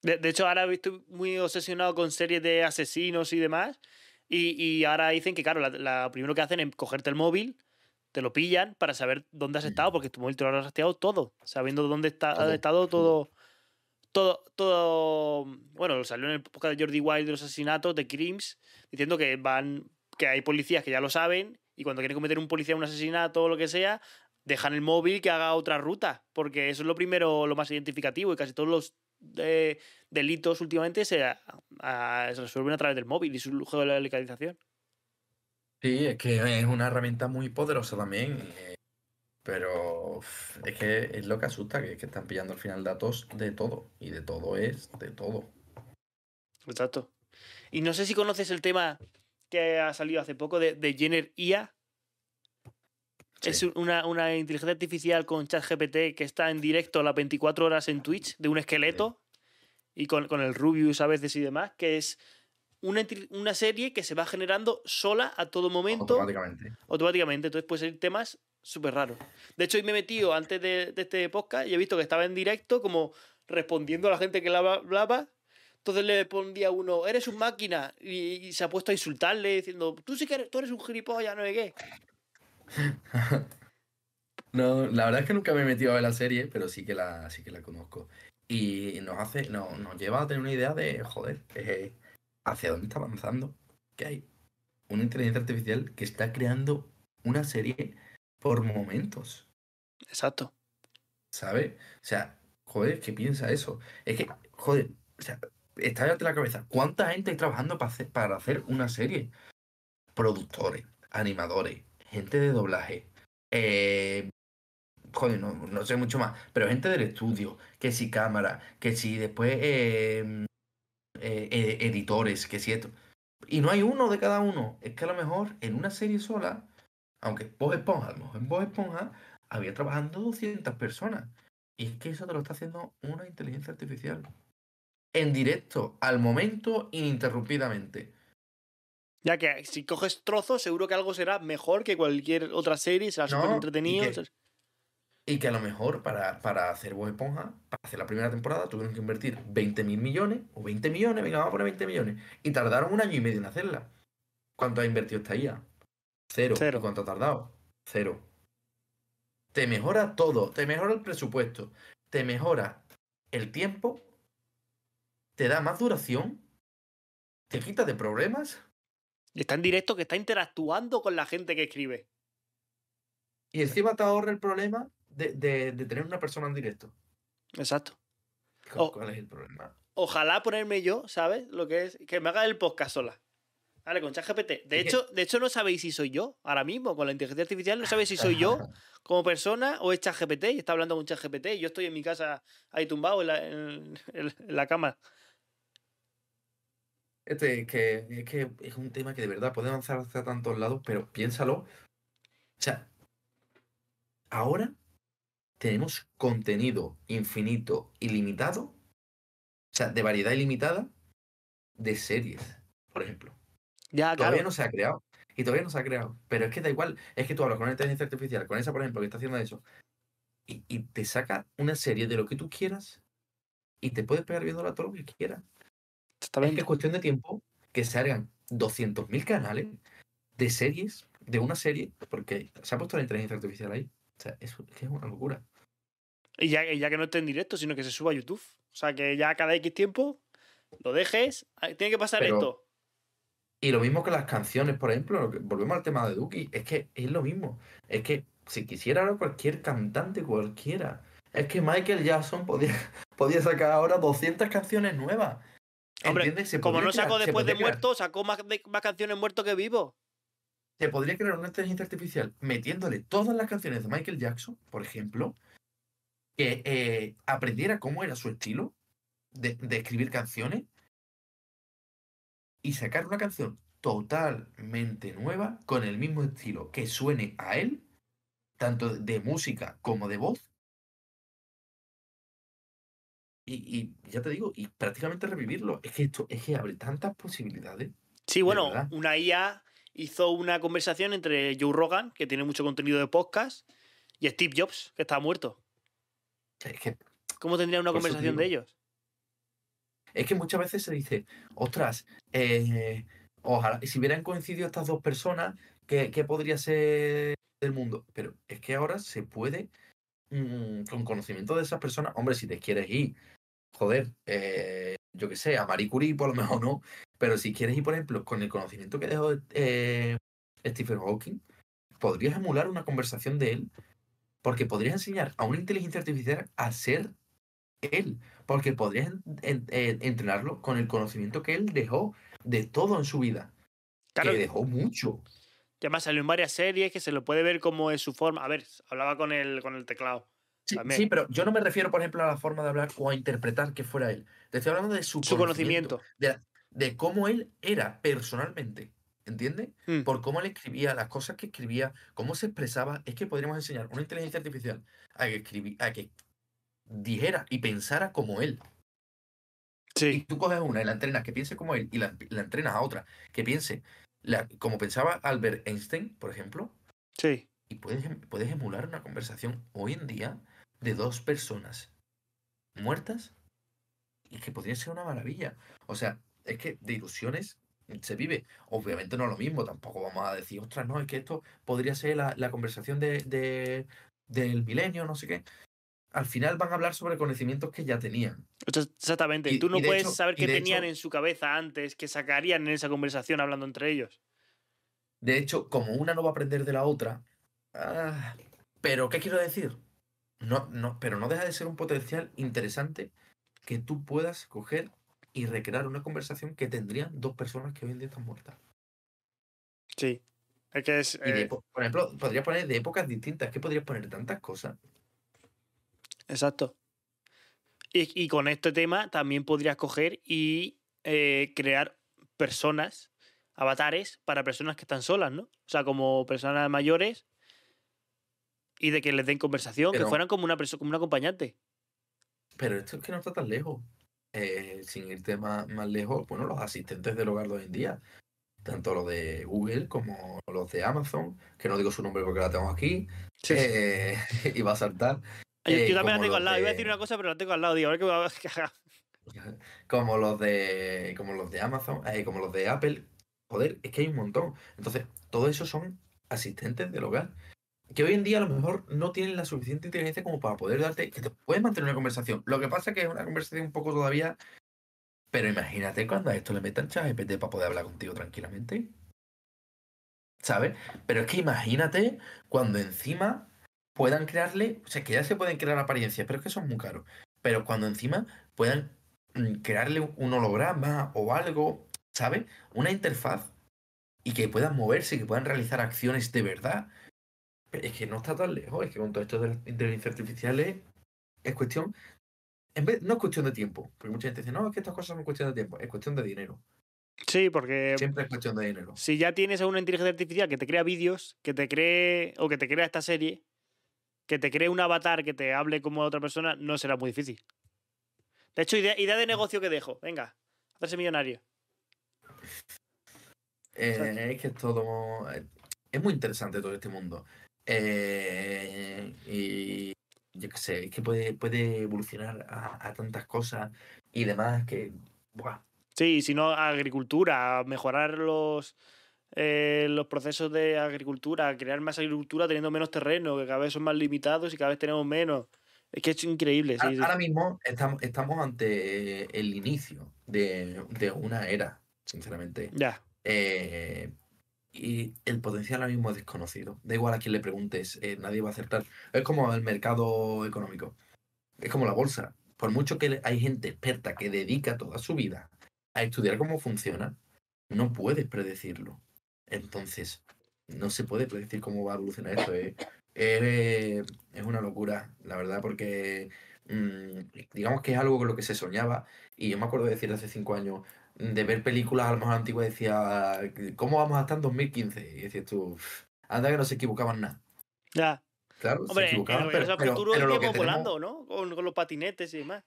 De, hecho, ahora he visto muy obsesionado con series de asesinos y demás. Y, ahora dicen que, claro, lo primero que hacen es cogerte el móvil, te lo pillan para saber dónde has mm. estado, porque tu móvil te lo ha rastreado todo, sabiendo dónde está, has estado todo, todo, todo. Bueno, salió en el época de Jordi Wild de los asesinatos, de Crims, diciendo que van. que hay policías que ya lo saben, y cuando quieren cometer un policía un asesinato o lo que sea, dejan el móvil que haga otra ruta, porque eso es lo primero, lo más identificativo, y casi todos los de delitos últimamente se, resuelven a través del móvil y su lujo de la localización. Sí, es que es una herramienta muy poderosa también. Eh, pero es que es lo que asusta, que, que están pillando al final datos de todo. Y de todo es de todo. Exacto. Y no sé si conoces el tema que ha salido hace poco de, de Jenner IA. Es una, una, inteligencia artificial con ChatGPT que está en directo a las 24 horas en Twitch de un esqueleto y con, con, el Rubius a veces y demás, que es una, una, serie que se va generando sola a todo momento. Automáticamente. Automáticamente. Entonces puede ser temas súper raros. De hecho, hoy me he metido antes de, de, este podcast y he visto que estaba en directo como respondiendo a la gente que la hablaba. Entonces le respondía uno, eres un máquina, y, se ha puesto a insultarle diciendo, tú sí que eres, tú eres un gilipollas, no sé qué. [LAUGHS] no, la verdad es que nunca me he metido a ver la serie, pero sí que la, sí que la conozco. Y nos hace, no, nos lleva a tener una idea de, joder, hacia dónde está avanzando. Que hay una inteligencia artificial que está creando una serie por momentos. Exacto. ¿Sabes? O sea, joder, ¿qué piensa eso? Es que, joder, o sea, está en la cabeza. ¿Cuánta gente hay trabajando para hacer, para hacer una serie? Productores, animadores, gente de doblaje, eh, joder, no, sé mucho más, pero gente del estudio, que si cámara, que si después em, eh, eh, editores, que si esto. Y no hay uno de cada uno. Es que a lo mejor en una serie sola, aunque Bob Esponja, a lo mejor en Bob Esponja había trabajando 200 personas. Y es que eso te lo está haciendo una inteligencia artificial. En directo, al momento, ininterrumpidamente. Ya que si coges trozos, seguro que algo será mejor que cualquier otra serie, será súper entretenido. Y que, a lo mejor para, para hacer Bob Esponja, para hacer la primera temporada, tuvieron que invertir 20 mil millones, o 20 millones, venga, vamos a poner 20 millones. Y tardaron un año y medio en hacerla. ¿Cuánto ha invertido esta IA? Cero. Cero. ¿Y cuánto ha tardado? Cero. Te mejora todo, te mejora el presupuesto, te mejora el tiempo, te da más duración, te quita de problemas está en directo, que está interactuando con la gente que escribe. Y encima te ahorra el problema de, tener una persona en directo. Exacto. ¿Cuál es el problema? Ojalá ponerme yo, ¿sabes? Lo que es. Que me haga el podcast sola. Vale, con ChatGPT. De hecho, de hecho, no sabéis si soy yo ahora mismo. Con la inteligencia artificial no sabéis si soy yo [LAUGHS] como persona o es ChatGPT y está hablando con ChatGPT y yo estoy en mi casa ahí tumbado en la cama. Este, que, es que es un tema que de verdad puede avanzar hacia tantos lados, pero piénsalo. O sea, ahora tenemos contenido infinito, ilimitado, o sea, de variedad ilimitada de series, por ejemplo. Ya, todavía no se ha creado. Y todavía no se ha creado. Pero es que da igual. Es que tú hablas con una inteligencia artificial, con esa, por ejemplo, que está haciendo eso, y, y te saca una serie de lo que tú quieras y te puedes pegar viéndola todo lo que quieras. Es que es cuestión de tiempo que se hagan 200.000 canales de series, de una serie, porque se ha puesto la inteligencia artificial ahí. O sea, es, es una locura. Y ya, ya que no esté en directo, sino que se suba a YouTube. O sea, que ya cada X tiempo lo dejes, ah, tiene que pasar Pero- esto. Y lo mismo que las canciones, por ejemplo, volvemos al tema de Duki, es que es lo mismo. Es que si quisiera ahora cualquier cantante, cualquiera, es que Michael Jackson podía, [LAUGHS] podía sacar ahora 200 canciones nuevas. Como no sacó después de crear- muerto, sacó más, de- más canciones muerto que vivo. Se podría crear una inteligencia artificial metiéndole todas las canciones de Michael Jackson, por ejemplo, que eh, aprendiera cómo era su estilo de, de escribir canciones y sacar una canción totalmente nueva con el mismo estilo que suene a él, tanto de música como de voz. Y, y ya te digo, y prácticamente revivirlo. Es que esto es que abre tantas posibilidades. Sí, bueno, verdad. una IA hizo una conversación entre Joe Rogan, que tiene mucho contenido de podcast, y Steve Jobs, que está muerto. Es que ¿Cómo tendría una conversación de ellos? Es que muchas veces se dice, ostras, eh, ojalá, si hubieran coincidido estas dos personas, ¿qué, qué podría ser del mundo? Pero es que ahora se puede, mm, con conocimiento de esas personas, hombre, si te quieres ir, joder, eh, yo qué sé, a Marie Curie, por lo mejor no, pero si quieres ir, por ejemplo, con el conocimiento que dejó eh, Stephen Hawking, podrías emular una conversación de él, porque podrías enseñar a una inteligencia artificial a ser él, porque podrías en- en- eh, entrenarlo con el conocimiento que él dejó de todo en su vida, Claro, que dejó mucho. además salió en varias series que se lo puede ver como es su forma. A ver, hablaba con el, con el teclado. Sí, pero yo no me refiero, por ejemplo, a la forma de hablar o a interpretar que fuera él. Te estoy hablando de su, Su conocimiento. De, de cómo él era personalmente. ¿Entiendes? Mm. Por cómo él escribía, las cosas que escribía, cómo se expresaba. Es que podríamos enseñar a una inteligencia artificial a que, escribi- a que dijera y pensara como él. Y Sí, tú coges una y la entrenas que piense como él y la, la entrenas a otra que piense la- como pensaba Albert Einstein, por ejemplo, sí. y puedes, puedes emular una conversación hoy en día de dos personas muertas y que podría ser una maravilla. O sea, es que de ilusiones se vive. Obviamente no es lo mismo, tampoco vamos a decir, ostras, no, es que esto podría ser la, la conversación de, de- del milenio, no sé qué. Al final van a hablar sobre conocimientos que ya tenían. Exa- Exactamente. Y, tú no y puedes hecho- saber qué tenían hecho- en su cabeza antes, que sacarían en esa conversación hablando entre ellos. De hecho, como una no va a aprender de la otra. ah, pero, ¿qué quiero decir? No, no, pero no deja de ser un potencial interesante que tú puedas coger y recrear una conversación que tendrían dos personas que hoy en día están muertas. Sí. Es que es. De eh, por ejemplo, podrías poner de épocas distintas, que podrías poner tantas cosas. Exacto. Y, y con este tema también podrías coger y eh, crear personas, avatares, para personas que están solas, ¿no? O sea, como personas mayores y de que les den conversación, que fueran como una persona, como un acompañante. Pero esto es que no está tan lejos. Eh, sin irte más, más lejos, bueno, los asistentes del hogar de hoy en día, tanto los de Google como los de Amazon, que no digo su nombre porque la tengo aquí, eh, [LAUGHS] y va a saltar. yo, yo eh, también la tengo al lado. Iba a de- decir una cosa, pero la tengo al lado. Digo, a ver qué va haga. [LAUGHS] como los de como los de Amazon, como los de Apple. Joder, es que hay un montón. Entonces, todo eso son asistentes del hogar. Que hoy en día a lo mejor no tienen la suficiente inteligencia como para poder darte, que te puedes mantener una conversación. Lo que pasa es que es una conversación un poco todavía. Pero imagínate cuando a esto le metan ChatGPT para poder hablar contigo tranquilamente. ¿Sabes? Pero es que imagínate cuando encima puedan crearle, o sea, que ya se pueden crear apariencias, pero es que son muy caros. Pero cuando encima puedan mm, crearle un holograma o algo, ¿sabes? Una interfaz y que puedan moverse, y que puedan realizar acciones de verdad. Es que no está tan lejos, es que con todo esto de las inteligencias artificiales es cuestión, en vez, no es cuestión de tiempo, porque mucha gente dice, no, es que estas cosas son cuestión de tiempo, es cuestión de dinero. Sí, porque Siempre es cuestión de dinero. si ya tienes a una inteligencia artificial que te crea vídeos, que te cree o que te crea esta serie, que te cree un avatar que te hable como otra persona, no será muy difícil. De hecho, idea, idea de negocio que dejo. Venga, hacerse millonario. Eh, es que es todo. Es muy interesante todo este mundo. Eh, y yo qué sé, es que puede, puede evolucionar a, a tantas cosas y demás que. Buah, Sí, si no, agricultura, mejorar los, eh, los procesos de agricultura, crear más agricultura teniendo menos terreno, que cada vez son más limitados y cada vez tenemos menos. Es que es increíble. Sí, A- sí. Ahora mismo estamos, estamos ante el inicio de, de una era, sinceramente. Ya. Eh, y el potencial ahora mismo es desconocido. Da igual a quién le preguntes, eh, nadie va a acertar. Es como el mercado económico. Es como la bolsa. Por mucho que hay gente experta que dedica toda su vida a estudiar cómo funciona, no puedes predecirlo. Entonces, no se puede predecir cómo va a evolucionar esto. eh. Eh, es una locura, la verdad, porque mm, digamos que es algo con lo que se soñaba. Y yo me acuerdo de decir hace cinco años, de ver películas a lo mejor antiguas, decía, ¿cómo vamos a estar en 2015? Y decías tú, "Uf, anda que no se equivocaban nada. Ya. Claro, se Hombre, en equivocaban, pero, pero- futuro pero lo que iríamos tenemos- volando, ¿no? Con, con los patinetes y demás.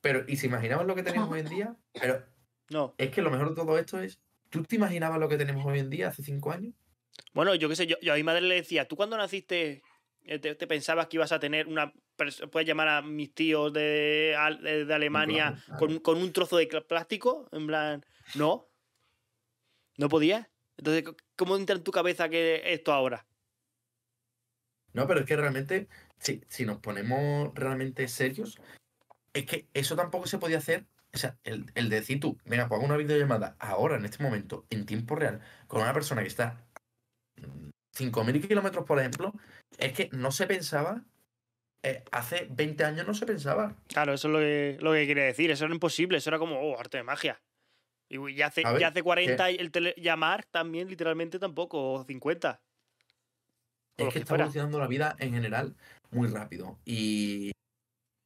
pero, ¿y si imaginamos lo que tenemos hoy en día? Pero No. es que lo mejor de todo esto es, ¿tú te imaginabas lo que tenemos hoy en día hace cinco años? Bueno, yo qué sé, yo, yo a mi madre le decía, ¿tú cuando naciste eh, te, te pensabas que ibas a tener una... Puedes llamar a mis tíos de, de- Alemania Claro, claro. con, con un trozo de plástico? En plan, no. ¿No podías? Entonces, ¿cómo entra en tu cabeza que esto ahora? No, pero es que realmente, si, si nos ponemos realmente serios, es que eso tampoco se podía hacer. O sea, el, el decir tú, venga, pues hago una videollamada ahora, en este momento, en tiempo real, con una persona que está mm, 5.000 kilómetros, por ejemplo, es que no se pensaba, eh, hace 20 años no se pensaba. Claro, eso es lo que, lo que quería decir. Eso era imposible. Eso era como, oh, arte de magia. Y ya hace, ver, ya hace 40 y el tele- llamar también, literalmente tampoco, o 50. O lo Es que está fuera. evolucionando la vida en general muy rápido. Y,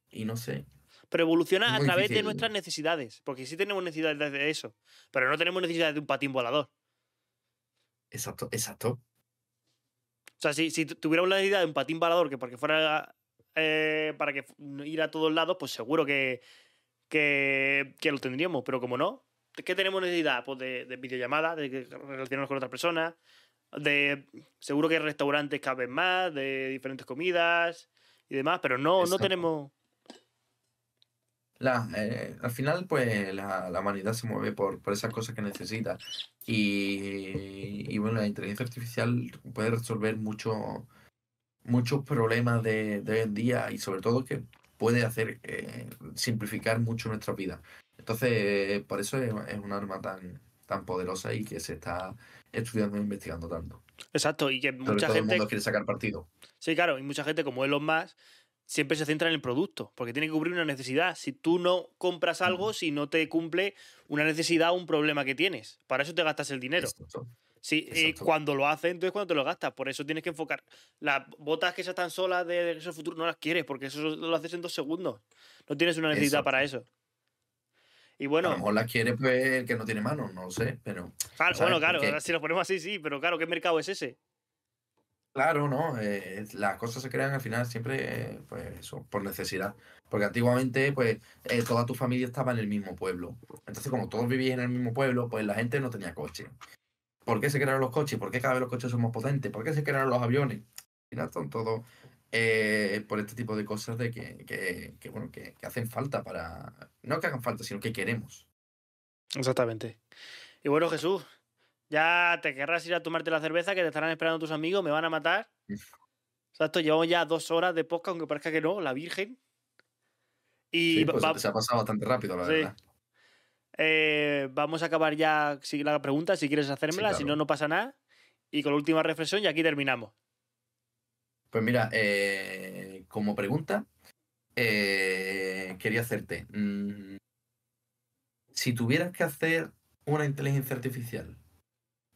y no sé. Pero evoluciona a través de nuestras necesidades. Porque sí tenemos necesidades de eso. Pero no tenemos necesidades de un patín volador. Exacto, exacto. O sea, si, si tu- tuviéramos la necesidad de un patín volador que porque fuera eh, para que ir a todos lados, pues seguro que, que, que lo tendríamos. Pero como no, ¿de ¿qué tenemos necesidad? Pues de, de videollamadas, de relacionarnos con otras personas, de seguro que restaurantes cada vez más, de diferentes comidas y demás, pero no, no tenemos. La, eh, al final, pues la, la humanidad se mueve por, por esas cosas que necesita. Y, y bueno, la inteligencia artificial puede resolver mucho, muchos problemas de, de hoy en día y sobre todo que puede hacer eh, simplificar mucho nuestra vida. Entonces, eh, por eso es, es un arma tan, tan poderosa y que se está estudiando e investigando tanto. Exacto, y que mucha todo el gente mundo quiere sacar partido. Sí, claro, y mucha gente como Elon Musk siempre se centra en el producto, porque tiene que cubrir una necesidad. Si tú no compras algo, si no te cumple una necesidad o un problema que tienes, para eso te gastas el dinero. Exacto. Sí, y cuando lo haces, entonces cuando te lo gastas. Por eso tienes que enfocar. Las botas que ya están solas de Regreso al futuro no las quieres, porque eso lo haces en dos segundos. No tienes una necesidad para eso. Y A bueno, lo mejor las quiere pues el que no tiene manos, no lo sé, pero claro, ¿sabes? bueno, claro, Porque- si lo ponemos así, sí, pero claro, ¿qué mercado es ese? Claro, ¿no? Eh, las cosas se crean al final siempre, eh, pues eso, por necesidad. Porque antiguamente, pues, eh, toda tu familia estaba en el mismo pueblo. Entonces, como todos vivían en el mismo pueblo, pues la gente no tenía coche. ¿Por qué se crearon los coches? ¿Por qué cada vez los coches son más potentes? ¿Por qué se crearon los aviones? Al final son todo eh, por este tipo de cosas de que, que, que, bueno, que, que hacen falta para... No que hagan falta, sino que queremos. Exactamente. Y bueno, Jesús, ya te querrás ir a tomarte la cerveza que te estarán esperando tus amigos, me van a matar. Exacto, llevamos ya dos horas de podcast, aunque parezca que no, la Virgen. Y Sí, pues va- se ha pasado bastante rápido, la Sí. verdad. Eh, vamos a acabar ya si la pregunta, si quieres hacérmela, si claro. no, no pasa nada. Y con la última reflexión y aquí terminamos. Pues mira, eh, como pregunta, eh, quería hacerte, mm, si tuvieras que hacer una inteligencia artificial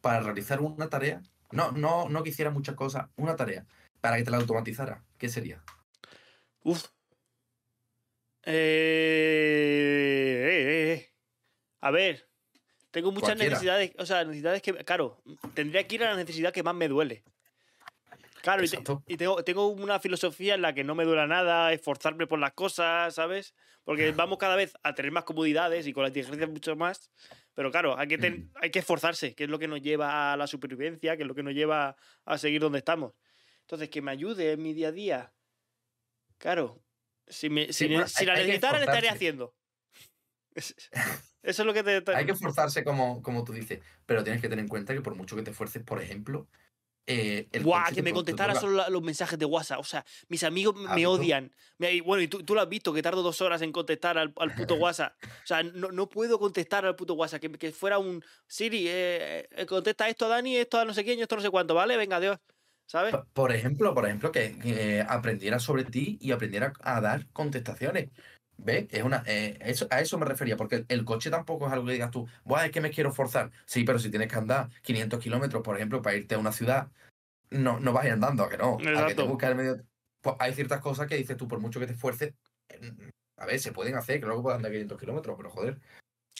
para realizar una tarea, no, no, no que hiciera muchas cosas, una tarea, para que te la automatizara, ¿qué sería? Uf. Eh, eh, eh. A ver, tengo muchas Cualquiera. necesidades, o sea, necesidades que, claro, tendría que ir a la necesidad que más me duele. Claro, y, te- Exacto. y tengo, tengo una filosofía en la que no me duela nada, esforzarme por las cosas, ¿sabes? Porque vamos cada vez a tener más comodidades y con la inteligencia mucho más. Pero claro, hay que, ten- hay que esforzarse, que es lo que nos lleva a la supervivencia, que es lo que nos lleva a seguir donde estamos. Entonces, que me ayude en mi día a día. Claro, si, me, si, Sí, bueno, si hay- la necesitara, estaría esforzarse. haciendo. [LAUGHS] Es- Eso es lo que te. te- Hay que esforzarse como, como tú dices, pero tienes que tener en cuenta que por mucho que te esfuerces, por ejemplo, eh, el Guau, que me contestara solo los mensajes de WhatsApp. O sea, mis amigos me- odian. Bueno, y tú, tú lo has visto, que tardo dos horas en contestar al, al puto [LAUGHS] WhatsApp. O sea, no, no puedo contestar al puto WhatsApp. Que, que fuera un Siri, eh, eh, contesta esto a Dani, esto a no sé quién, esto no sé cuánto, ¿vale? Venga, adiós. ¿Sabes? Por ejemplo, por ejemplo, que, que aprendiera sobre ti y aprendiera a dar contestaciones. ¿Ves? Es una, eh, eso, a eso me refería, porque el, el coche tampoco es algo que digas tú, Buah, es que me quiero forzar. Sí, pero si tienes que andar 500 kilómetros, por ejemplo, para irte a una ciudad, no, no vas a ir andando, ¿a que no? A que te buscas el medio. Pues hay ciertas cosas que dices tú, por mucho que te esfuerces, a ver, se pueden hacer, que luego puedas andar 500 kilómetros, pero joder.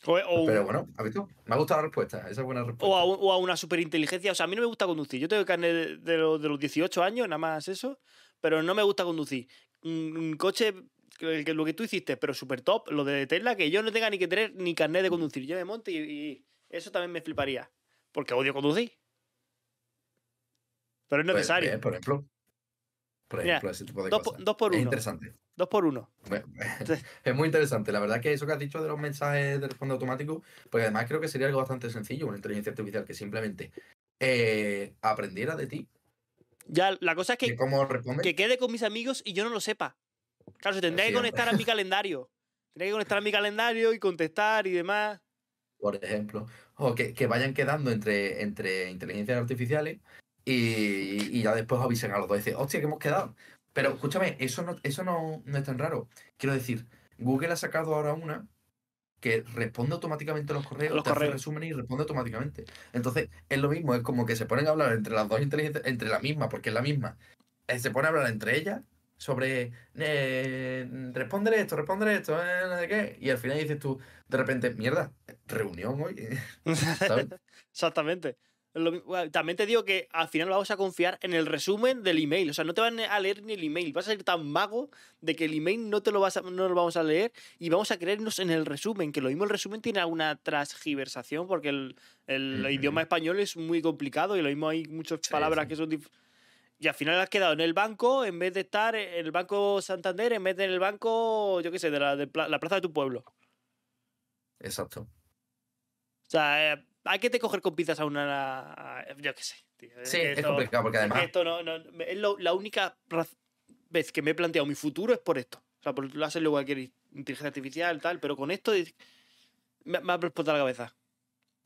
O, o- Pero bueno, ¿has visto? Me ha gustado la respuesta, esa es buena respuesta. o a, un- o a una superinteligencia. O sea, a mí no me gusta conducir. Yo tengo carnet de, de los, de los 18 años, nada más eso, pero no me gusta conducir. Un, un coche, que, que lo que tú hiciste, pero súper top, lo de Tesla, que yo no tenga ni que tener ni carnet de conducir. Yo me monte y, y eso también me fliparía. Porque odio conducir. Pero es Pues, necesario. eh, por ejemplo. Por Mira, ejemplo, ese tipo de dos, cosas. dos por Es uno. interesante. Dos por uno. [LAUGHS] Es muy interesante. La verdad que eso que has dicho de los mensajes de responde automático, porque además creo que sería algo bastante sencillo, una inteligencia artificial que simplemente eh, aprendiera de ti, Ya, la cosa es que, que quede con mis amigos y yo no lo sepa. Claro, se tendría que conectar a mi calendario. Tendría que conectar a mi calendario y contestar y demás. por ejemplo, o que, que vayan quedando entre, entre inteligencias artificiales y, y ya después avisen a los dos. Dicen, hostia, que hemos quedado. Pero escúchame, eso no, eso no, no es tan raro. Quiero decir, Google ha sacado ahora una que responde automáticamente a los correos, Los te hace correos. resumen y responde automáticamente. Entonces, es lo mismo, es como que se ponen a hablar entre las dos inteligencias, entre la misma, porque es la misma. Eh, Se pone a hablar entre ellas sobre eh, responder esto, responder esto, eh, no sé qué. Y al final dices tú, de repente, mierda, reunión hoy. [LAUGHS] ¿Sabes? Exactamente. Lo También te digo que al final vamos a confiar en el resumen del email. O sea, no te van a leer ni el email. Vas a ser tan mago de que el email no te lo, vas a- no lo vamos a leer y vamos a creernos en el resumen. Que lo mismo el resumen tiene alguna transgiversación porque el, el idioma español es muy complicado y lo mismo hay muchas palabras sí. que son Y al final has quedado en el banco en vez de estar en el banco Santander, en vez de en el banco, yo qué sé, de la, de la plaza de tu pueblo. Exacto. O sea, eh, hay que te coger con pinzas a una. a- Yo qué sé. tío, Sí, es complicado porque además esto no, no- es lo- la única vez que me he planteado mi futuro es por esto. O sea, por lo hacerlo cualquier inteligencia artificial, tal, pero con esto es- me, me ha explotado la cabeza.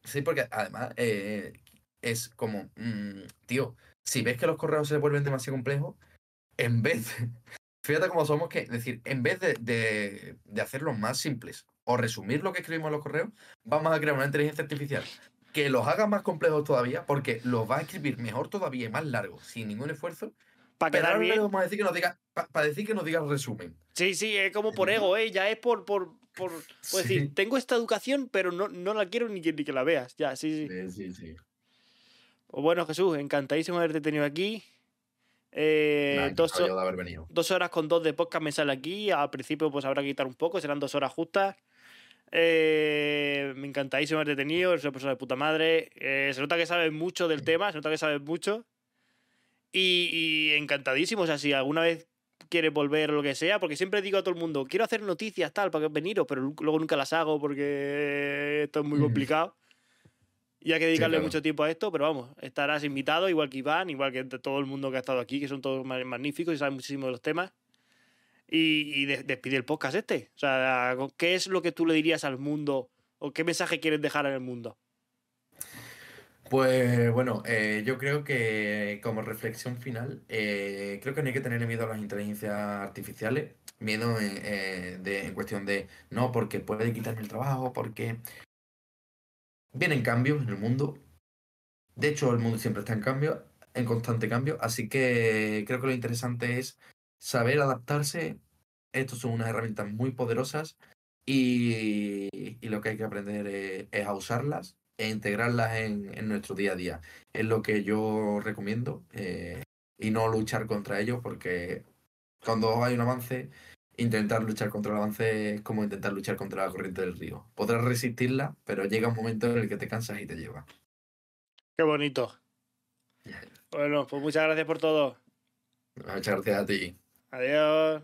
Sí, porque además eh, es como, mm, tío, si ves que los correos se vuelven demasiado complejos, en [LAUGHS] vez de, fíjate cómo somos que, es decir, en vez de, de, de hacerlos más simples o resumir lo que escribimos en los correos, vamos a crear una inteligencia artificial que los haga más complejos todavía, porque los va a escribir mejor todavía y más largos, sin ningún esfuerzo. Para quedar bien. vamos a decir que nos diga, para decir que nos diga el resumen. Sí, sí, es como por ego, ¿eh? Ya es por. por, por, por decir, tengo esta educación, pero no, no la quiero ni que, ni que la veas. Ya, sí, sí. Sí, sí, sí. Pues bueno, Jesús, encantadísimo de haberte tenido aquí. Eh, dos, de haber venido. dos horas con dos de podcast me sale aquí. Al principio, pues habrá que quitar un poco, serán dos horas justas. Eh, me encantadísimo haberte tenido, eres una persona de puta madre. Eh, se nota que sabes mucho del tema, se nota que sabes mucho. Y, y encantadísimo, o sea, si alguna vez quieres volver o lo que sea, porque siempre digo a todo el mundo, quiero hacer noticias, tal, para que veniros, pero lu- luego nunca las hago porque esto es muy Mm. complicado. Y hay que dedicarle claro. mucho tiempo a esto, pero vamos, estarás invitado, igual que Iván, igual que todo el mundo que ha estado aquí, que son todos ma- magníficos y saben muchísimo de los temas. Y, y de- despide el podcast este. O sea, ¿qué es lo que tú le dirías al mundo? ¿O qué mensaje quieres dejar en el mundo? Pues bueno, eh, yo creo que como reflexión final, eh, creo que no hay que tener miedo a las inteligencias artificiales, miedo en, eh, de- en cuestión de no, porque puede quitarme el trabajo, porque vienen cambios en el mundo. De hecho, el mundo siempre está en cambio, en constante cambio, así que creo que lo interesante es saber adaptarse. Estos son unas herramientas muy poderosas y, y lo que hay que aprender es, es a usarlas e integrarlas en, en nuestro día a día. Es lo que yo recomiendo eh, y no luchar contra ello porque cuando hay un avance, intentar luchar contra el avance es como intentar luchar contra la corriente del río. Podrás resistirla, pero llega un momento en el que te cansas y te lleva. Qué bonito. Bueno, pues muchas gracias por todo. Muchas gracias a ti. Adiós.